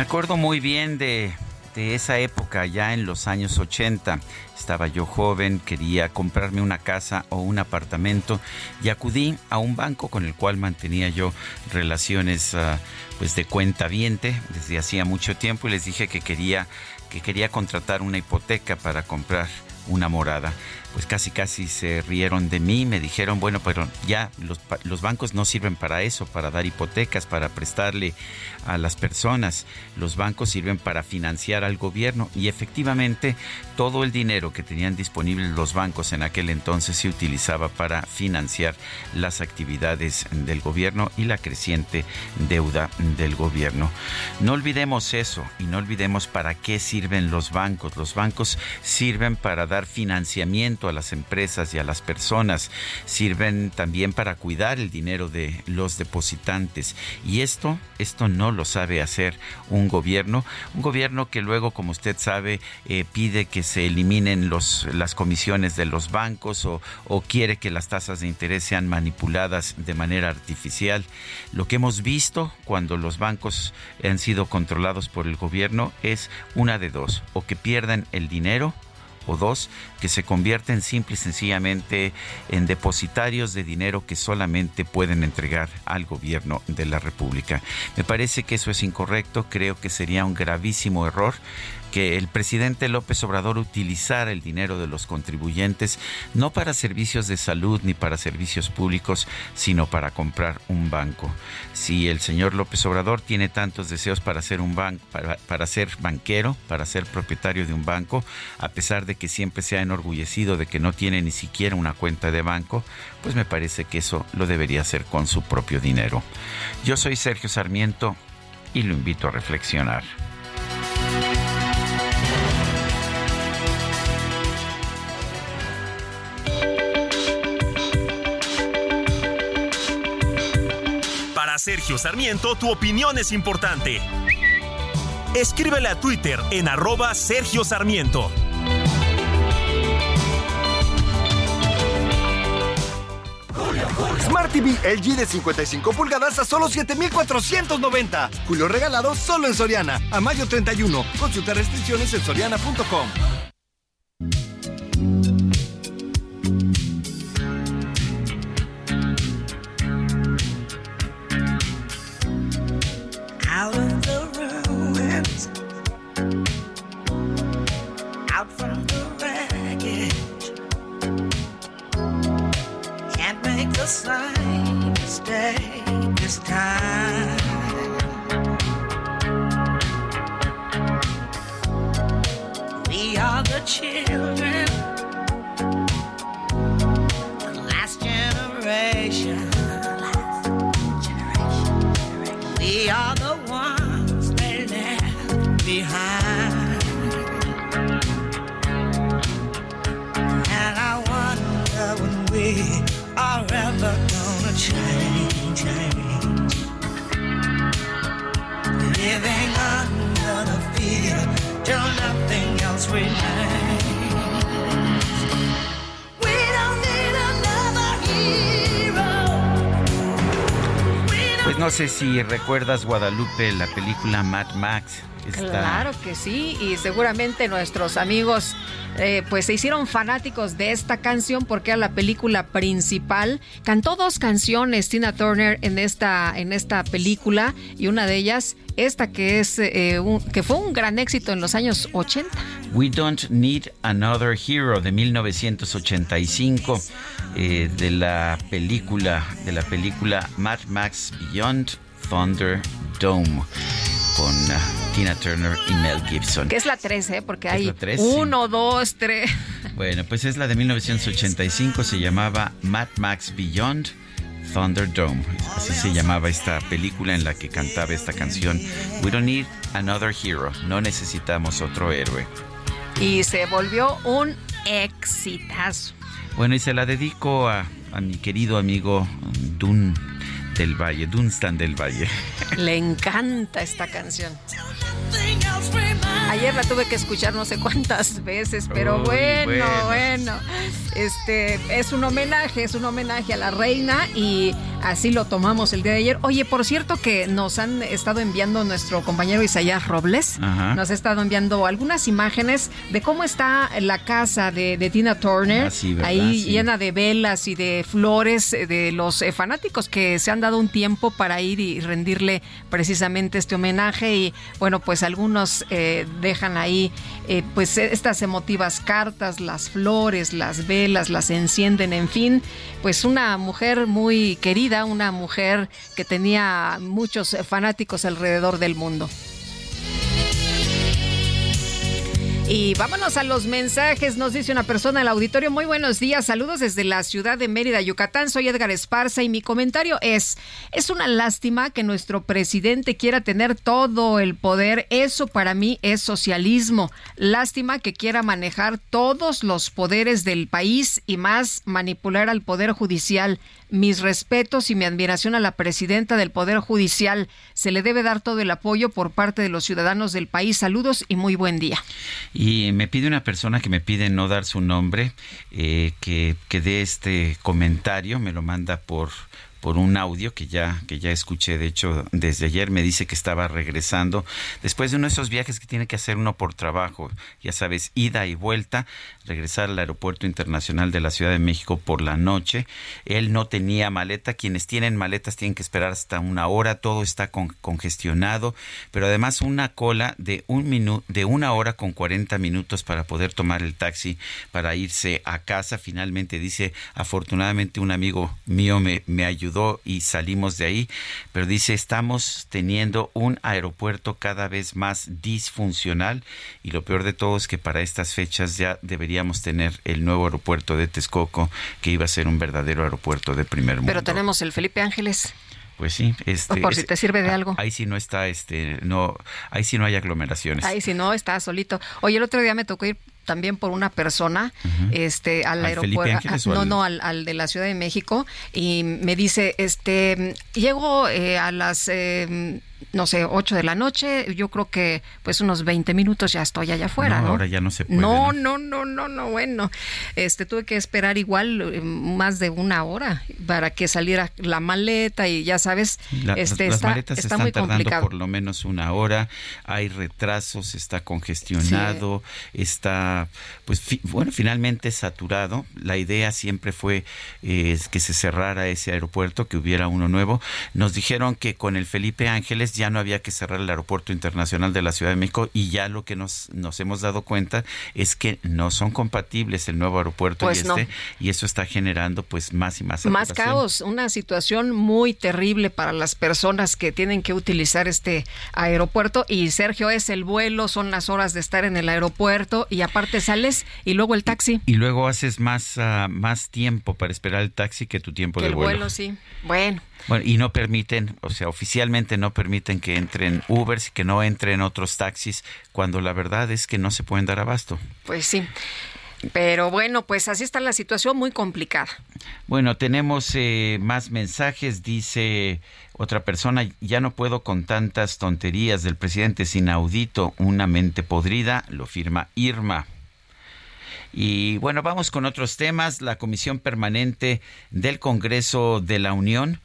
Me acuerdo muy bien de, de esa época, ya en los años 80. Estaba yo joven, quería comprarme una casa o un apartamento y acudí a un banco con el cual mantenía yo relaciones ah, pues de cuenta viente desde hacía mucho tiempo y les dije que quería que quería contratar una hipoteca para comprar una morada. Pues casi casi se rieron de mí, me dijeron, bueno, pero ya los, los bancos no sirven para eso, para dar hipotecas, para prestarle a las personas. Los bancos sirven para financiar al gobierno y efectivamente todo el dinero que tenían disponible los bancos en aquel entonces se utilizaba para financiar las actividades del gobierno y la creciente deuda del gobierno. No olvidemos eso y no olvidemos para qué sirven los bancos. Los bancos sirven para dar financiamiento a las empresas y a las personas, sirven también para cuidar el dinero de los depositantes y esto esto no lo sabe hacer un gobierno, un gobierno que luego, como usted sabe, eh, pide que se eliminen las comisiones de los bancos o, o quiere que las tasas de interés sean manipuladas de manera artificial. Lo que hemos visto cuando los bancos han sido controlados por el gobierno es una de dos, o que pierdan el dinero o dos, que se convierten simple y sencillamente en depositarios de dinero que solamente pueden entregar al gobierno de la República. Me parece que eso es incorrecto, creo que sería un gravísimo error que el presidente López Obrador utilizara el dinero de los contribuyentes no para servicios de salud ni para servicios públicos, sino para comprar un banco. Si el señor López Obrador tiene tantos deseos para ser un banco, para, para ser banquero, para ser propietario de un banco, a pesar de que siempre se ha enorgullecido de que no tiene ni siquiera una cuenta de banco, pues me parece que eso lo debería hacer con su propio dinero. Yo soy Sergio Sarmiento y lo invito a reflexionar. Sergio Sarmiento, tu opinión es importante. Escríbele a Twitter en arroba Sergio Sarmiento. Smart TV LG de 55 pulgadas a solo 7,490. Julio regalado solo en Soriana. A mayo 31. Consulta restricciones en soriana.com. out of the ruins, out from the wreckage. Can't make the same mistake this time. We are the children, no sé si recuerdas Guadalupe, la película Mad Max. Está- Claro que sí, y seguramente nuestros amigos eh, pues se hicieron fanáticos de esta canción porque era la película principal. Cantó dos canciones Tina Turner en esta, en esta película y una de ellas, esta que, es, eh, un- que fue un gran éxito en los años 80. We Don't Need Another Hero de 1985 eh, de la película de la película Mad Max Beyond Thunderdome con ah, Tina Turner y Mel Gibson. Que es la 3, ¿eh? porque hay la tres, sí. uno, dos, tres. Bueno, pues es la de 1985, se llamaba Mad Max Beyond Thunderdome. Así se llamaba esta película en la que cantaba esta canción. We don't need another hero. No necesitamos otro héroe. Y se volvió un exitazo. Bueno, y se la dedico a, a mi querido amigo Dun del Valle, Dunstan del Valle. Le encanta esta canción. Ayer la tuve que escuchar no sé cuántas veces, pero Uy, bueno, bueno. bueno, Este es un homenaje, es un homenaje a la reina y así lo tomamos el día de ayer. Oye, por cierto que nos han estado enviando nuestro compañero Isaías Robles, Ajá. nos ha estado enviando algunas imágenes de cómo está la casa de, de Tina Turner, Ah, ahí Sí. llena de velas y de flores eh, de los eh, fanáticos que se han dado un tiempo para ir y rendirle precisamente este homenaje y bueno pues algunos eh, dejan ahí eh, pues estas emotivas cartas las flores las velas las encienden en fin pues una mujer muy querida una mujer que tenía muchos fanáticos alrededor del mundo Y vámonos a los mensajes. Nos dice una persona al auditorio. Muy buenos días. Saludos desde la ciudad de Mérida, Yucatán. Soy Edgar Esparza y mi comentario es, es una lástima que nuestro presidente quiera tener todo el poder. Eso para mí es socialismo. Lástima que quiera manejar todos los poderes del país y más manipular al poder judicial. Mis respetos y mi admiración a la presidenta del Poder Judicial. Se le debe dar todo el apoyo por parte de los ciudadanos del país. Saludos y muy buen día. Y me pide una persona que me pide no dar su nombre, eh, que, que dé este comentario, me lo manda por por un audio que ya que ya escuché de hecho desde ayer me dice que estaba regresando después de uno de esos viajes que tiene que hacer uno por trabajo ya sabes ida y vuelta regresar al aeropuerto internacional de la Ciudad de México por la noche. Él no tenía maleta. Quienes tienen maletas tienen que esperar hasta una hora. Todo está con- congestionado. Pero además una cola de un minuto de una hora con 40 minutos para poder tomar el taxi para irse a casa. Finalmente dice afortunadamente un amigo mío me, me ayudó y salimos de ahí pero dice estamos teniendo un aeropuerto cada vez más disfuncional y lo peor de todo es que para estas fechas ya tener el nuevo aeropuerto de Texcoco que iba a ser un verdadero aeropuerto de primer mundo Pero tenemos el Felipe Ángeles. pues sí este Por si te sirve de algo. ahí sí no está este no ahí sí no hay aglomeraciones Ahí si no, está solito. Oye, el otro día me tocó ir también por una persona este al, ¿Al aeropuerto o no al- no al, al de la Ciudad de México y me dice este llego eh, a las eh, no sé, 8 de la noche, yo creo que pues unos 20 minutos ya estoy allá afuera, ¿no? Ahora ya no se puede. No, no, no, no, no, bueno, este tuve que esperar igual eh, más de una hora para que saliera la maleta y ya sabes, La- este las está, maletas está están muy tardando complicado. por lo menos una hora, hay retrasos, está congestionado, está, pues fi- bueno, finalmente saturado. La idea siempre fue eh, que se cerrara ese aeropuerto, que hubiera uno nuevo. Nos dijeron que con el Felipe Ángeles ya no había que cerrar el aeropuerto internacional de la Ciudad de México y ya lo que nos, nos hemos dado cuenta es que no son compatibles el nuevo aeropuerto Pues y no. este, y eso está generando pues más y más Más caos, una situación muy terrible para las personas que tienen que utilizar este aeropuerto. Y Sergio, es el vuelo, son las horas de estar en el aeropuerto y aparte sales y luego el taxi. Y luego haces más, ah, más tiempo para esperar el taxi que tu tiempo Que de el vuelo. vuelo, sí. Bueno, Bueno, y no permiten, o sea, oficialmente no permiten que entren Ubers y que no entren otros taxis, cuando la verdad es que no se pueden dar abasto. pues sí. Pero bueno, pues así está la situación muy complicada. Bueno, tenemos eh, más mensajes, dice otra persona, ya no puedo con tantas tonterías del presidente es inaudito, una mente podrida, lo firma Irma. Y bueno, vamos con otros temas. La Comisión Permanente del Congreso de la Unión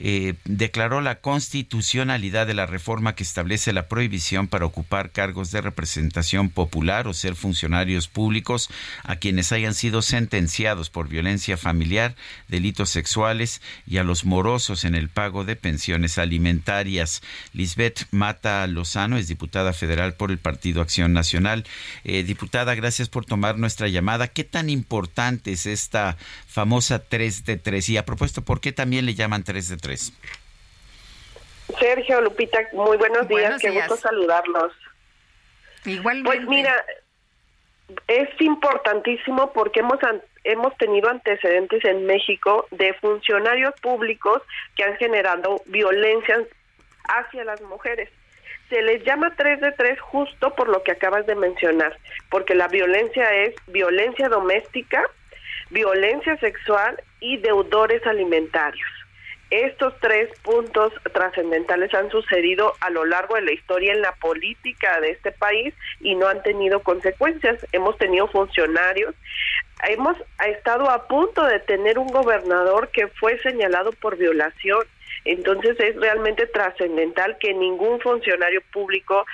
eh, declaró la constitucionalidad de la reforma que establece la prohibición para ocupar cargos de representación popular o ser funcionarios públicos a quienes hayan sido sentenciados por violencia familiar, delitos sexuales y a los morosos en el pago de pensiones alimentarias. Lisbeth Mata Lozano es diputada federal por el Partido Acción Nacional. Eh, diputada, gracias por tomar nuestra llamada. ¿Qué tan importante es esta famosa 3 de 3? Y a propósito, ¿por qué también le llaman 3 de 3? Sergio, Lupita, muy buenos días, Buenos qué días. gusto saludarlos. Igualmente. Pues mira, es importantísimo porque hemos hemos tenido antecedentes en México de funcionarios públicos que han generado violencia hacia las mujeres. Se les llama 3 de 3 justo por lo que acabas de mencionar, porque la violencia es violencia doméstica, violencia sexual y deudores alimentarios. Estos tres puntos trascendentales han sucedido a lo largo de la historia en la política de este país y no han tenido consecuencias. Hemos tenido funcionarios, hemos estado a punto de tener un gobernador que fue señalado por violación. Entonces es realmente trascendental que ningún funcionario público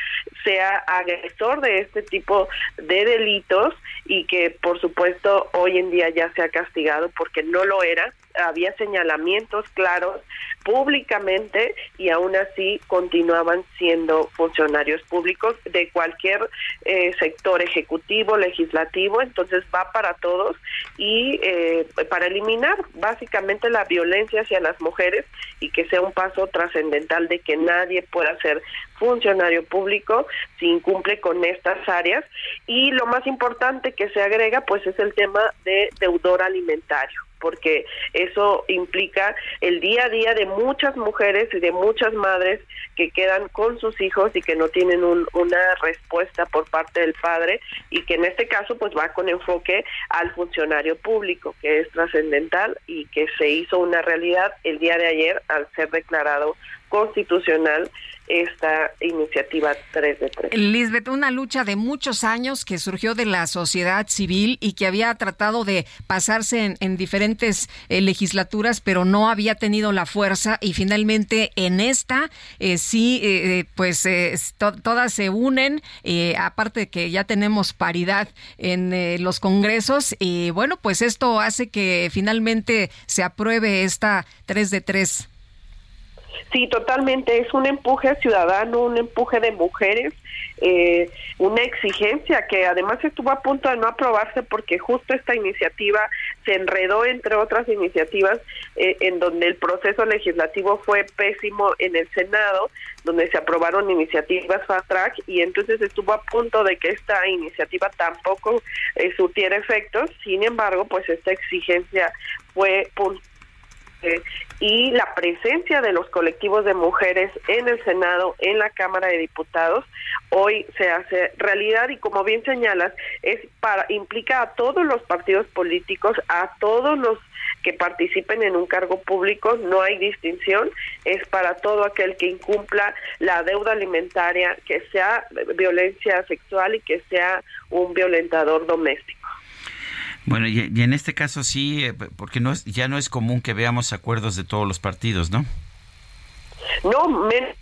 sea agresor de este tipo de delitos y que por supuesto hoy en día ya se ha castigado porque no lo era. Había señalamientos claros públicamente y aún así continuaban siendo funcionarios públicos de cualquier eh, sector ejecutivo, legislativo, entonces va para todos y eh, para eliminar básicamente la violencia hacia las mujeres y que sea un paso trascendental de que nadie pueda ser funcionario público si incumple con estas áreas. Y lo más importante que se agrega pues es el tema de deudor alimentario porque eso implica el día a día de muchas mujeres y de muchas madres que quedan con sus hijos y que no tienen un- una respuesta por parte del padre y que en este caso pues va con enfoque al funcionario público que es trascendental y que se hizo una realidad el día de ayer al ser declarado constitucional esta iniciativa 3 de 3. Lisbeth, una lucha de muchos años que surgió de la sociedad civil y que había tratado de pasarse en, en diferentes eh, legislaturas, pero no había tenido la fuerza y finalmente en esta eh, sí, eh, pues to- todas se unen, aparte de que ya tenemos paridad en los congresos y bueno, pues esto hace que finalmente se apruebe esta 3 de 3. Sí, totalmente. Es un empuje ciudadano, un empuje de mujeres, eh, una exigencia que además estuvo a punto de no aprobarse porque justo esta iniciativa se enredó entre otras iniciativas eh, en donde el proceso legislativo fue pésimo en el Senado, donde se aprobaron iniciativas fast track y entonces estuvo a punto de que esta iniciativa tampoco eh, surtiera efectos. Sin embargo, pues esta exigencia fue pun- y la presencia de los colectivos de mujeres en el Senado, en la Cámara de Diputados, hoy se hace realidad y como bien señalas, es para implica a todos los partidos políticos, a todos los que participen en un cargo público, no hay distinción, es para todo aquel que incumpla la deuda alimentaria, que sea violencia sexual y que sea un violentador doméstico. Bueno, y, y en este caso sí, eh, porque no es, ya no es común que veamos acuerdos de todos los partidos, ¿no? No, men-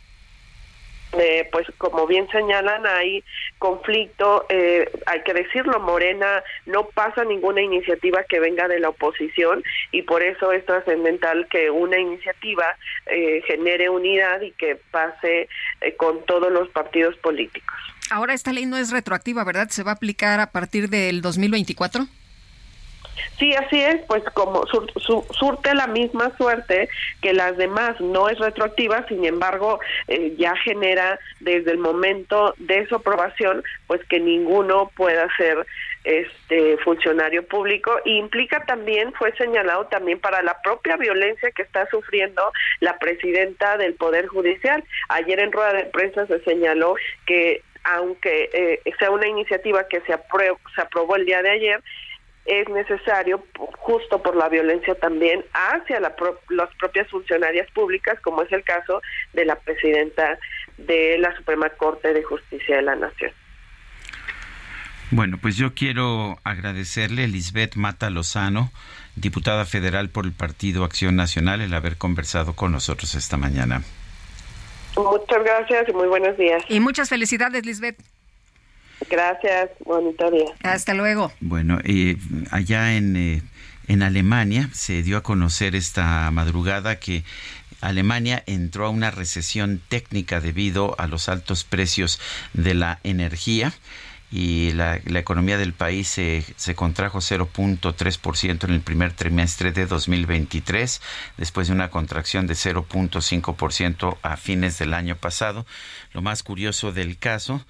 eh, pues como bien señalan, hay conflicto, eh, hay que decirlo, Morena no pasa ninguna iniciativa que venga de la oposición y por eso es trascendental que una iniciativa eh, genere unidad y que pase eh, con todos los partidos políticos. Ahora esta ley no es retroactiva, ¿verdad? ¿Se va a aplicar a partir del 2024? Sí, así es, pues como sur- su- surte la misma suerte que las demás, no es retroactiva, sin embargo, eh, ya genera desde el momento de su aprobación, pues que ninguno pueda ser este funcionario público. Y implica también fue señalado también para la propia violencia que está sufriendo la presidenta del poder judicial. Ayer en rueda de prensa se señaló que aunque eh, sea una iniciativa que se, se aprobó el día de ayer es necesario justo por la violencia también hacia la pro- las propias funcionarias públicas, como es el caso de la presidenta de la Suprema Corte de Justicia de la Nación. Bueno, pues yo quiero agradecerle a Lisbeth Mata Lozano, diputada federal por el Partido Acción Nacional, el haber conversado con nosotros esta mañana. Muchas gracias y muy buenos días. Y muchas felicidades, Lisbeth. Gracias, bonito día. Hasta luego. Bueno, eh, allá en, eh, en Alemania se dio a conocer esta madrugada que Alemania entró a una recesión técnica debido a los altos precios de la energía y la, la economía del país se, se contrajo 0.3% en el primer trimestre de 2023, después de una contracción de 0.5% a fines del año pasado. Lo más curioso del caso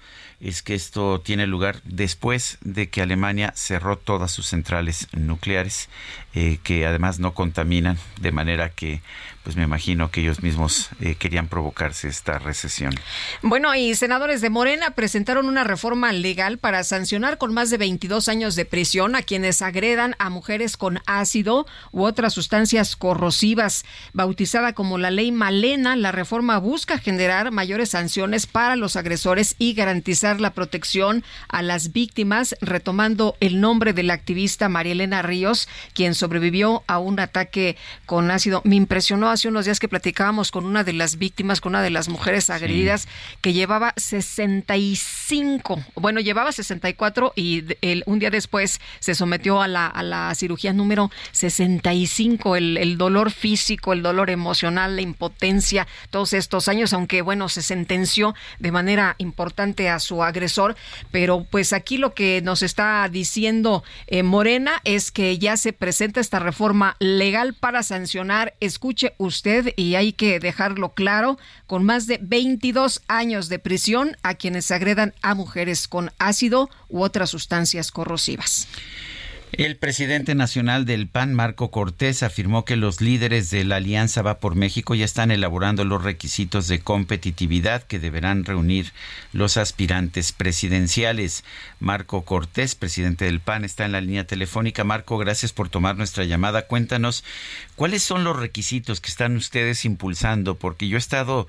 es que esto tiene lugar después de que Alemania cerró todas sus centrales nucleares, eh, que además no contaminan, de manera que, pues me imagino que ellos mismos eh, querían provocarse esta recesión. Bueno, y senadores de Morena presentaron una reforma legal para sancionar con más de 22 años de prisión a quienes agredan a mujeres con ácido u otras sustancias corrosivas. Bautizada como la ley Malena, la reforma busca generar mayores sanciones para los agresores y garantizar la protección a las víctimas, retomando el nombre de la activista María Elena Ríos, quien sobrevivió a un ataque con ácido. Me impresionó hace unos días que platicábamos con una de las víctimas, con una de las mujeres agredidas, que llevaba 65, bueno, llevaba 64 y el- un día después se sometió a la, a la cirugía número 65, el, el dolor físico, el dolor emocional, la impotencia, todos estos años, aunque bueno, se sentenció de manera importante a su agresor, pero pues aquí lo que nos está diciendo eh, Morena es que ya se presenta esta reforma legal para sancionar, escuche usted, y hay que dejarlo claro, con más de 22 años de prisión a quienes agredan a mujeres con ácido u otras sustancias corrosivas. El presidente nacional del PAN, Marco Cortés, afirmó que los líderes de la Alianza Va por México ya están elaborando los requisitos de competitividad que deberán reunir los aspirantes presidenciales. Marco Cortés, presidente del PAN, está en la línea telefónica. Marco, gracias por tomar nuestra llamada. Cuéntanos, ¿cuáles son los requisitos que están ustedes impulsando? Porque yo he estado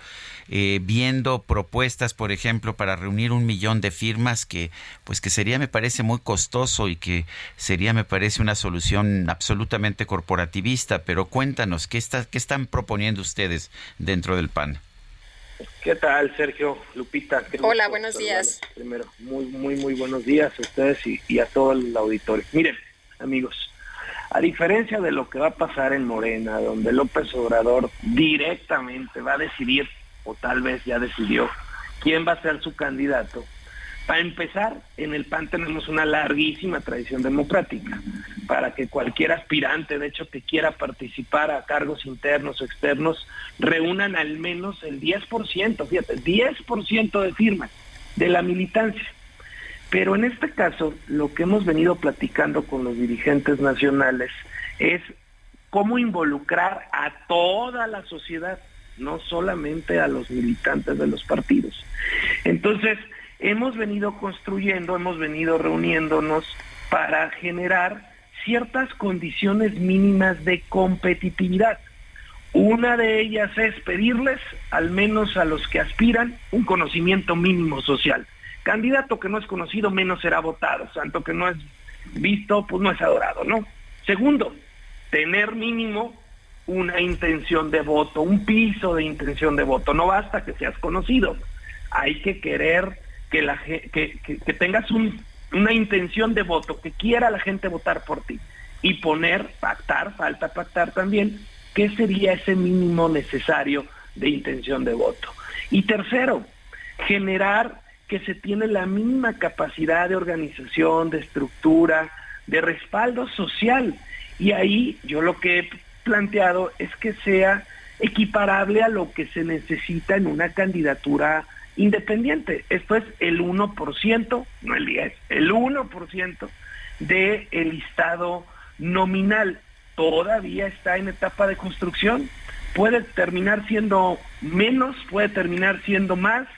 eh, viendo propuestas, por ejemplo, para reunir un millón de firmas que, pues, que sería, me parece, muy costoso y que sería, me parece, una solución absolutamente corporativista. Pero cuéntanos, ¿qué, está, qué están proponiendo ustedes dentro del PAN? ¿Qué tal, Sergio? Lupita. Hola, buenos días. Primero, muy, muy, muy buenos días a ustedes y, y a todo el auditorio. Miren, amigos, a diferencia de lo que va a pasar en Morena, donde López Obrador directamente va a decidir, o tal vez ya decidió, quién va a ser su candidato, para empezar, en el PAN tenemos una larguísima tradición democrática para que cualquier aspirante, de hecho, que quiera participar a cargos internos o externos, reúnan al menos el 10%, fíjate, 10% de firmas de la militancia. Pero en este caso, lo que hemos venido platicando con los dirigentes nacionales es cómo involucrar a toda la sociedad, no solamente a los militantes de los partidos. Entonces, hemos venido construyendo, hemos venido reuniéndonos para generar ciertas condiciones mínimas de competitividad. Una de ellas es pedirles, al menos a los que aspiran, un conocimiento mínimo social. Candidato que no es conocido menos será votado, santo que no es visto, pues no es adorado, ¿no? Segundo, tener mínimo una intención de voto, un piso de intención de voto. No basta que seas conocido, hay que querer que, tengas un, una intención de voto, que quiera la gente votar por ti. Y poner, pactar, falta pactar también, qué sería ese mínimo necesario de intención de voto. Y tercero, generar que se tiene la mínima capacidad de organización, de estructura, de respaldo social. Y ahí yo lo que he planteado es que sea equiparable a lo que se necesita en una candidatura independiente. Esto es el 1%, no el 10, el 1% del el listado nominal. Todavía está en etapa de construcción. Puede terminar siendo menos, puede terminar siendo más,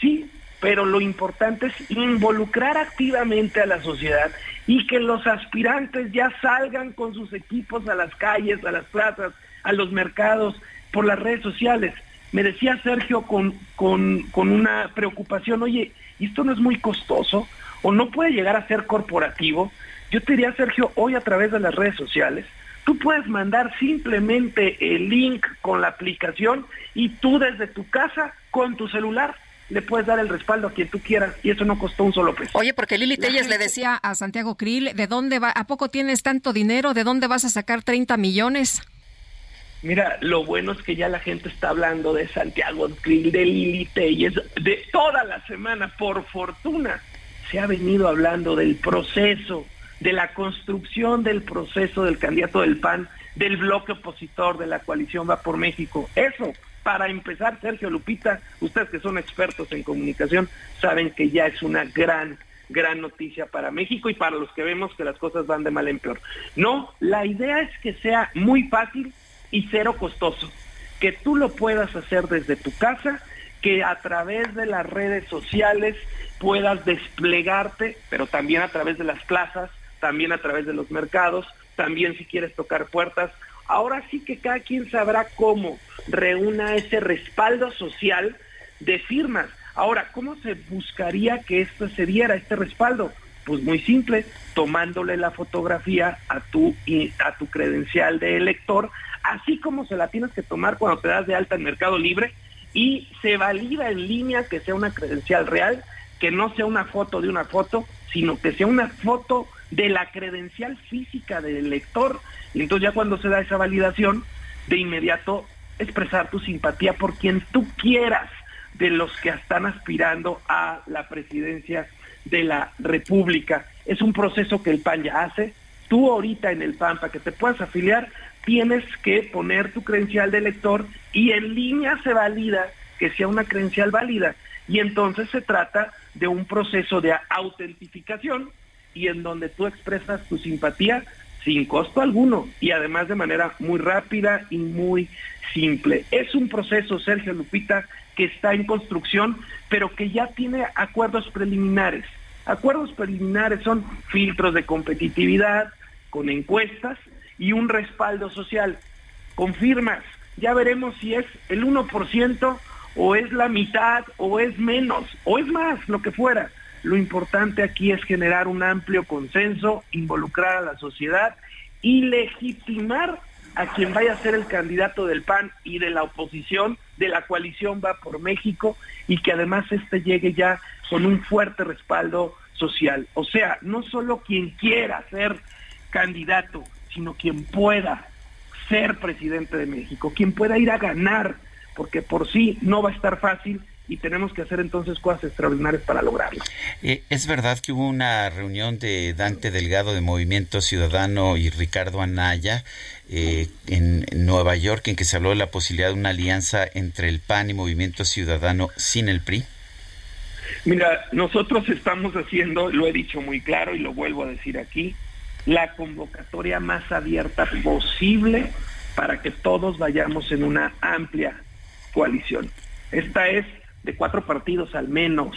sí, pero lo importante es involucrar activamente a la sociedad y que los aspirantes ya salgan con sus equipos a las calles, a las plazas, a los mercados, por las redes sociales. Me decía Sergio con, con, con una preocupación, oye, ¿y esto no es muy costoso? ¿O no puede llegar a ser corporativo? Yo te diría, Sergio, hoy a través de las redes sociales, tú puedes mandar simplemente el link con la aplicación y tú desde tu casa, con tu celular, le puedes dar el respaldo a quien tú quieras y eso no costó un solo peso. Oye, porque Lili Telles le decía a Santiago Krill, ¿de dónde va? ¿A poco tienes tanto dinero? ¿De dónde vas a sacar 30 millones? Mira, lo bueno es que ya la gente está hablando de Santiago Krill, de Lili Telles, de toda la semana, por fortuna, se ha venido hablando del proceso, de la construcción del proceso del candidato del PAN, del bloque opositor de la coalición Va por México. Eso, para empezar, Sergio Lupita, ustedes que son expertos en comunicación, saben que ya es una gran, gran noticia para México y para los que vemos que las cosas van de mal en peor. No, la idea es que sea muy fácil y cero costoso, que tú lo puedas hacer desde tu casa, que a través de las redes sociales puedas desplegarte, pero también a través de las plazas, también a través de los mercados, también si quieres tocar puertas. Ahora sí que cada quien sabrá cómo reúna ese respaldo social de firmas. Ahora, ¿cómo se buscaría que esto se diera, este respaldo? Pues muy simple, tomándole la fotografía a tu, a tu credencial de elector, así como se la tienes que tomar cuando te das de alta en Mercado Libre y se valida en línea que sea una credencial real, que no sea una foto de una foto, sino que sea una foto de la credencial física del elector. Y entonces ya cuando se da esa validación, de inmediato expresar tu simpatía por quien tú quieras de los que están aspirando a la presidencia de la República. Es un proceso que el PAN ya hace. Tú ahorita en el PAN, para que te puedas afiliar, tienes que poner tu credencial de elector y en línea se valida que sea una credencial válida. Y entonces se trata de un proceso de autentificación y en donde tú expresas tu simpatía sin costo alguno y además de manera muy rápida y muy simple. Es un proceso, Sergio Lupita, que está en construcción, pero que ya tiene acuerdos preliminares. Acuerdos preliminares son filtros de competitividad con encuestas y un respaldo social. Confirmas, ya veremos si es el 1% o es la mitad o es menos o es más, lo que fuera. Lo importante aquí es generar un amplio consenso, involucrar a la sociedad y legitimar a quien vaya a ser el candidato del PAN y de la oposición, de la coalición va por México y que además este llegue ya con un fuerte respaldo social. O sea, no solo quien quiera ser candidato, sino quien pueda ser presidente de México, quien pueda ir a ganar, porque por sí no va a estar fácil y tenemos que hacer entonces cosas extraordinarias para lograrlo. Eh, es verdad que hubo una reunión de Dante Delgado de Movimiento Ciudadano y Ricardo Anaya eh, en, Nueva York en que se habló de la posibilidad de una alianza entre el PAN y Movimiento Ciudadano sin el PRI. Mira, nosotros estamos haciendo, lo he dicho muy claro y lo vuelvo a decir aquí, la convocatoria más abierta posible para que todos vayamos en una amplia coalición. Esta es de cuatro partidos al menos.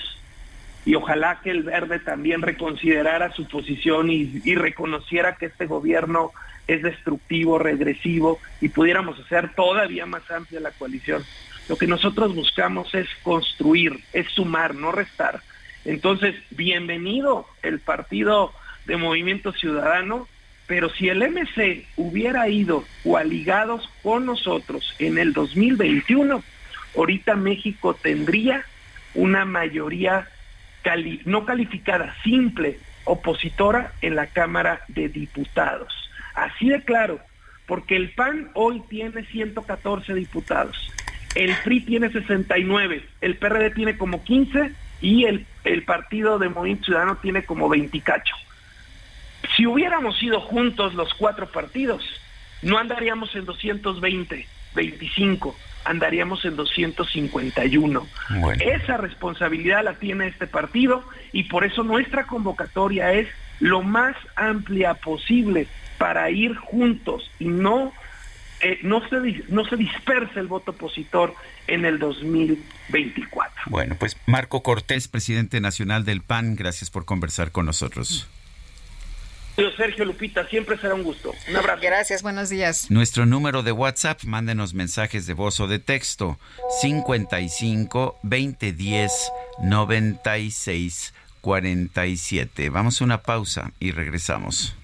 y ojalá que el verde también reconsiderara su posición y, y reconociera que este gobierno es destructivo, regresivo y pudiéramos hacer todavía más amplia la coalición. Lo que nosotros buscamos es construir, es sumar, no restar. Entonces, bienvenido el partido de Movimiento Ciudadano, pero si el MC hubiera ido coaligados con nosotros en el 2021, ahorita México tendría una mayoría no calificada, simple, opositora en la Cámara de Diputados. Así de claro, porque el PAN hoy tiene 114 diputados, el PRI tiene 69, el PRD tiene como 15 y el, el Partido de Movimiento Ciudadano tiene como 28. Si hubiéramos ido juntos los cuatro partidos, no andaríamos en 220, 25, andaríamos en 251. Esa responsabilidad la tiene este partido y por eso nuestra convocatoria es lo más amplia posible para ir juntos y no eh, no se no se disperse el voto opositor en el 2024. Bueno, pues Marco Cortés, presidente nacional del PAN, gracias por conversar con nosotros. Sergio Lupita, siempre será un gusto. Un abrazo. Gracias, buenos días. Nuestro número de WhatsApp, mándenos mensajes de voz o de texto 55 2010 96 47. Vamos a una pausa y regresamos.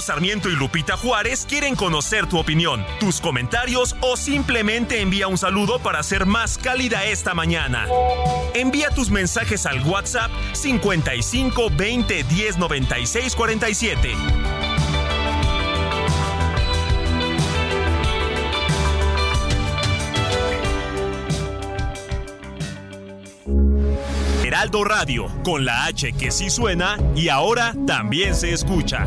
Sarmiento y Lupita Juárez quieren conocer tu opinión, tus comentarios o simplemente envía un saludo para ser más cálida esta mañana. Envía tus mensajes al WhatsApp 55 20 10 96 47. Heraldo Radio, con la H que sí suena y ahora también se escucha.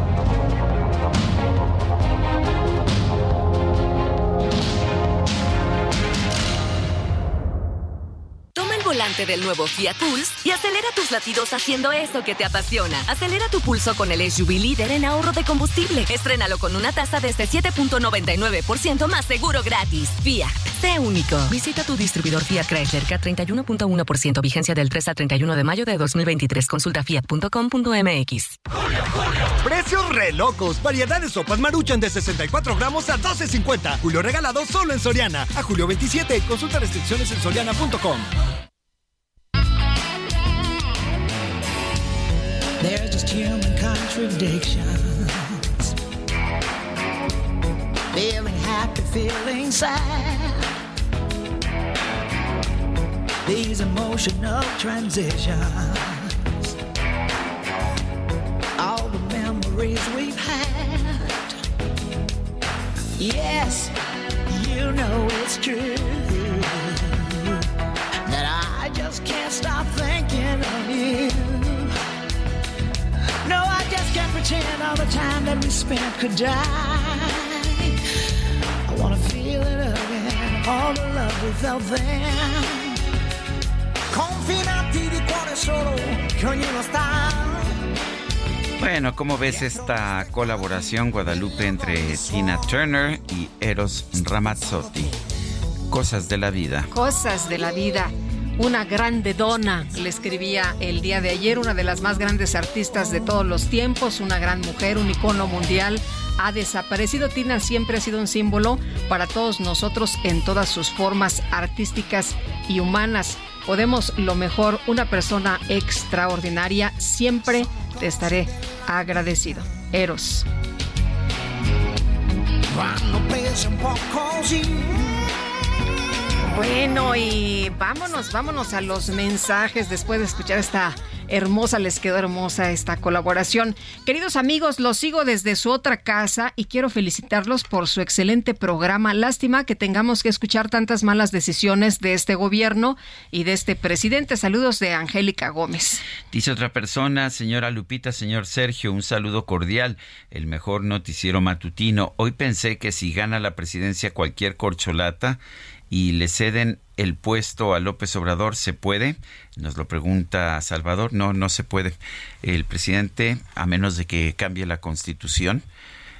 Volante del nuevo Fiat Pulse y acelera tus latidos haciendo eso que te apasiona. Acelera tu pulso con el SUV líder en ahorro de combustible. Estrénalo con una tasa desde 7.99% más seguro gratis. Fiat, sé único. Visita tu distribuidor Fiat Chrysler K31.1% vigencia del 3 al 31 de mayo de 2023. Consulta fiat.com.mx. Precios re locos. Variedad de sopas maruchan de 64 gramos a 12.50. Julio regalado solo en Soriana. A julio 27. Consulta restricciones en soriana.com. They're just human contradictions. Feeling happy, feeling sad. These emotional transitions. All the memories we've had. Yes, you know it's true. Pretend all the time that we spent could die. I wanna feel it again, all the love we felt then. Confinati di cuore solo, che ognuno sta. Bueno, ¿cómo ves esta colaboración Guadalupe entre Tina Turner y Eros Ramazzotti? Cosas de la vida. Cosas de la vida. Una grande dona, le escribía el día de ayer, una de las más grandes artistas de todos los tiempos, una gran mujer, un icono mundial. Ha desaparecido. Tina siempre ha sido un símbolo para todos nosotros en todas sus formas artísticas y humanas. Podemos lo mejor, una persona extraordinaria. Siempre te estaré agradecido. Eros. Bueno, y vámonos, vámonos a los mensajes después de escuchar esta Hermosa, les quedó hermosa esta colaboración. Queridos amigos, los sigo desde su otra casa y quiero felicitarlos por su excelente programa. Lástima que tengamos que escuchar tantas malas decisiones de este gobierno y de este presidente. Saludos de Angélica Gómez. Dice otra persona, señora Lupita, señor Sergio, un saludo cordial, el mejor noticiero matutino. Hoy pensé que si gana la presidencia cualquier corcholata y le ceden el puesto a López Obrador, ¿se puede? Nos lo pregunta Salvador. No, no se puede. El presidente, a menos de que cambie la constitución,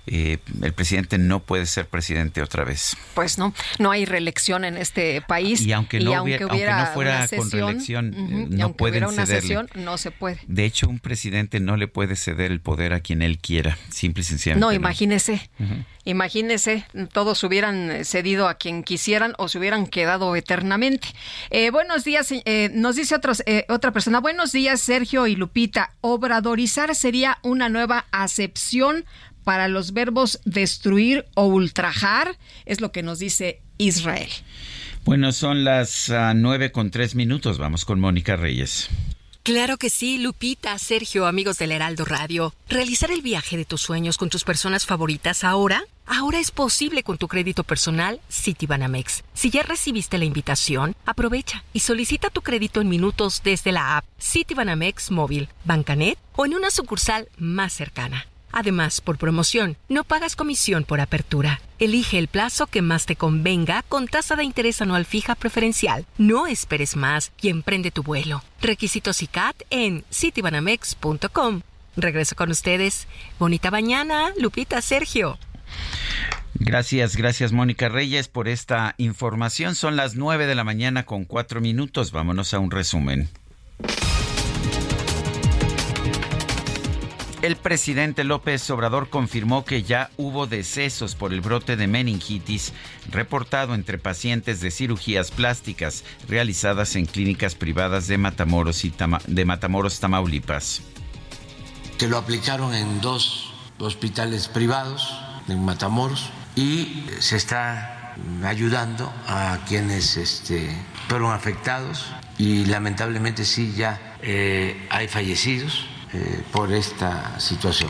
eh, el presidente no puede ser presidente otra vez. Pues no, no hay reelección en este país. Y aunque no, hubiera, aunque no fuera con reelección, uh no pueden una cederle. sesión, no se puede. De hecho, un presidente no le puede ceder el poder a quien él quiera, simple y sencillamente. No, imagínese. Uh -huh. Imagínese, todos hubieran cedido a quien quisieran o se hubieran quedado eternamente. Eh, buenos días, eh, nos dice otros, eh, otra persona. Buenos días, Sergio y Lupita. Obradorizar sería una nueva acepción para los verbos destruir o ultrajar, es lo que nos dice Israel. Bueno, son las uh, nueve con tres minutos. Vamos con Mónica Reyes. Claro que sí, Lupita, Sergio, amigos del Heraldo Radio. Realizar el viaje de tus sueños con tus personas favoritas ahora. Ahora es posible con tu crédito personal Citibanamex. Si ya recibiste la invitación, aprovecha y solicita tu crédito en minutos desde la app Citibanamex Móvil, Bancanet o en una sucursal más cercana. Además, por promoción, no pagas comisión por apertura. Elige el plazo que más te convenga con tasa de interés anual fija preferencial. No esperes más y emprende tu vuelo. Requisitos ICAT en citibanamex.com. Regreso con ustedes. Bonita mañana, Lupita, Sergio. Gracias, gracias Mónica Reyes por esta información. Son las nueve de la mañana con cuatro minutos. Vámonos a un resumen. El presidente López Obrador confirmó que ya hubo decesos por el brote de meningitis reportado entre pacientes de cirugías plásticas realizadas en clínicas privadas de Matamoros, y de Matamoros Tamaulipas. Que lo aplicaron en dos hospitales privados en Matamoros y se está ayudando a quienes este, fueron afectados y lamentablemente sí ya eh, hay fallecidos eh, por esta situación.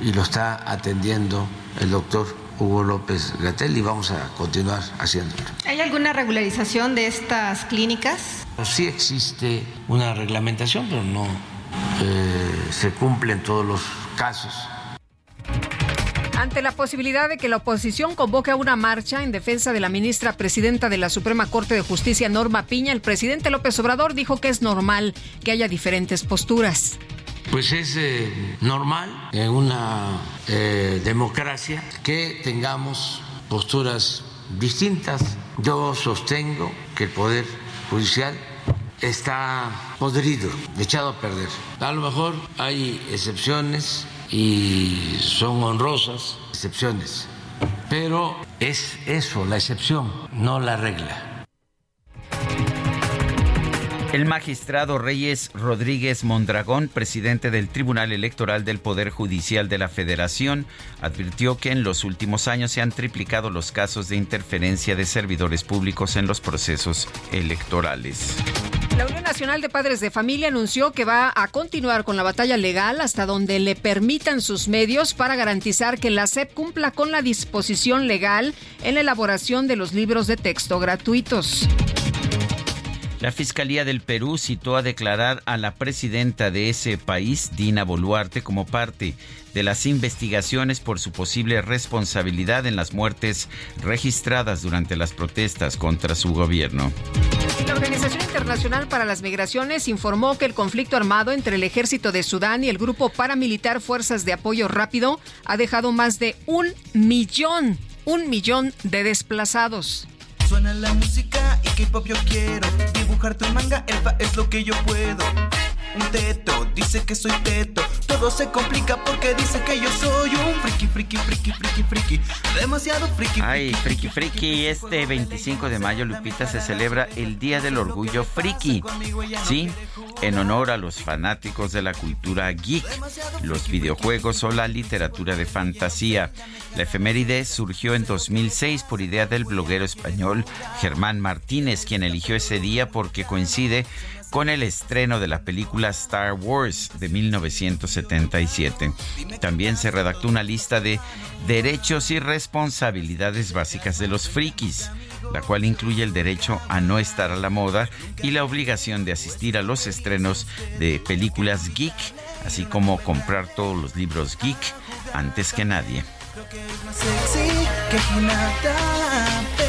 Y lo está atendiendo el doctor Hugo López Gatel y vamos a continuar haciéndolo. ¿Hay alguna regularización de estas clínicas? Sí existe una reglamentación, pero no eh, se cumple en todos los casos. Ante la posibilidad de que la oposición convoque a una marcha en defensa de la ministra presidenta de la Suprema Corte de Justicia, Norma Piña, el presidente López Obrador dijo que es normal que haya diferentes posturas. Pues es eh, normal en una eh, democracia que tengamos posturas distintas. Yo sostengo que el Poder Judicial está podrido, echado a perder. A lo mejor hay excepciones y son honrosas excepciones, pero es eso, la excepción, no la regla. El magistrado Reyes Rodríguez Mondragón, presidente del Tribunal Electoral del Poder Judicial de la Federación, advirtió que en los últimos años se han triplicado los casos de interferencia de servidores públicos en los procesos electorales. La Unión Nacional de Padres de Familia anunció que va a continuar con la batalla legal hasta donde le permitan sus medios para garantizar que la SEP cumpla con la disposición legal en la elaboración de los libros de texto gratuitos. La Fiscalía del Perú citó a declarar a la presidenta de ese país, Dina Boluarte, como parte de las investigaciones por su posible responsabilidad en las muertes registradas durante las protestas contra su gobierno. La Organización Internacional para las Migraciones informó que el conflicto armado entre el ejército de Sudán y el grupo paramilitar Fuerzas de Apoyo Rápido ha dejado más de un millón, un millón de desplazados. Suena la música y K-pop yo quiero. Dibujarte un manga, elfa es lo que yo puedo Un teto, dice que soy teto. Todo se complica porque dice que yo soy un friki, friki, friki, friki, friki. Demasiado friki, Ay, friki, friki Este 25 de mayo, Lupita, se celebra el Día del Orgullo Friki Sí, en honor a los fanáticos de la cultura geek Los videojuegos o la literatura de fantasía. La efeméride surgió en 2006 por idea del bloguero español Germán Martínez, quien eligió ese día porque coincide con el estreno de la película Star Wars de 1977. También se redactó una lista de derechos y responsabilidades básicas de los frikis, la cual incluye el derecho a no estar a la moda y la obligación de asistir a los estrenos de películas geek, así como comprar todos los libros geek antes que nadie.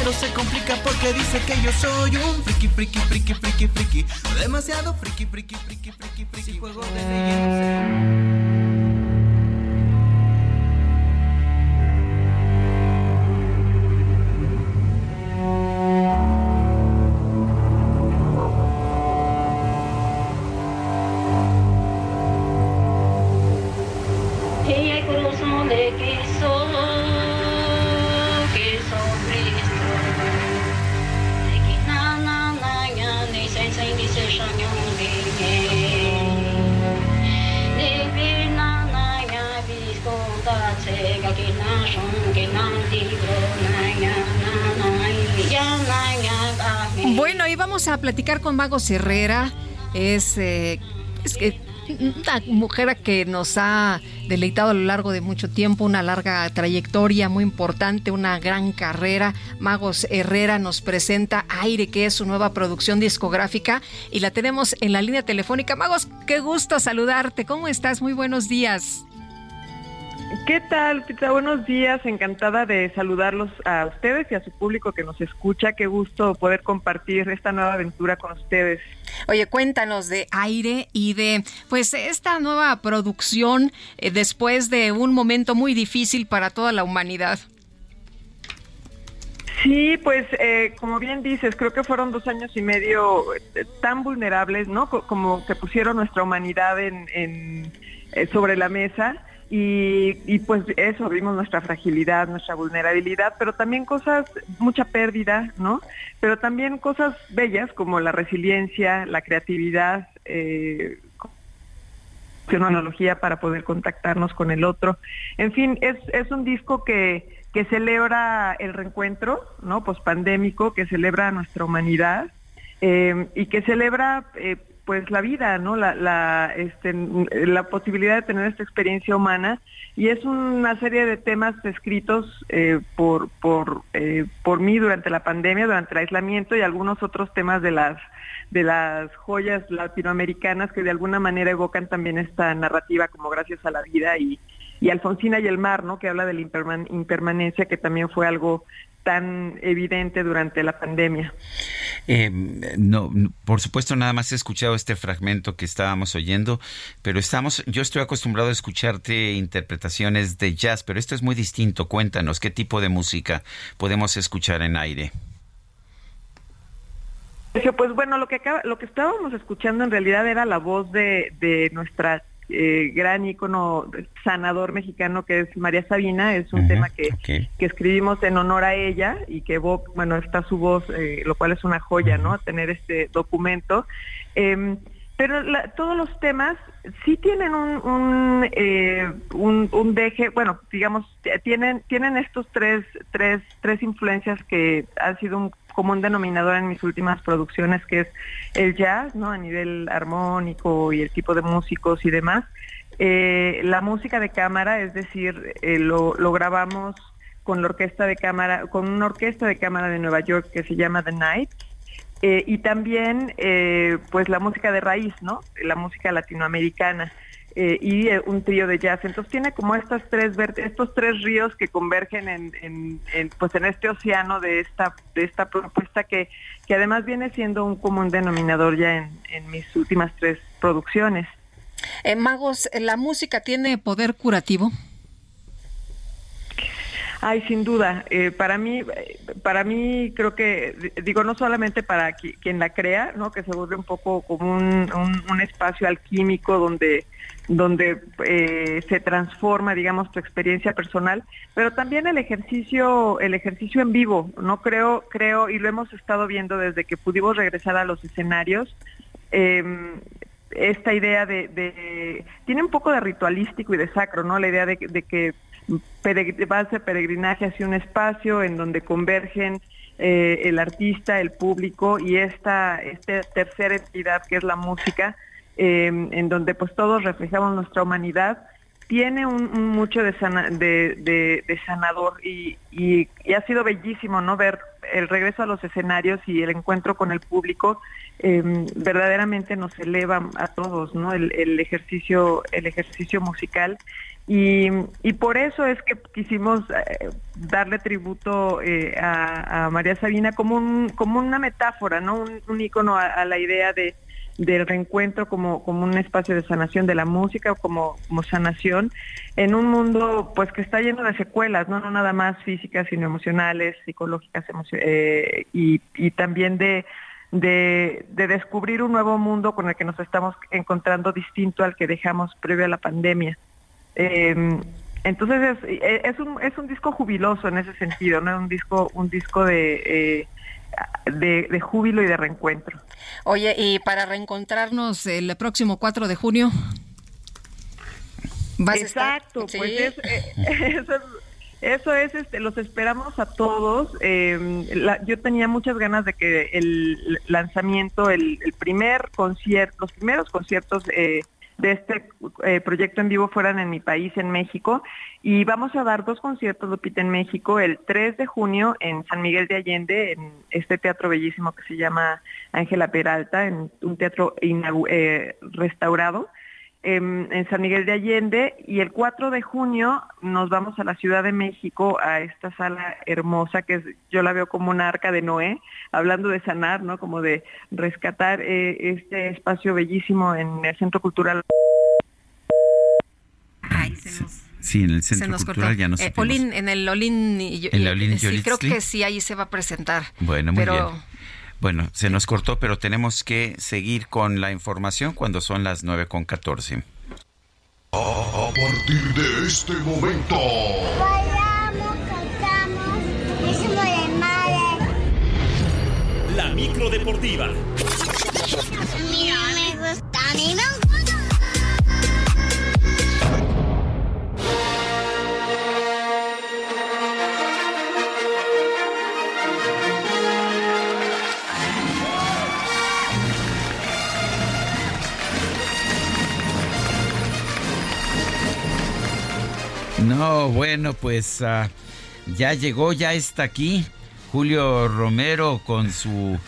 Pero se complica porque dice que yo soy un friki, friki, friki, friki, friki Demasiado friki, friki, friki, friki, friki Juego de platicar con Magos Herrera. Es, eh, una mujer que nos ha deleitado a lo largo de mucho tiempo, una larga trayectoria muy importante, una gran carrera. Magos Herrera nos presenta Aire, que es su nueva producción discográfica, y la tenemos en la línea telefónica. Magos, qué gusto saludarte. ¿Cómo estás? Muy buenos días. ¿Qué tal, Pizza? Buenos días. Encantada de saludarlos a ustedes y a su público que nos escucha. Qué gusto poder compartir esta nueva aventura con ustedes. Oye, cuéntanos de aire y de pues esta nueva producción eh, después de un momento muy difícil para toda la humanidad. Sí, pues eh, como bien dices, creo que fueron dos años y medio eh, tan vulnerables, ¿no? Co- Como que pusieron nuestra humanidad en, en, eh, sobre la mesa y, pues eso, vimos nuestra fragilidad, nuestra vulnerabilidad, pero también cosas, mucha pérdida, ¿no? Pero también cosas bellas como la resiliencia, la creatividad, eh, una analogía para poder contactarnos con el otro. En fin, es, es un disco que, que celebra el reencuentro, ¿no? Pospandémico, que celebra nuestra humanidad eh, y que celebra eh, pues la vida, ¿no? La, la, este, la posibilidad de tener esta experiencia humana y es una serie de temas escritos eh, por, por, eh, por mí durante la pandemia, durante el aislamiento y algunos otros temas de las de las joyas latinoamericanas que de alguna manera evocan también esta narrativa como gracias a la vida y, y Alfonsina y el mar, ¿no? Que habla de la imperman- impermanencia que también fue algo tan evidente durante la pandemia. Eh, no, por supuesto, nada más he escuchado este fragmento que estábamos oyendo, pero estamos, yo estoy acostumbrado a escucharte interpretaciones de jazz, pero esto es muy distinto. Cuéntanos, ¿qué tipo de música podemos escuchar en aire? Pues bueno, lo que acaba, lo que estábamos escuchando en realidad era la voz de, de nuestra eh, gran ícono sanador mexicano que es María Sabina. Es un tema que, que escribimos en honor a ella y que bueno está su voz, eh, lo cual es una joya, ¿no? Tener este documento. Em, pero la- todos los temas sí tienen un, eh, un, un deje, bueno, digamos, tienen, tienen estos tres, tres, tres influencias que han sido un común denominador en mis últimas producciones, que es el jazz, ¿no? A nivel armónico y el tipo de músicos y demás. Eh, la música de cámara, es decir, eh, lo, lo grabamos con la orquesta de cámara, con una orquesta de cámara de Nueva York que se llama The Night. Eh, y también eh, pues la música de raíz, ¿no? La música latinoamericana eh, y eh, un trío de jazz. Entonces tiene como estas tres estos tres ríos que convergen en, en- en, pues en este océano de esta de esta propuesta que que además viene siendo un común denominador ya en, en mis últimas tres producciones. Eh, Magos, ¿la música tiene poder curativo? Ay, sin duda. Eh, para mí, para mí creo que digo no solamente para qui- quien la crea, ¿no? Que se vuelve un poco como un, un- espacio alquímico donde donde eh, se transforma, digamos, tu experiencia personal, pero también el ejercicio, el ejercicio en vivo. No creo, creo y lo hemos estado viendo desde que pudimos regresar a los escenarios. eh, esta idea de, de- tiene un poco de ritualístico y de sacro, ¿no? La idea de, de que va a ser peregrinaje hacia un espacio en donde convergen eh, el artista, el público y esta, esta tercera entidad que es la música, eh, en donde pues todos reflejamos nuestra humanidad. Tiene un, mucho de, sanador y, y, ha sido bellísimo no ver el regreso a los escenarios y el encuentro con el público em, verdaderamente nos eleva a todos no el, ejercicio el ejercicio musical y, por eso es que quisimos eh, darle tributo eh, a, María Sabina como un como una metáfora un, un ícono a la idea de del reencuentro como, un espacio de sanación de la música, como, como sanación, en un mundo pues que está lleno de secuelas, no, no nada más físicas, sino emocionales, psicológicas eh, y, y, también de, de, descubrir un nuevo mundo con el que nos estamos encontrando distinto al que dejamos previo a la pandemia. Em, entonces es, es, un, es un disco jubiloso en ese sentido, ¿no? Un disco, un disco de... Eh, de, júbilo y de reencuentro. Oye, y para reencontrarnos el próximo 4 de junio. Exacto, pues es, eh, eso es, eso es, este, los esperamos a todos. Em, yo tenía muchas ganas de que el lanzamiento, el, el primer concierto, los primeros conciertos eh, de este eh, proyecto en vivo fueran en mi país, en México. Y vamos a dar dos conciertos, Lupita, en México, el 3 de junio en San Miguel de Allende, en este teatro bellísimo que se llama Ángela Peralta, en un teatro eh, restaurado. En, San Miguel de Allende y el 4 de junio nos vamos a la Ciudad de México a esta sala hermosa que es, yo la veo como una arca de Noé, hablando de sanar, ¿no? Como de rescatar eh, este espacio bellísimo en el Centro Cultural. Sí, en el Centro Cultural ya no eh, en el Olin, en sí, creo que sí, ahí se va a presentar. Bueno, muy bien. Bueno, se nos cortó, pero tenemos que seguir con la información cuando son las 9 con 14. A partir de este momento. Bailamos, cantamos, hicimos de madre. La micro deportiva. Mira, me gusta, mi No, bueno, pues ah, ya llegó, ya está aquí Julio Romero con su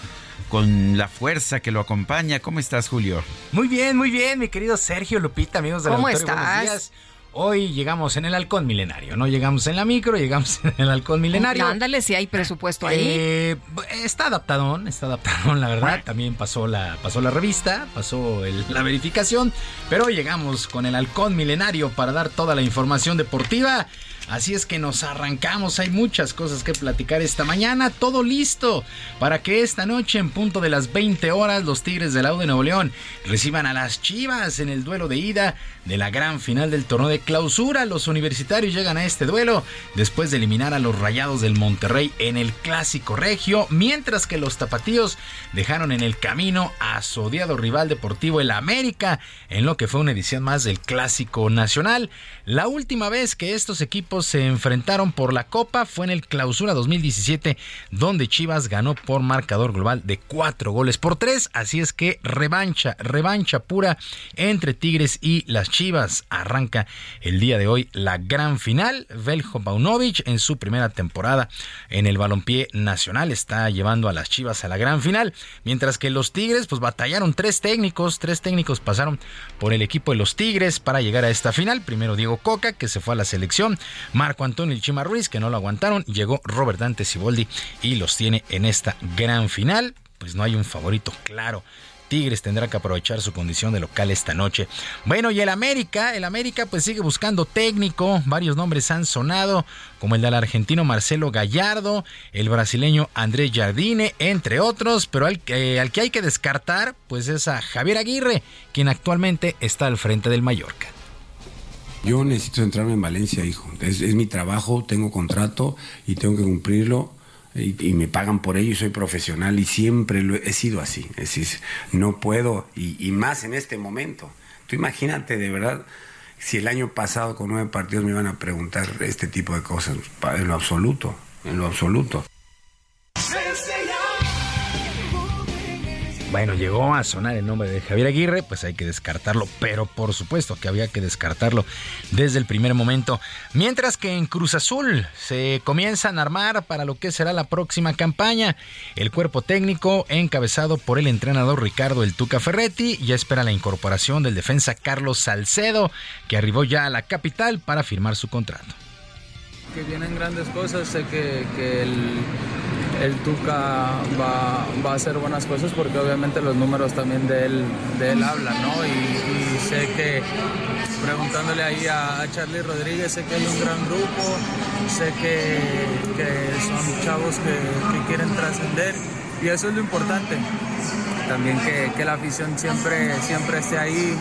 con la fuerza que lo acompaña. ¿Cómo estás, Julio? Muy bien, muy bien, mi querido Sergio Lupita, amigos de la ¿Cómo estás? Hoy llegamos en el halcón milenario, no llegamos en la micro, llegamos en el halcón milenario. ándale, si hay presupuesto ahí. Eh, está adaptadón, está adaptadón, la verdad. También pasó la, pasó la revista, pasó la verificación, pero hoy llegamos con el halcón milenario para dar toda la información deportiva. Así es que nos arrancamos, hay muchas cosas que platicar esta mañana, todo listo para que esta noche en punto de las 20 horas los Tigres del Aude de Nuevo León reciban a las Chivas en el duelo de ida de la gran final del torneo de clausura. Los universitarios llegan a este duelo después de eliminar a los Rayados del Monterrey en el Clásico Regio, mientras que los Tapatíos dejaron en el camino a su odiado rival deportivo el América en lo que fue una edición más del Clásico Nacional. La última vez que estos equipos se enfrentaron por la Copa fue en el Clausura 2017, donde Chivas ganó por marcador global de cuatro goles por tres. Así es que revancha, revancha pura entre Tigres y las Chivas. Arranca el día de hoy la gran final. Veljo Paunovic en su primera temporada en el balompié nacional está llevando a las Chivas a la gran final, mientras que los Tigres pues batallaron tres técnicos, tres técnicos pasaron por el equipo de los Tigres para llegar a esta final. Primero Diego Coca, que se fue a la selección, Marco Antonio Chima Ruiz, que no lo aguantaron, llegó Robert Dante Siboldi y los tiene en esta gran final. Pues no hay un favorito claro. Tigres tendrá que aprovechar su condición de local esta noche. Bueno, y el América, el América pues sigue buscando técnico, varios nombres han sonado, como el del argentino Marcelo Gallardo, el brasileño Andrés Jardine, entre otros, pero al, al que hay que descartar pues es a Javier Aguirre, quien actualmente está al frente del Mallorca. Yo necesito centrarme en Valencia, hijo. Es, mi trabajo, tengo contrato y tengo que cumplirlo. Y, me pagan por ello y soy profesional y siempre lo he, sido así. Es decir, no puedo, y, más en este momento. Tú imagínate, de verdad, si el año pasado con nueve partidos me iban a preguntar este tipo de cosas, en lo absoluto, en lo absoluto. Bueno, llegó a sonar el nombre de Javier Aguirre, pues hay que descartarlo, pero por supuesto que había que descartarlo desde el primer momento. Mientras que en Cruz Azul se comienzan a armar para lo que será la próxima campaña. El cuerpo técnico, encabezado por el entrenador Ricardo El Tuca Ferretti, ya espera la incorporación del defensa Carlos Salcedo, que arribó ya a la capital para firmar su contrato. que vienen grandes cosas, sé que, que el, el Tuca va, va a hacer buenas cosas porque obviamente los números también de él, de él hablan, ¿no? Y, sé que preguntándole ahí a, a Charlie Rodríguez, sé que hay un gran grupo, sé que, que son chavos que, que quieren trascender y eso es lo importante. También que, que la afición siempre, siempre esté ahí.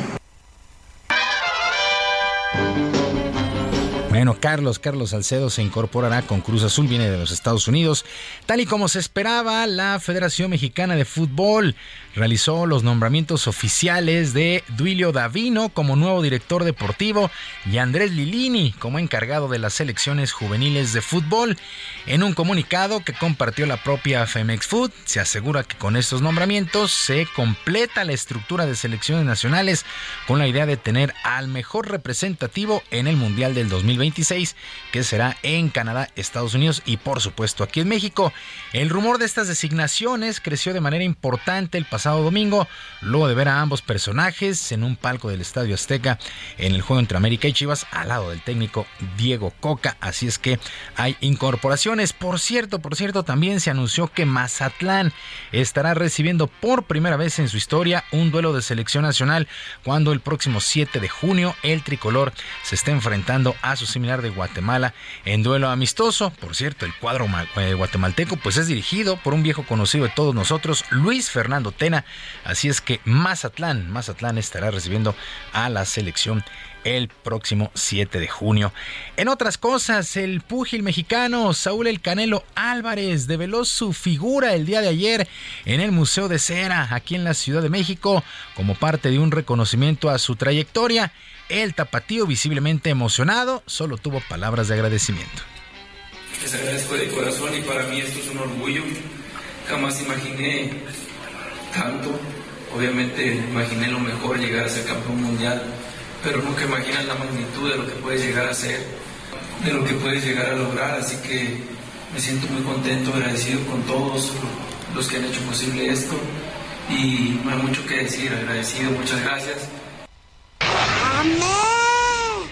Bueno, Carlos, Carlos Salcedo se incorporará con Cruz Azul, viene de los Estados Unidos. Tal y como se esperaba, la Federación Mexicana de Fútbol realizó los nombramientos oficiales de Duilio Davino como nuevo director deportivo y Andrés Lilini como encargado de las selecciones juveniles de fútbol. En un comunicado que compartió la propia Femex Food, se asegura que con estos nombramientos se completa la estructura de selecciones nacionales con la idea de tener al mejor representativo en el Mundial del 2026, que será en Canadá, Estados Unidos y por supuesto aquí en México. El rumor de estas designaciones creció de manera importante el pasado domingo, luego de ver a ambos personajes en un palco del Estadio Azteca en el juego entre América y Chivas al lado del técnico Diego Coca, así es que hay incorporaciones. Por cierto, por cierto, también se anunció que Mazatlán estará recibiendo por primera vez en su historia un duelo de selección nacional cuando el próximo 7 de junio el tricolor se está enfrentando a su similar de Guatemala en duelo amistoso. Por cierto, el cuadro eh, guatemalteco pues es dirigido por un viejo conocido de todos nosotros, Luis Fernando Tena. Así es que Mazatlán, Mazatlán estará recibiendo a la selección el próximo 7 de junio. En otras cosas, el púgil mexicano Saúl El Canelo Álvarez develó su figura el día de ayer en el Museo de Cera, aquí en la Ciudad de México, como parte de un reconocimiento a su trayectoria. El tapatío, visiblemente emocionado, solo tuvo palabras de agradecimiento. Les agradezco de corazón y para mí esto es un orgullo. Jamás imaginé tanto. Obviamente imaginé lo mejor, llegar a ser campeón mundial, pero nunca imaginas la magnitud de lo que puedes llegar a ser, de lo que puedes llegar a lograr. Así que me siento muy contento, agradecido con todos los que han hecho posible esto y no hay mucho que decir, agradecido, muchas gracias. Vamos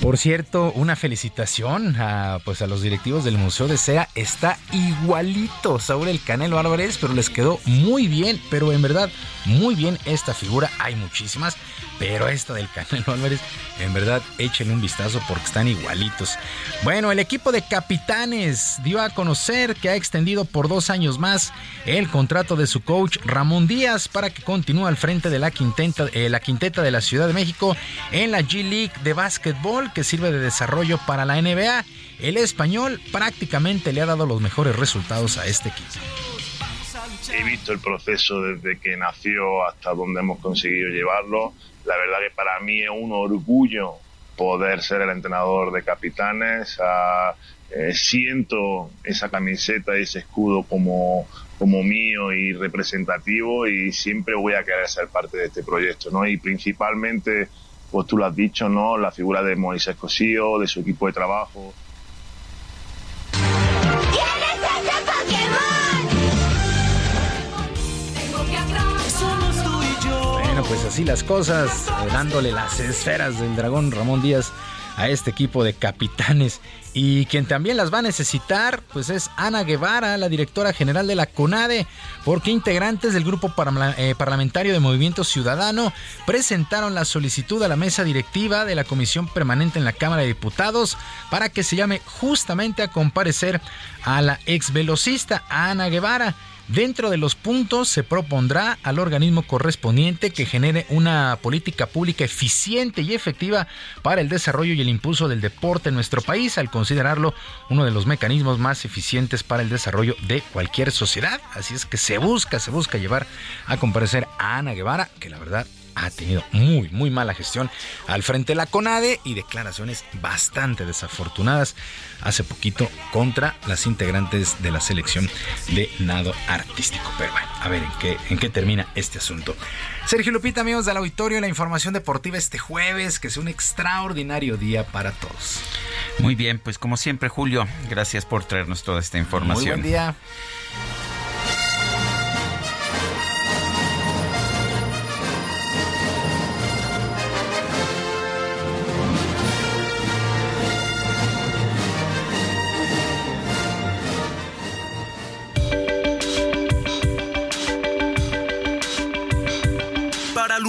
Por cierto, una felicitación a, pues a los directivos del Museo de Cera. Está igualito Saúl El Canelo Álvarez, pero les quedó muy bien, pero en verdad muy bien esta figura. Hay muchísimas, pero esta del Canelo Álvarez, en verdad échenle un vistazo porque están igualitos. Bueno, el equipo de capitanes dio a conocer que ha extendido por dos años más el contrato de su coach Ramón Díaz para que continúe al frente de la quinteta, eh, la quinteta de la Ciudad de México en la G League de básquetbol que sirve de desarrollo para la NBA. El español prácticamente le ha dado los mejores resultados a este equipo. He visto el proceso desde que nació hasta donde hemos conseguido llevarlo. La verdad que para mí es un orgullo poder ser el entrenador de capitanes. Ah, eh, siento esa camiseta y ese escudo como, como mío y representativo y siempre voy a querer ser parte de este proyecto, ¿no? Y principalmente, pues tú lo has dicho, ¿no? La figura de Moisés Cosío, de su equipo de trabajo. Somos tú y yo. Bueno, pues así las cosas, dándole las esferas del dragón Ramón Díaz a este equipo de capitanes. Y quien también las va a necesitar, pues es Ana Guevara, la directora general de la CONADE, porque integrantes del grupo eh, parlamentario de Movimiento Ciudadano presentaron la solicitud a la mesa directiva de la Comisión Permanente en la Cámara de Diputados para que se llame justamente a comparecer a la ex velocista Ana Guevara. Dentro de los puntos se propondrá al organismo correspondiente que genere una política pública eficiente y efectiva para el desarrollo y el impulso del deporte en nuestro país, al considerarlo uno de los mecanismos más eficientes para el desarrollo de cualquier sociedad. Así es que se busca, se busca llevar a comparecer a Ana Guevara, que la verdad ha tenido muy, muy mala gestión al frente de la CONADE y declaraciones bastante desafortunadas hace poquito contra las integrantes de la selección de nado artístico. Pero bueno, a ver en qué, en qué termina este asunto. Sergio Lupita, amigos del auditorio, la información deportiva este jueves, que es un extraordinario día para todos. Muy bien, pues como siempre, Julio, gracias por traernos toda esta información. Muy buen día.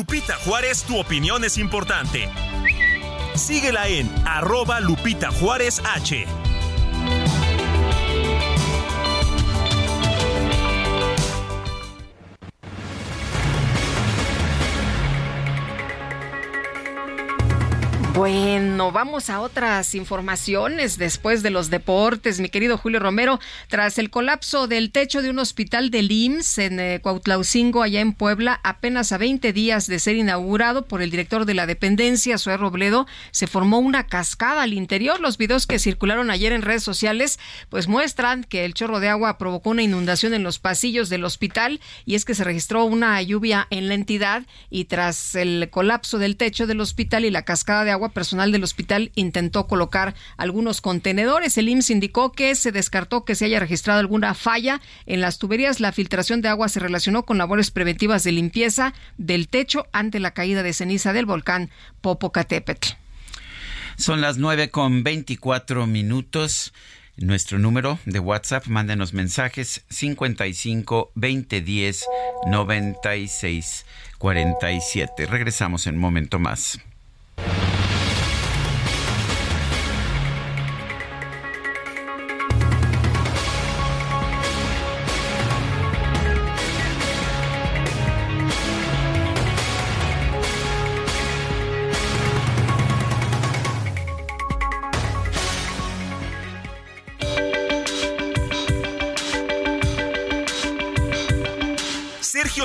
Lupita Juárez, tu opinión es importante. Síguela en arroba Lupita Juárez H. Bueno, vamos a otras informaciones después de los deportes, mi querido Julio Romero. Tras el colapso del techo de un hospital del IMSS en eh, Cuautlaucingo, allá en Puebla, apenas a 20 días de ser inaugurado por el director de la dependencia, Zoé Robledo, se formó una cascada al interior. Los videos que circularon ayer en redes sociales pues muestran que el chorro de agua provocó una inundación en los pasillos del hospital y es que se registró una lluvia en la entidad y tras el colapso del techo del hospital y la cascada de agua, personal del hospital intentó colocar algunos contenedores. El IMSS indicó que se descartó que se haya registrado alguna falla en las tuberías. La filtración de agua se relacionó con labores preventivas de limpieza del techo ante la caída de ceniza del volcán Popocatépetl. Son las 9 con 24 minutos. Nuestro número de WhatsApp, mándenos mensajes 55 20 10 96 47. Regresamos en un momento más.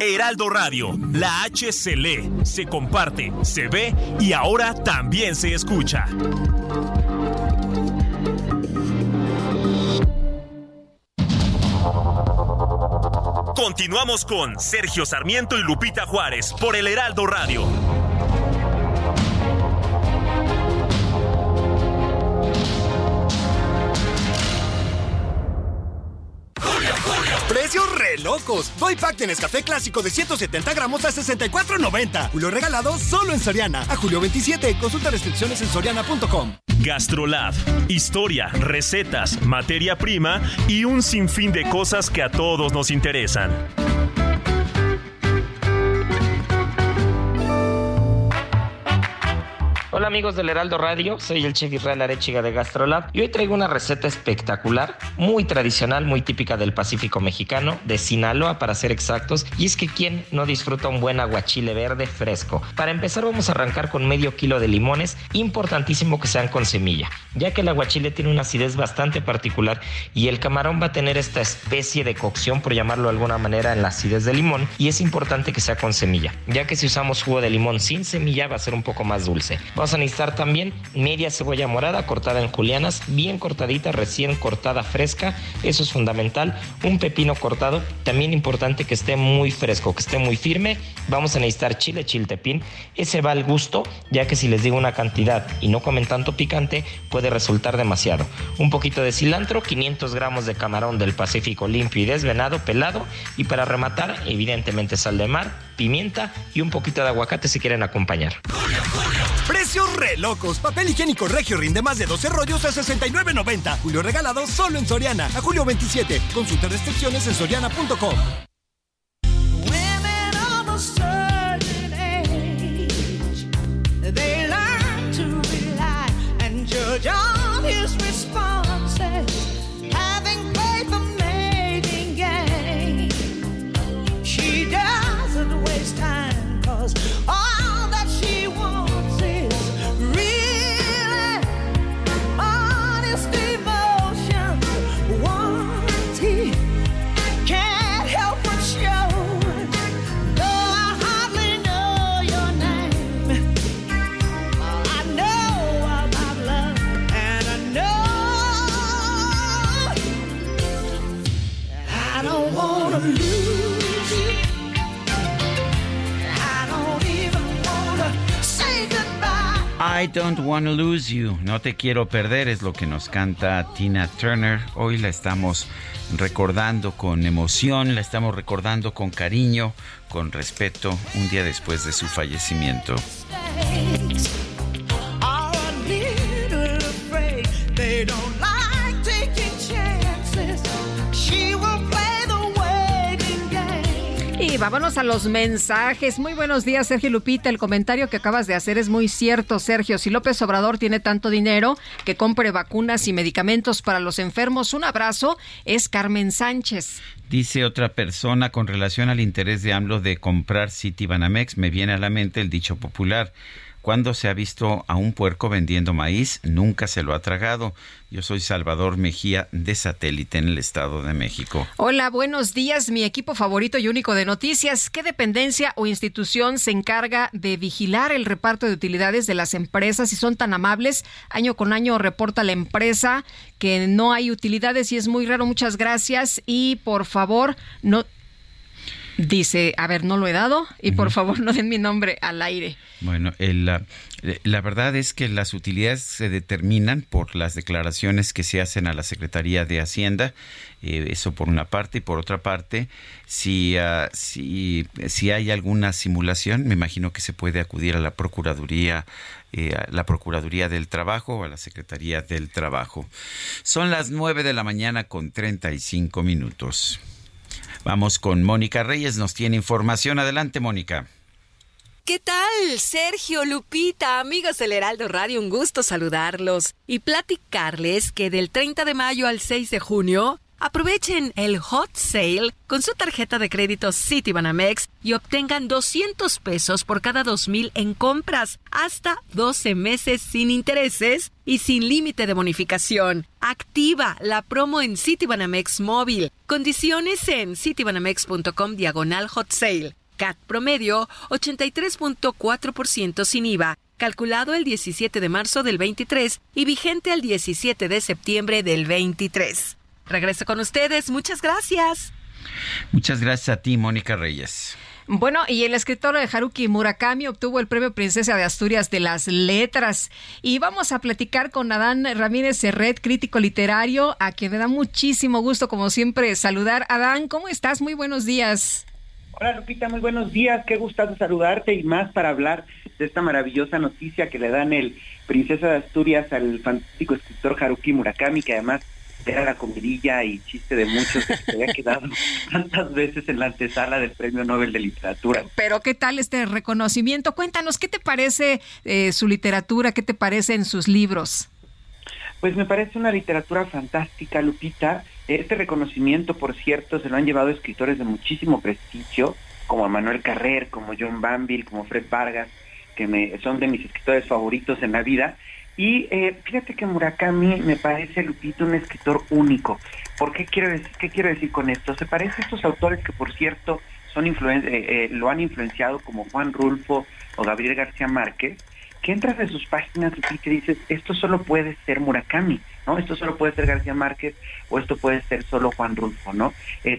Heraldo Radio, la H se lee, se comparte, se ve y ahora también se escucha. Continuamos con Sergio Sarmiento y Lupita Juárez por el Heraldo Radio. Locos. Doy pack de clásico de 170 gramos a 64.90. Julio regalado solo en Soriana. A julio 27. Consulta restricciones en soriana.com. Gastrolab. Historia, recetas, materia prima y un sinfín de cosas que a todos nos interesan. Hola amigos del Heraldo Radio, soy el chef Israel Arechiga de Gastrolab y hoy traigo una receta espectacular, muy tradicional, muy típica del Pacífico mexicano, de Sinaloa para ser exactos, y es que quién no disfruta un buen aguachile verde fresco. Para empezar vamos a arrancar con medio kilo de limones, importantísimo que sean con semilla, ya que el aguachile tiene una acidez bastante particular y el camarón va a tener esta especie de cocción, por llamarlo de alguna manera, en la acidez del limón y es importante que sea con semilla, ya que si usamos jugo de limón sin semilla va a ser un poco más dulce. Vamos Vamos a necesitar también media cebolla morada cortada en julianas, bien cortadita, recién cortada fresca, eso es fundamental. Un pepino cortado, también importante que esté muy fresco, que esté muy firme. Vamos a necesitar chile chiltepín, ese va al gusto, ya que si les digo una cantidad y no comen tanto picante, puede resultar demasiado. Un poquito de cilantro, 500 gramos de camarón del Pacífico limpio y desvenado, pelado. Y para rematar, evidentemente sal de mar, pimienta y un poquito de aguacate si quieren acompañar. Precios re locos. Papel higiénico regio rinde más de 12 rollos a 69.90. Julio regalado solo en Soriana. A julio 27. Consulta restricciones en soriana.com. They learn and on his responses, I don't wanna lose you. No te quiero perder es lo que nos canta Tina Turner. Hoy la estamos recordando con emoción, la estamos recordando con cariño, con respeto, un día después de su fallecimiento. Vámonos a los mensajes. Muy buenos días, Sergio Lupita. El comentario que acabas de hacer es muy cierto, Sergio. Si López Obrador tiene tanto dinero, que compre vacunas y medicamentos para los enfermos. Un abrazo. Es Carmen Sánchez. Dice otra persona con relación al interés de AMLO de comprar Citibanamex, me viene a la mente el dicho popular. Cuando se ha visto a un puerco vendiendo maíz, nunca se lo ha tragado. Yo soy Salvador Mejía de Satélite en el Estado de México. Hola, buenos días. Mi equipo favorito y único de noticias. ¿Qué dependencia o institución se encarga de vigilar el reparto de utilidades de las empresas? Si son tan amables, año con año reporta la empresa que no hay utilidades y es muy raro. Muchas gracias. Y por favor, no. Dice, a ver, no lo he dado y por favor no den mi nombre al aire. Bueno, el, la, la verdad es que las utilidades se determinan por las declaraciones que se hacen a la Secretaría de Hacienda, eh, eso por una parte, y por otra parte, si, ah, si, si hay alguna simulación, me imagino que se puede acudir a la Procuraduría, eh, a la Procuraduría del Trabajo o a la Secretaría del Trabajo. Son las 9 de la mañana con 35 minutos. Vamos con Mónica Reyes, nos tiene información. Adelante, Mónica. ¿Qué tal? Sergio, Lupita, amigos del Heraldo Radio, un gusto saludarlos y platicarles que del 30 de mayo al 6 de junio aprovechen el hot sale con su tarjeta de crédito Citibanamex y obtengan 200 pesos por cada 2000 en compras, hasta 12 meses sin intereses y sin límite de bonificación. Activa la promo en Citibanamex móvil. Condiciones en citibanamex.com diagonal hot sale. CAT promedio 83.4% sin IVA, calculado el 17 de marzo del 23 y vigente al 17 de septiembre del 23. Regreso con ustedes, muchas gracias. Muchas gracias a ti, Mónica Reyes. Bueno, y el escritor de Haruki Murakami obtuvo el premio Princesa de Asturias de las Letras. Y vamos a platicar con Adán Ramírez Serret, crítico literario, a quien me da muchísimo gusto, como siempre, saludar. Adán, ¿cómo estás? Muy buenos días. Hola Lupita, muy buenos días, qué gustazo saludarte y más para hablar de esta maravillosa noticia que le dan el Princesa de Asturias al fantástico escritor Haruki Murakami, que además era la comidilla y chiste de muchos que se había quedado tantas veces en la antesala del Premio Nobel de Literatura. Pero ¿qué tal este reconocimiento? Cuéntanos, ¿qué te parece eh, su literatura? ¿Qué te parecen sus libros? Pues me parece una literatura fantástica, Lupita. Este reconocimiento, por cierto, se lo han llevado escritores de muchísimo prestigio, como Manuel Carrer, como John Banville, como Fred Vargas, que me, son de mis escritores favoritos en la vida. Y eh, fíjate que Murakami me parece, Lupita, un escritor único. ¿Por qué quiero decir, qué quiero decir con esto? Se parece a estos autores que, por cierto, son eh, eh, lo han influenciado como Juan Rulfo o Gabriel García Márquez, que entras en sus páginas y te dices, esto solo puede ser Murakami, ¿no? Esto solo puede ser García Márquez o esto puede ser solo Juan Rulfo, ¿no?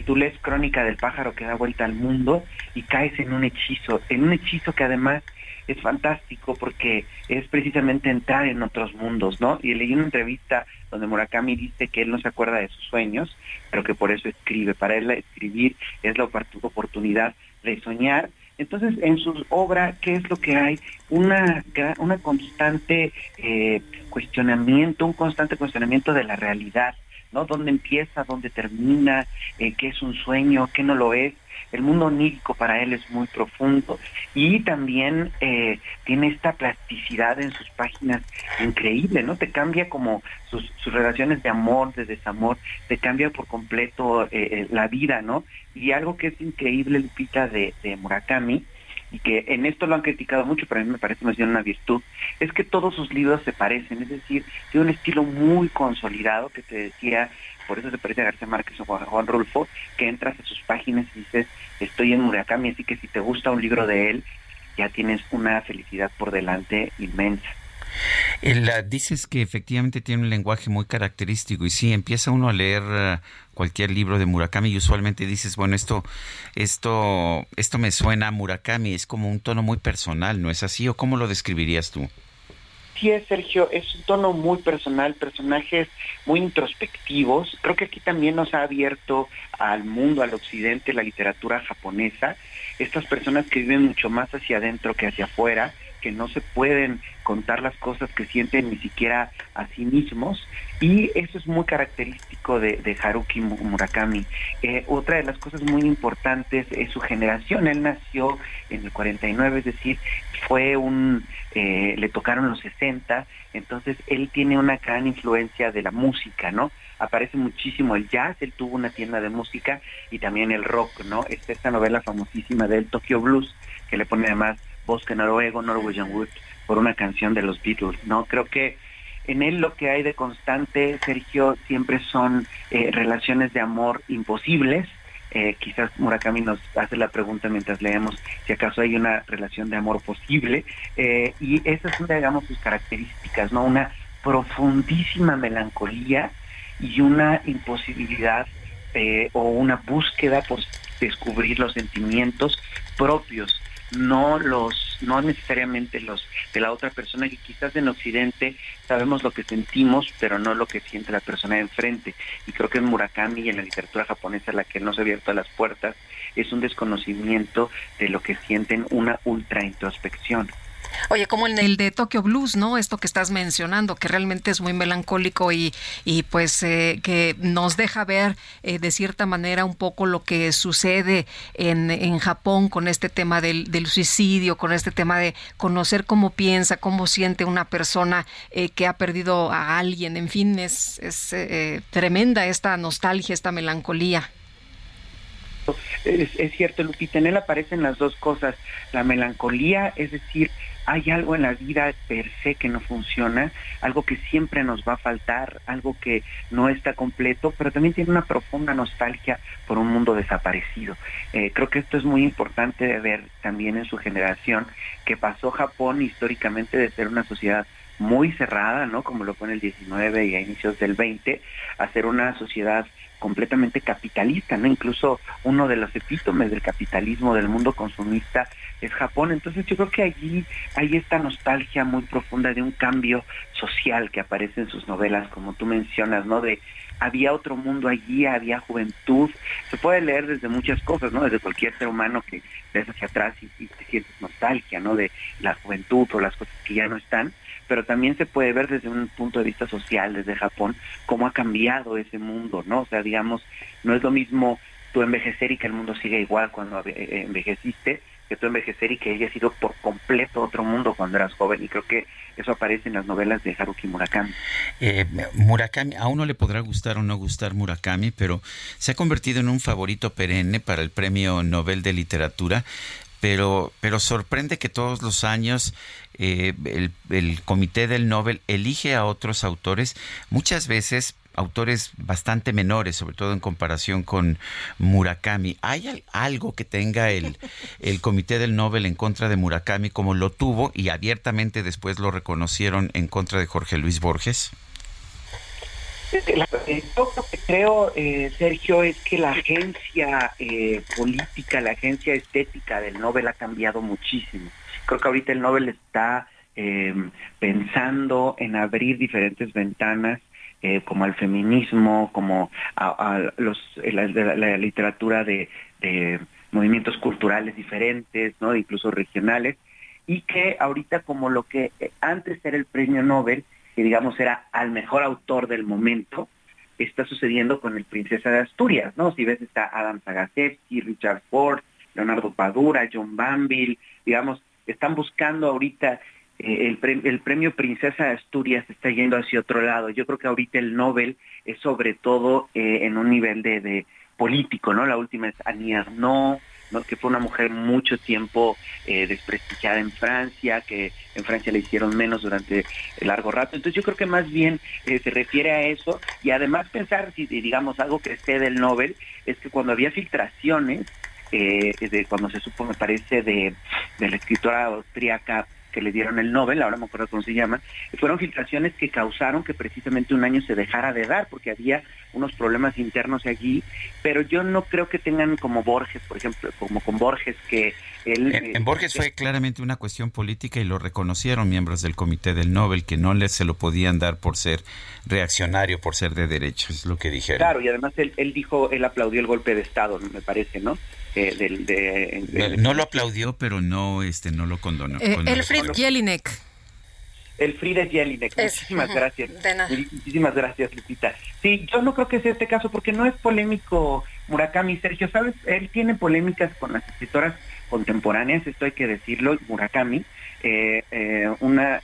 Tú lees Crónica del pájaro que da vuelta al mundo y caes en un hechizo, en un hechizo que además es fantástico porque es precisamente entrar en otros mundos, ¿no? Y leí una entrevista donde Murakami dice que él no se acuerda de sus sueños, pero que por eso escribe. Para él escribir es la oportunidad de soñar entonces, en su obra, ¿qué es lo que hay? Una, una constante eh, cuestionamiento, un constante cuestionamiento de la realidad, ¿no? ¿Dónde empieza, dónde termina, eh, qué es un sueño, qué no lo es? El mundo onírico para él es muy profundo y también eh, tiene esta plasticidad en sus páginas increíble, ¿no? Te cambia como sus, relaciones de amor, de desamor, te cambia por completo eh, eh, la vida, ¿no? Y algo que es increíble, Lupita, de, de Murakami, y que en esto lo han criticado mucho, pero a mí me parece más bien una virtud, es que todos sus libros se parecen, es decir, tiene un estilo muy consolidado que te decía, por eso se parece a García Márquez o Juan Rulfo, que entras a sus páginas y dices, estoy en Murakami, así que si te gusta un libro de él, ya tienes una felicidad por delante inmensa. El, dices que efectivamente tiene un lenguaje muy característico y sí, empieza uno a leer eh, cualquier libro de Murakami y usualmente dices, bueno, esto, esto, esto me suena a Murakami, es como un tono muy personal, ¿no es así? ¿O cómo lo describirías tú? Sí, es, Sergio, es un tono muy personal, personajes muy introspectivos. Creo que aquí también nos ha abierto al mundo, al occidente, la literatura japonesa. Estas personas que viven mucho más hacia adentro que hacia afuera, no se pueden contar las cosas que sienten ni siquiera a sí mismos y eso es muy característico de, Haruki Murakami. Eh, otra de las cosas muy importantes es su generación. Él nació en el 49, es decir, fue un, eh, le tocaron los 60, entonces él tiene una gran influencia de la música, ¿no? Aparece muchísimo el jazz, él tuvo una tienda de música y también el rock, ¿no? Es esta novela famosísima del Tokyo Blues, que le pone además bosque noruego, Norwegian Wood, por una canción de los Beatles, ¿no? Creo que en él lo que hay de constante, Sergio, siempre son eh, relaciones de amor imposibles. Eh, quizás Murakami nos hace la pregunta mientras leemos si acaso hay una relación de amor posible. Eh, y esas son, digamos, sus características, ¿no? Una profundísima melancolía y una imposibilidad o una búsqueda por descubrir los sentimientos propios no los no necesariamente los de la otra persona que quizás en occidente sabemos lo que sentimos pero no lo que siente la persona de enfrente. Y creo que en Murakami y en la literatura japonesa la que nos ha abierto las puertas es un desconocimiento de lo que sienten una ultra introspección Oye, como en el de Tokyo Blues, ¿no? Esto que estás mencionando, que realmente es muy melancólico y, y pues eh, que nos deja ver eh, de cierta manera un poco lo que sucede en, en Japón con este tema del, del, suicidio, con este tema de conocer cómo piensa, cómo siente una persona eh, que ha perdido a alguien. En fin, es, es tremenda esta nostalgia, esta melancolía. Es, es, cierto, Lupita, en él aparecen las dos cosas, la melancolía, es decir, hay algo en la vida per se que no funciona, algo que siempre nos va a faltar, algo que no está completo, pero también tiene una profunda nostalgia por un mundo desaparecido. Eh, creo que esto es muy importante de ver también en su generación, que pasó Japón históricamente de ser una sociedad muy cerrada, ¿no? Como lo fue en el 19 y a inicios del 20, a ser una sociedad completamente capitalista, ¿no? Incluso uno de los epítomes del capitalismo del mundo consumista es Japón. Entonces yo creo que allí hay esta nostalgia muy profunda de un cambio social que aparece en sus novelas, como tú mencionas, ¿no? De había otro mundo allí, había juventud. Se puede leer desde muchas cosas, ¿no? Desde cualquier ser humano que ves hacia atrás y, y te sientes nostalgia, ¿no? De la juventud o las cosas que ya no están pero también se puede ver desde un punto de vista social, desde Japón, cómo ha cambiado ese mundo, ¿no? O sea, digamos, no es lo mismo tú envejecer y que el mundo siga igual cuando eh, envejeciste, que tú envejecer y que haya sido por completo otro mundo cuando eras joven. Y creo que eso aparece en las novelas de Haruki Murakami. Eh, Murakami, a uno le podrá gustar o no gustar Murakami, pero se ha convertido en un favorito perenne para el Premio Nobel de Literatura pero, pero sorprende que todos los años eh, el, el, Comité del Nobel elige a otros autores, muchas veces autores bastante menores, sobre todo en comparación con Murakami. ¿Hay algo que tenga el, el Comité del Nobel en contra de Murakami como lo tuvo y abiertamente después lo reconocieron en contra de Jorge Luis Borges? Yo lo que creo, eh, Sergio, es que la agencia eh, política, la agencia estética del Nobel ha cambiado muchísimo. Creo que ahorita el Nobel está eh, pensando en abrir diferentes ventanas eh, como al feminismo, como a, los, la, la, literatura de, de, movimientos culturales diferentes, ¿no? incluso regionales, y que ahorita como lo que antes era el premio Nobel, que digamos era al mejor autor del momento, está sucediendo con el Princesa de Asturias, ¿no? Si ves está Adam Sagasevsky, Richard Ford, Leonardo Padura, John Banville, digamos, están buscando ahorita eh, el, el, premio Princesa de Asturias está yendo hacia otro lado. Yo creo que ahorita el Nobel es sobre todo eh, en un nivel de, de, político, ¿no? La última es Annie Arnaud, que fue una mujer mucho tiempo eh, desprestigiada en Francia, que en Francia le hicieron menos durante largo rato. Entonces yo creo que más bien eh, se refiere a eso y además pensar, si digamos algo que esté del Nobel, es que cuando había filtraciones, eh, cuando se supo, me parece, de, de la escritora austríaca que le dieron el Nobel, ahora me acuerdo cómo se llama, fueron filtraciones que causaron que precisamente un año se dejara de dar, porque había unos problemas internos allí, pero yo no creo que tengan como Borges, por ejemplo, como con Borges, que él... En, en Borges fue claramente una cuestión política y lo reconocieron miembros del Comité del Nobel, que no les se lo podían dar por ser reaccionario, por ser de derecho, es lo que dijeron. Claro, y además él, él dijo, él aplaudió el golpe de Estado, me parece, ¿no? Eh, del, de, de, no lo aplaudió, pero no, este, no lo condonó. Eh, Elfried Jelinek. Elfried Jelinek, muchísimas gracias. Muchísimas gracias, Lupita. Sí, yo no creo que sea este caso porque no es polémico Murakami, Sergio, ¿sabes? Él tiene polémicas con las escritoras contemporáneas, esto hay que decirlo, Murakami, eh, eh, una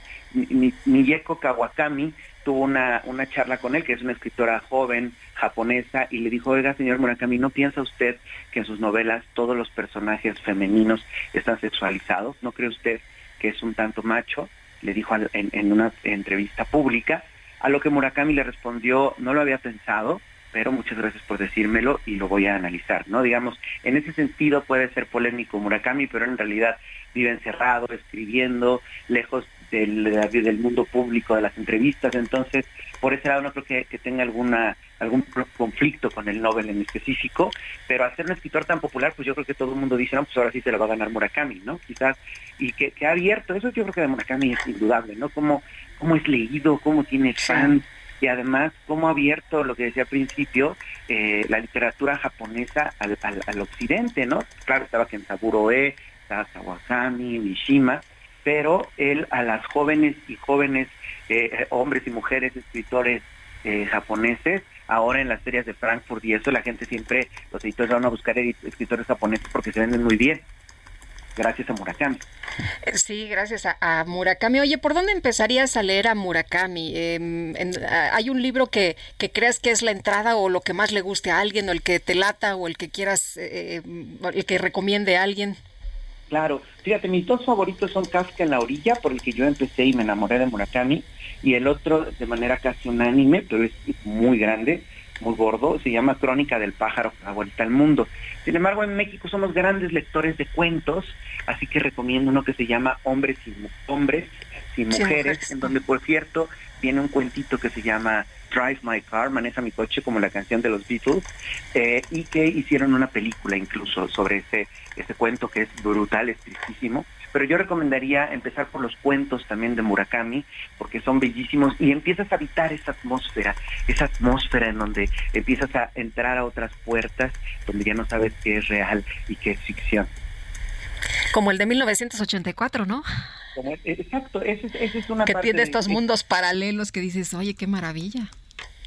Miyeko Kawakami tuvo una, una charla con él, que es una escritora joven, japonesa, y le dijo, oiga, señor Murakami, ¿no piensa usted que en sus novelas todos los personajes femeninos están sexualizados? ¿No cree usted que es un tanto macho? Le dijo en, en una entrevista pública, a lo que Murakami le respondió, no lo había pensado, pero muchas gracias por decírmelo y lo voy a analizar, ¿no? Digamos, en ese sentido puede ser polémico Murakami, pero en realidad vive encerrado, escribiendo, lejos del, del mundo público, de las entrevistas, entonces por ese lado no creo que, que, tenga alguna algún conflicto con el Nobel en específico, pero al ser un escritor tan popular, pues yo creo que todo el mundo dice, no, pues ahora sí se lo va a ganar Murakami, ¿no? Quizás, y que, que ha abierto, eso yo creo que de Murakami es indudable, ¿no? Cómo, cómo es leído, cómo tiene fans, y además cómo ha abierto lo que decía al principio eh, la literatura japonesa al, al, al, occidente, ¿no? Claro, estaba Kensaburo E, estaba Kawakami, Mishima, pero él a las jóvenes y jóvenes eh, hombres y mujeres escritores eh, japoneses, ahora en las ferias de Frankfurt y eso la gente siempre, los editores van a buscar escritores japoneses porque se venden muy bien gracias a Murakami. Sí, gracias a, Murakami. Oye, ¿por dónde empezarías a leer a Murakami? Eh, en, ¿Hay un libro que, que, creas que es la entrada o lo que más le guste a alguien o el que te lata o el que quieras, eh, el que recomiende a alguien? Claro, fíjate, mis dos favoritos son Kafka en la orilla, por el que yo empecé y me enamoré de Murakami, y el otro de manera casi unánime, pero es muy grande, muy gordo, se llama Crónica del pájaro a vuelta al mundo. Sin embargo, en México somos grandes lectores de cuentos, así que recomiendo uno que se llama Hombres y Hombres y Mujeres, en donde, por cierto, viene un cuentito que se llama Drive My Car, Maneja mi coche, como la canción de los Beatles, eh, y que hicieron una película incluso sobre ese, ese cuento que es brutal, es tristísimo. Pero yo recomendaría empezar por los cuentos también de Murakami, porque son bellísimos, y empiezas a habitar esa atmósfera, esa atmósfera en donde empiezas a entrar a otras puertas, donde ya no sabes qué es real y qué es ficción. Como el de 1984, ¿no? Como, exacto, esa es, una que parte tiene estos de, mundos paralelos que dices, oye, qué maravilla.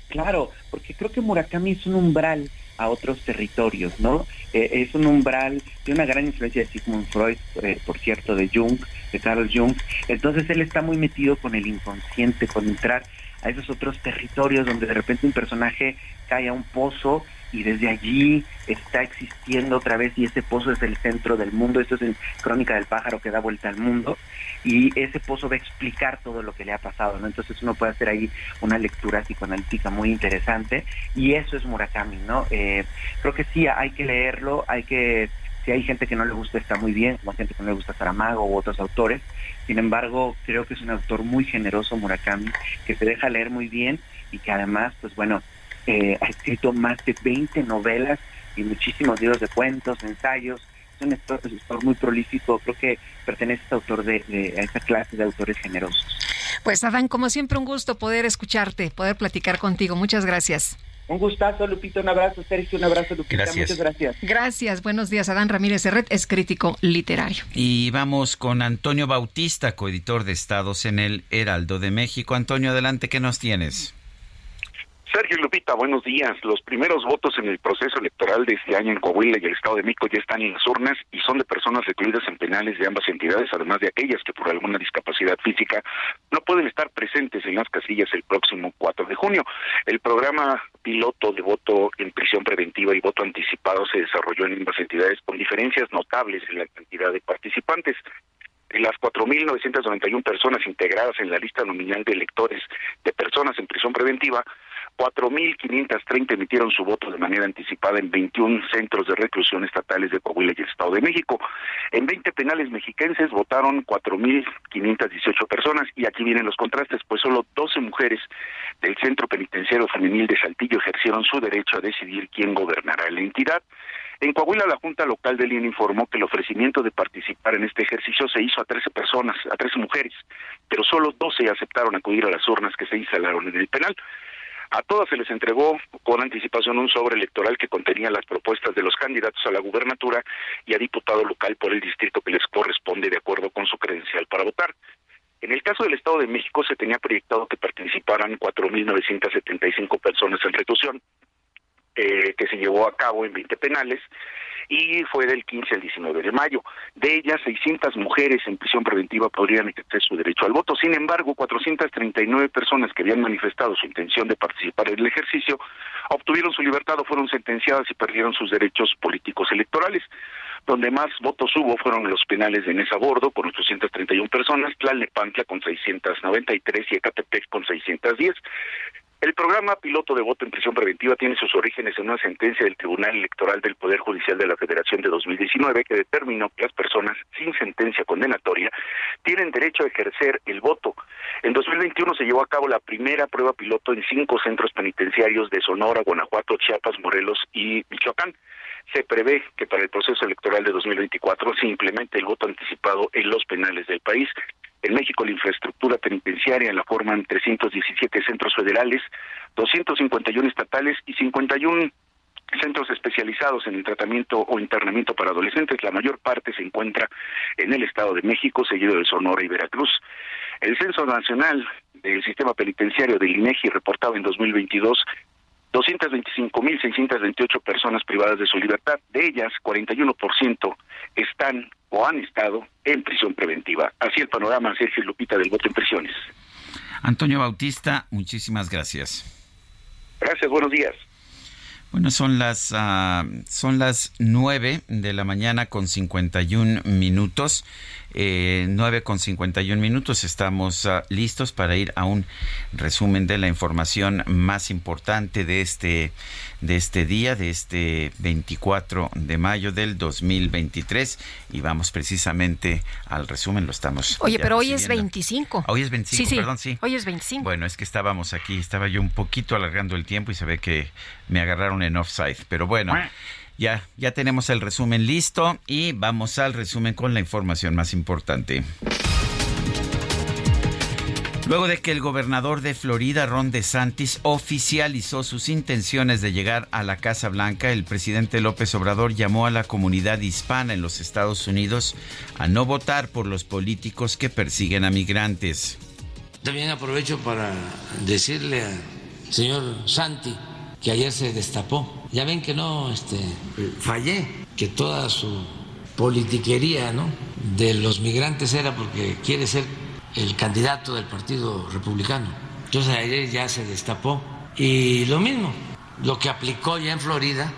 Claro, porque creo que Murakami es un umbral a otros territorios, ¿no? Eh, es un umbral, tiene una gran influencia de Sigmund Freud, eh, por cierto, de Jung, de Carl Jung. Entonces él está muy metido con el inconsciente, con entrar a esos otros territorios donde de repente un personaje cae a un pozo y desde allí está existiendo otra vez y ese pozo es el centro del mundo. Esto es en Crónica del pájaro que da vuelta al mundo y ese pozo va a explicar todo lo que le ha pasado, ¿no? Entonces uno puede hacer ahí una lectura psicoanalítica muy interesante y eso es Murakami, ¿no? Eh, creo que sí, hay que leerlo, hay que si hay gente que no le gusta está muy bien, como hay gente que no le gusta Saramago u otros autores. Sin embargo, creo que es un autor muy generoso, Murakami, que se deja leer muy bien y que además, pues bueno, eh, ha escrito más de 20 novelas y muchísimos libros de cuentos, ensayos. Es un autor, es un autor muy prolífico, creo que pertenece a este autor de, de- a esa clase de autores generosos. Pues Adán, como siempre, un gusto poder escucharte, poder platicar contigo. Muchas gracias. Un gustazo, Lupita, un abrazo, Sergio, un abrazo, Lupita, Gracias. muchas gracias. Gracias. Buenos días, Adán Ramírez Serret, es crítico literario. Y vamos con Antonio Bautista, coeditor de Estados en el Heraldo de México. Antonio, adelante, ¿qué nos tienes? Sergio Lupita, buenos días. Los primeros votos en el proceso electoral de este año en Coahuila y el Estado de México ya están en las urnas y son de personas recluidas en penales de ambas entidades, además de aquellas que por alguna discapacidad física no pueden estar presentes en las casillas el próximo 4 de junio. El programa piloto de voto en prisión preventiva y voto anticipado se desarrolló en ambas entidades con diferencias notables en la cantidad de participantes. De las 4.991 personas integradas en la lista nominal de electores de personas en prisión preventiva, 4.530 emitieron su voto de manera anticipada en 21 centros de reclusión estatales de Coahuila y el Estado de México. En 20 penales mexiquenses votaron 4.518 personas y aquí vienen los contrastes, pues solo 12 mujeres del Centro Penitenciario Femenil de Saltillo ejercieron su derecho a decidir quién gobernará la entidad. En Coahuila, la Junta Local del INE informó que el ofrecimiento de participar en este ejercicio se hizo a 13 personas, a 13 mujeres, pero solo 12 aceptaron acudir a las urnas que se instalaron en el penal. A todas se les entregó con anticipación un sobre electoral que contenía las propuestas de los candidatos a la gubernatura y a diputado local por el distrito que les corresponde de acuerdo con su credencial para votar. En el caso del Estado de México se tenía proyectado que participaran 4.975 personas en reclusión, eh, que se llevó a cabo en 20 penales y fue del 15 al 19 de mayo. De ellas, 600 mujeres en prisión preventiva podrían ejercer su derecho al voto. Sin embargo, 439 personas que habían manifestado su intención de participar en el ejercicio obtuvieron su libertad o fueron sentenciadas y perdieron sus derechos políticos electorales. Donde más votos hubo fueron los penales de Nesa Bordo con 831 personas, Tlalnepantla con 693 y Ecatepec con 610. El programa piloto de voto en prisión preventiva tiene sus orígenes en una sentencia del Tribunal Electoral del Poder Judicial de la Federación de 2019 que determinó que las personas sin sentencia condenatoria tienen derecho a ejercer el voto. En 2021 se llevó a cabo la primera prueba piloto en cinco centros penitenciarios de Sonora, Guanajuato, Chiapas, Morelos y Michoacán. Se prevé que para el proceso electoral de 2024 se implemente el voto anticipado en los penales del país. En México la infraestructura penitenciaria la forman 317 centros federales, 251 estatales y 51 centros especializados en el tratamiento o internamiento para adolescentes. La mayor parte se encuentra en el Estado de México, seguido de Sonora y Veracruz. El Censo Nacional del Sistema Penitenciario del INEGI reportaba en 2022 225.628 personas privadas de su libertad. De ellas, 41% están o han estado en prisión preventiva. Así el panorama, Sergio Lupita, del voto en prisiones. Antonio Bautista, muchísimas gracias. Gracias, buenos días. Bueno, son las ah, son las 9 de la mañana con 51 minutos. Eh, 9 con 51 minutos. Estamos ah, listos para ir a un resumen de la información más importante de este de este día, de este 24 de mayo del 2023 y vamos precisamente al resumen. Lo estamos. Oye, pero hoy es recibiendo. 25. Hoy es 25, Sí, sí. perdón, sí. Hoy es 25. Bueno, es que estábamos aquí, estaba yo un poquito alargando el tiempo y se ve que me agarraron en offside. Pero bueno, ya, ya tenemos el resumen listo y vamos al resumen con la información más importante. Luego de que el gobernador de Florida, Ron DeSantis, oficializó sus intenciones de llegar a la Casa Blanca, el presidente López Obrador llamó a la comunidad hispana en los Estados Unidos a no votar por los políticos que persiguen a migrantes. También aprovecho para decirle al señor Santi que ayer se destapó. Ya ven que no este, fallé, que toda su politiquería ¿no? de los migrantes era porque quiere ser el candidato del Partido Republicano. Entonces ayer ya se destapó. Y lo mismo, lo que aplicó ya en Florida,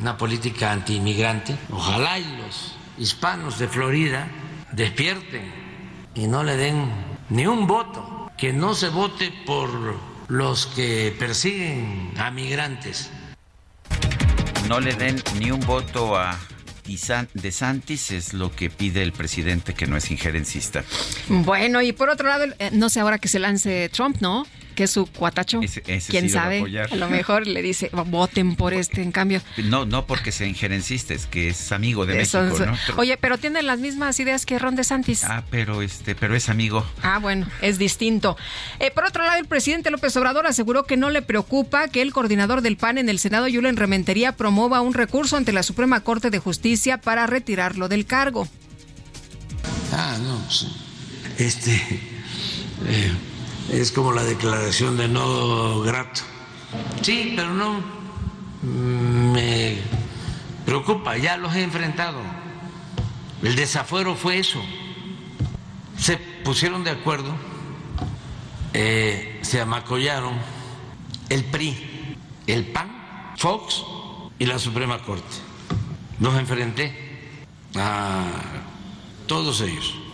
una política antiinmigrante. Ojalá y los hispanos de Florida despierten y no le den ni un voto, que no se vote por los que persiguen a migrantes. No le den ni un voto a de Santis es lo que pide el presidente que no es injerencista. Bueno, y por otro lado, eh, no sé ahora que se lance Trump, ¿no? Que es su cuatacho. ¿Quién sabe? A, lo mejor le dice, voten por este, en cambio. No, no porque sea injerencista, es que es amigo de México, ¿no? Oye, pero tienen las mismas ideas que Ron DeSantis. Ah, pero este, pero es amigo. Ah, bueno, es distinto. Eh, por otro lado, el presidente López Obrador aseguró que no le preocupa que el coordinador del PAN en el Senado, Julen Rementería, promueva un recurso ante la Suprema Corte de Justicia para retirarlo del cargo. Ah, no, pues, este... Eh, es como la declaración de no grato. Sí, pero no me preocupa, ya los he enfrentado. El desafuero fue eso. Se pusieron de acuerdo, eh, se amacollaron el PRI, el PAN, Fox y la Suprema Corte. Los enfrenté a todos ellos.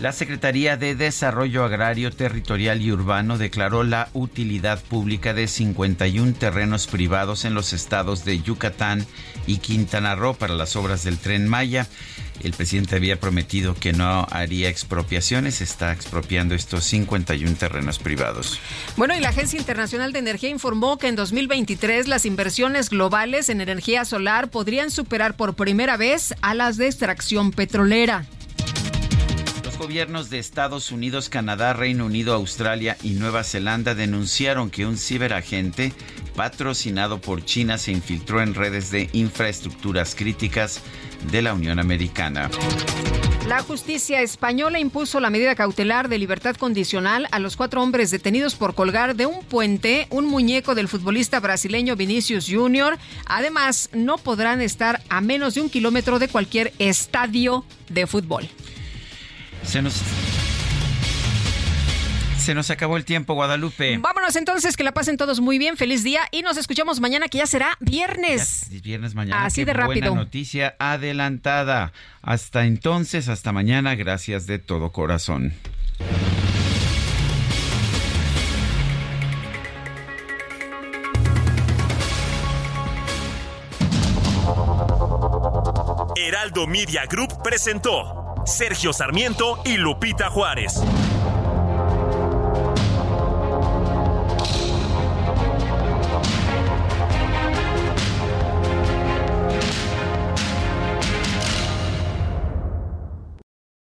La Secretaría de Desarrollo Agrario, Territorial y Urbano declaró la utilidad pública de 51 terrenos privados en los estados de Yucatán y Quintana Roo para las obras del tren Maya. El presidente había prometido que no haría expropiaciones, está expropiando estos 51 terrenos privados. Bueno, y la Agencia Internacional de Energía informó que en 2023 las inversiones globales en energía solar podrían superar por primera vez a las de extracción petrolera gobiernos de Estados Unidos, Canadá, Reino Unido, Australia y Nueva Zelanda denunciaron que un ciberagente patrocinado por China se infiltró en redes de infraestructuras críticas de la Unión Americana. La justicia española impuso la medida cautelar de libertad condicional a los cuatro hombres detenidos por colgar de un puente un muñeco del futbolista brasileño Vinicius Jr. Además, no podrán estar a menos de un kilómetro de cualquier estadio de fútbol. Se nos. Se nos acabó el tiempo, Guadalupe. Vámonos entonces, que la pasen todos muy bien, feliz día y nos escuchamos mañana que ya será viernes. viernes mañana. Así de rápido. Buena noticia adelantada. Hasta entonces, hasta mañana, gracias de todo corazón. Heraldo Media Group presentó Sergio Sarmiento y Lupita Juárez.